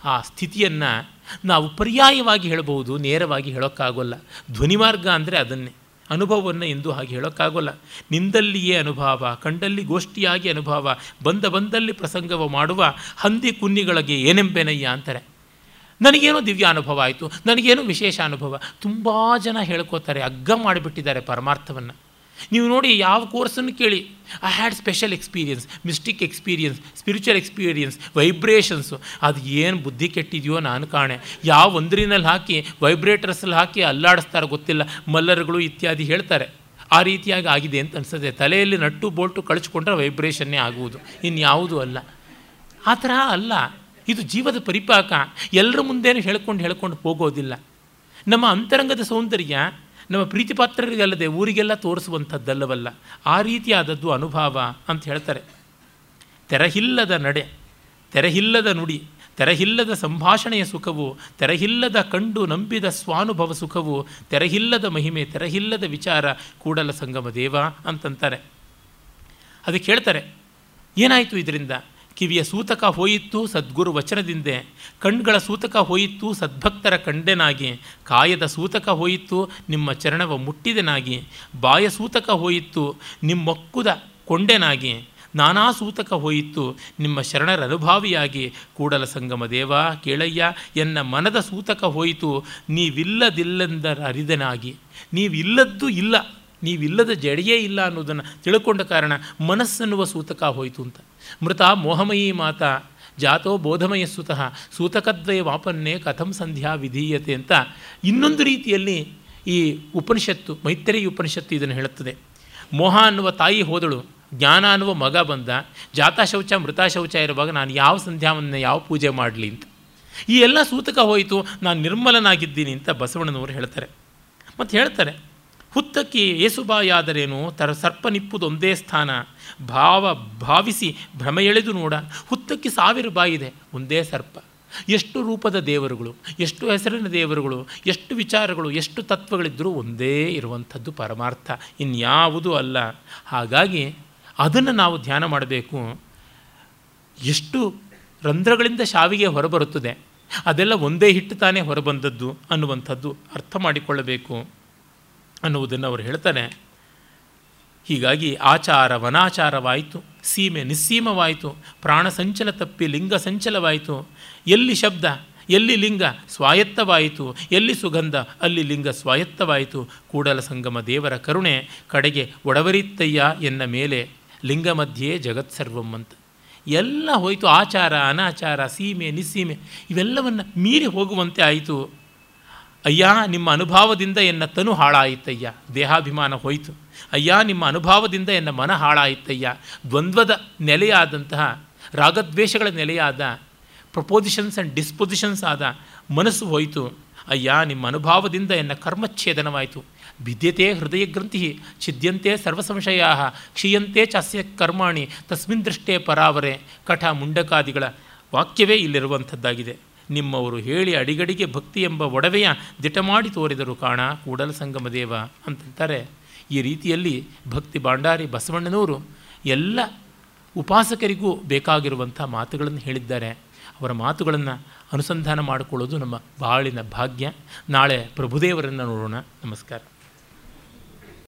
S1: ಆ ಸ್ಥಿತಿಯನ್ನು ನಾವು ಪರ್ಯಾಯವಾಗಿ ಹೇಳಬಹುದು ನೇರವಾಗಿ ಹೇಳೋಕ್ಕಾಗೋಲ್ಲ. ಧ್ವನಿಮಾರ್ಗ ಅಂದರೆ ಅದನ್ನೇ. ಅನುಭವವನ್ನು ಎಂದು ಹಾಗೆ ಹೇಳೋಕ್ಕಾಗೋಲ್ಲ. ನಿಂದಲ್ಲಿಯೇ ಅನುಭವ, ಕಂಡಲ್ಲಿ ಗೋಷ್ಠಿಯಾಗಿ ಅನುಭವ, ಬಂದ ಬಂದಲ್ಲಿ ಪ್ರಸಂಗವ ಮಾಡುವ ಹಂದಿ ಕುನ್ನಿಗಳಿಗೆ ಏನೆಂಬೆನಯ್ಯ ಅಂತಾರೆ. ನನಗೇನೋ ದಿವ್ಯ ಅನುಭವ ಆಯಿತು, ನನಗೇನೋ ವಿಶೇಷ ಅನುಭವ ತುಂಬ ಜನ ಹೇಳ್ಕೋತಾರೆ, ಅಗ್ಗ ಮಾಡಿಬಿಟ್ಟಿದ್ದಾರೆ ಪರಮಾರ್ಥವನ್ನು. ನೀವು ನೋಡಿ ಯಾವ ಕೋರ್ಸನ್ನು ಕೇಳಿ? I had special experience mystic experience spiritual experience vibrations ಅದು ಏನು ಬುದ್ಧಿ ಕೆಟ್ಟಿದೆಯೋ ನಾನು ಕಾಣೆ. ಯಾವ ಒಂದರಿನಲ್ಲಿ ಹಾಕಿ ವೈಬ್ರೇಟರ್ಸಲ್ಲಿ ಹಾಕಿ ಅಲ್ಲಾಡಿಸ್ತಾರೆ ಗೊತ್ತಿಲ್ಲ. ಮಲ್ಲರ್ಗಳು ಇತ್ಯಾದಿ ಹೇಳ್ತಾರೆ. ಆ ರೀತಿಯಾಗಿ ಆಗಿದೆ ಅಂತ ಅನಿಸುತ್ತೆ. ತಲೆಯಲ್ಲಿ ನಟ್ಟು ಬೋಲ್ಟು ಕಳಿಸ್ಕೊಂಡ್ರೆ ವೈಬ್ರೇಷನ್ನೇ ಆಗುವುದು. ಇನ್ಯಾವುದೂ ಅಲ್ಲ. ಆ ಥರ ಅಲ್ಲ. ಇದು ಜೀವದ ಪರಿಪಾಕ. ಎಲ್ಲರ ಮುಂದೇನು ಹೇಳ್ಕೊಂಡು ಹೇಳ್ಕೊಂಡು ಹೋಗೋದಿಲ್ಲ. ನಮ್ಮ ಅಂತರಂಗದ ಸೌಂದರ್ಯ ನಮ್ಮ ಪ್ರೀತಿಪಾತ್ರರಿಗಲ್ಲದೆ ಊರಿಗೆಲ್ಲ ತೋರಿಸುವಂಥದ್ದಲ್ಲವಲ್ಲ, ಆ ರೀತಿಯಾದದ್ದು ಅನುಭವ ಅಂತ ಹೇಳ್ತಾರೆ. ತೆರಹಿಲ್ಲದ ನಡೆ, ತೆರಹಿಲ್ಲದ ನುಡಿ, ತೆರಹಿಲ್ಲದ ಸಂಭಾಷಣೆಯ ಸುಖವು, ತೆರಹಿಲ್ಲದ ಕಂಡು ನಂಬಿದ ಸ್ವಾನುಭವ ಸುಖವು, ತೆರಹಿಲ್ಲದ ಮಹಿಮೆ, ತೆರಹಿಲ್ಲದ ವಿಚಾರ ಕೂಡಲ ಸಂಗಮ ದೇವ ಅಂತಂತಾರೆ. ಅದಕ್ಕೆ ಹೇಳ್ತಾರೆ, ಏನಾಯಿತು ಇದರಿಂದ? ಕಿವಿಯ ಸೂತಕ ಹೋಯಿತು ಸದ್ಗುರು ವಚನದಿಂದೆ. ಕಣ್ಗಳ ಸೂತಕ ಹೋಯಿತು ಸದ್ಭಕ್ತರ ಕಂಡೆನಾಗಿ. ಕಾಯದ ಸೂತಕ ಹೋಯಿತು ನಿಮ್ಮ ಚರಣವ ಮುಟ್ಟಿದೆನಾಗಿ. ಬಾಯ ಸೂತಕ ಹೋಯಿತು ನಿಮ್ಮೊಕ್ಕುದ ಕೊಂಡೆನಾಗಿ. ನಾನಾ ಸೂತಕ ಹೋಯಿತು ನಿಮ್ಮ ಶರಣರ ಅನುಭಾವಿಯಾಗಿ ಕೂಡಲ ಸಂಗಮ ದೇವ ಕೇಳಯ್ಯ, ಎನ್ನ ಮನದ ಸೂತಕ ಹೋಯಿತು ನೀವಿಲ್ಲದಿಲ್ಲಂದರ ಅರಿದನಾಗಿ ನೀವಿಲ್ಲದ್ದು ಇಲ್ಲ. ನೀವಿಲ್ಲದ ಜಡೆಯೇ ಇಲ್ಲ ಅನ್ನೋದನ್ನು ತಿಳ್ಕೊಂಡ ಕಾರಣ ಮನಸ್ಸನ್ನುವ ಸೂತಕ ಹೋಯಿತು ಅಂತ. ಮೃತ ಮೋಹಮಯಿ ಮಾತಾ, ಜಾತೋ ಬೋಧಮಯ ಸುತಃ, ಸೂತಕದ್ವಯ ವಾಪನ್ನೇ ಕಥಂ ಸಂಧ್ಯಾ ವಿಧೀಯತೆ ಅಂತ ಇನ್ನೊಂದು ರೀತಿಯಲ್ಲಿ ಈ ಉಪನಿಷತ್ತು, ಮೈತ್ರಿ ಉಪನಿಷತ್ತು ಇದನ್ನು ಹೇಳುತ್ತದೆ. ಮೋಹ ಅನ್ನುವ ತಾಯಿ ಹೋದಳು, ಜ್ಞಾನ ಅನ್ನುವ ಮಗ ಬಂದ, ಜಾತ ಶೌಚ, ಮೃತ ಶೌಚ ಇರುವಾಗ ನಾನು ಯಾವ ಸಂಧ್ಯಾವನ್ನು ಯಾವ ಪೂಜೆ ಮಾಡಲಿ ಅಂತ. ಈ ಎಲ್ಲ ಸೂತಕ ಹೋಯಿತು, ನಾನು ನಿರ್ಮಲನಾಗಿದ್ದೀನಿ ಅಂತ ಬಸವಣ್ಣನವರು ಹೇಳ್ತಾರೆ. ಮತ್ತು ಹೇಳ್ತಾರೆ ಹುತ್ತಕ್ಕೆ ಏಸುಬಾಯಾದರೇನು? ತರ ಸರ್ಪನಿಪ್ಪುದೊಂದೇ ಸ್ಥಾನ. ಭಾವ ಭಾವಿಸಿ ಭ್ರಮ ಎಳೆದು ನೋಡ. ಹುತ್ತಕ್ಕೆ ಸಾವಿರ ಬಾಯಿದೆ ಒಂದೇ ಸರ್ಪ. ಎಷ್ಟು ರೂಪದ ದೇವರುಗಳು, ಎಷ್ಟು ಹೆಸರಿನ ದೇವರುಗಳು, ಎಷ್ಟು ವಿಚಾರಗಳು, ಎಷ್ಟು ತತ್ವಗಳಿದ್ದರೂ ಒಂದೇ ಇರುವಂಥದ್ದು ಪರಮಾರ್ಥ. ಇನ್ಯಾವುದೂ ಅಲ್ಲ. ಹಾಗಾಗಿ ಅದನ್ನು ನಾವು ಧ್ಯಾನ ಮಾಡಬೇಕು. ಎಷ್ಟು ರಂಧ್ರಗಳಿಂದ ಶಾವಿಗೆ ಹೊರಬರುತ್ತದೆ, ಅದೆಲ್ಲ ಒಂದೇ ಹಿಟ್ಟು ತಾನೇ ಹೊರಬಂದದ್ದು ಅನ್ನುವಂಥದ್ದು ಅರ್ಥ ಮಾಡಿಕೊಳ್ಳಬೇಕು. ಅನ್ನುವುದನ್ನು ಅವರು ಹೇಳ್ತಾನೆ. ಹೀಗಾಗಿ ಆಚಾರ ವನಾಚಾರವಾಯಿತು ಸೀಮೆ ನಿಸ್ಸೀಮವಾಯಿತು, ಪ್ರಾಣ ಸಂಚಲ ತಪ್ಪಿ ಲಿಂಗ ಸಂಚಲವಾಯಿತು. ಎಲ್ಲಿ ಶಬ್ದ, ಎಲ್ಲಿ ಲಿಂಗ ಸ್ವಾಯತ್ತವಾಯಿತು, ಎಲ್ಲಿ ಸುಗಂಧ, ಅಲ್ಲಿ ಲಿಂಗ ಸ್ವಾಯತ್ತವಾಯಿತು. ಕೂಡಲ ಸಂಗಮ ದೇವರ ಕರುಣೆ ಕಡೆಗೆ ಒಡವರಿತ್ತಯ್ಯ ಎನ್ನ ಮೇಲೆ ಲಿಂಗ ಮಧ್ಯೆ ಜಗತ್ಸರ್ವಂ ಅಂತ. ಎಲ್ಲ ಹೋಯಿತು, ಆಚಾರ, ಅನಾಚಾರ, ಸೀಮೆ, ನಿಸ್ಸೀಮೆ, ಇವೆಲ್ಲವನ್ನು ಮೀರಿ ಹೋಗುವಂತೆ ಆಯಿತು. ಅಯ್ಯ, ನಿಮ್ಮ ಅನುಭಾವದಿಂದ ಎನ್ನ ತನು ಹಾಳಾಯಿತಯ್ಯ. ದೇಹಾಭಿಮಾನ ಹೋಯಿತು. ಅಯ್ಯ, ನಿಮ್ಮ ಅನುಭಾವದಿಂದ ಎನ್ನ ಮನ ಹಾಳಾಯಿತಯ್ಯ. ದ್ವಂದ್ವದ ನೆಲೆಯಾದಂತಹ, ರಾಗದ್ವೇಷಗಳ ನೆಲೆಯಾದ ಪ್ರಪೋಸಿಷನ್ಸ್ ಆ್ಯಂಡ್ ಡಿಸ್ಪೊಸಿಷನ್ಸ್ ಆದ ಮನಸ್ಸು ಹೋಯಿತು. ಅಯ್ಯ, ನಿಮ್ಮ ಅನುಭಾವದಿಂದ ಎನ್ನ ಕರ್ಮಚ್ಛೇದನವಾಯಿತು. ಭಿದ್ಯತೆ ಹೃದಯ ಗ್ರಂಥಿ ಛಿದ್ಯಂತೆ ಸರ್ವಸಂಶಯ ಕ್ಷೀಯಂತೆ ಚಾಸ್ಯ ಕರ್ಮಾಣಿ, ತಸ್ಮಿನ್ ದೃಷ್ಟೇ ಪರಾವರೆ, ಕಠ ಮುಂಡಕಾದಿಗಳ ವಾಕ್ಯವೇ ಇಲ್ಲಿರುವಂಥದ್ದಾಗಿದೆ. ನಿಮ್ಮವರು ಹೇಳಿ ಅಡಿಗಡಿಗೆ ಭಕ್ತಿ ಎಂಬ ಒಡವೆಯ ದಿಟ ಮಾಡಿ ತೋರಿದರು ಕಾಣ ಕೂಡಲ ಸಂಗಮ ದೇವ ಅಂತಂತಾರೆ. ಈ ರೀತಿಯಲ್ಲಿ ಭಕ್ತಿ ಬಾಂಡಾರಿ ಬಸವಣ್ಣನವರು ಎಲ್ಲ ಉಪಾಸಕರಿಗೂ ಬೇಕಾಗಿರುವಂಥ ಮಾತುಗಳನ್ನು ಹೇಳಿದ್ದಾರೆ. ಅವರ ಮಾತುಗಳನ್ನು ಅನುಸಂಧಾನ ಮಾಡಿಕೊಳ್ಳೋದು ನಮ್ಮ ಬಾಳಿನ ಭಾಗ್ಯ. ನಾಳೆ ಪ್ರಭುದೇವರನ್ನು ನೋಡೋಣ. ನಮಸ್ಕಾರ.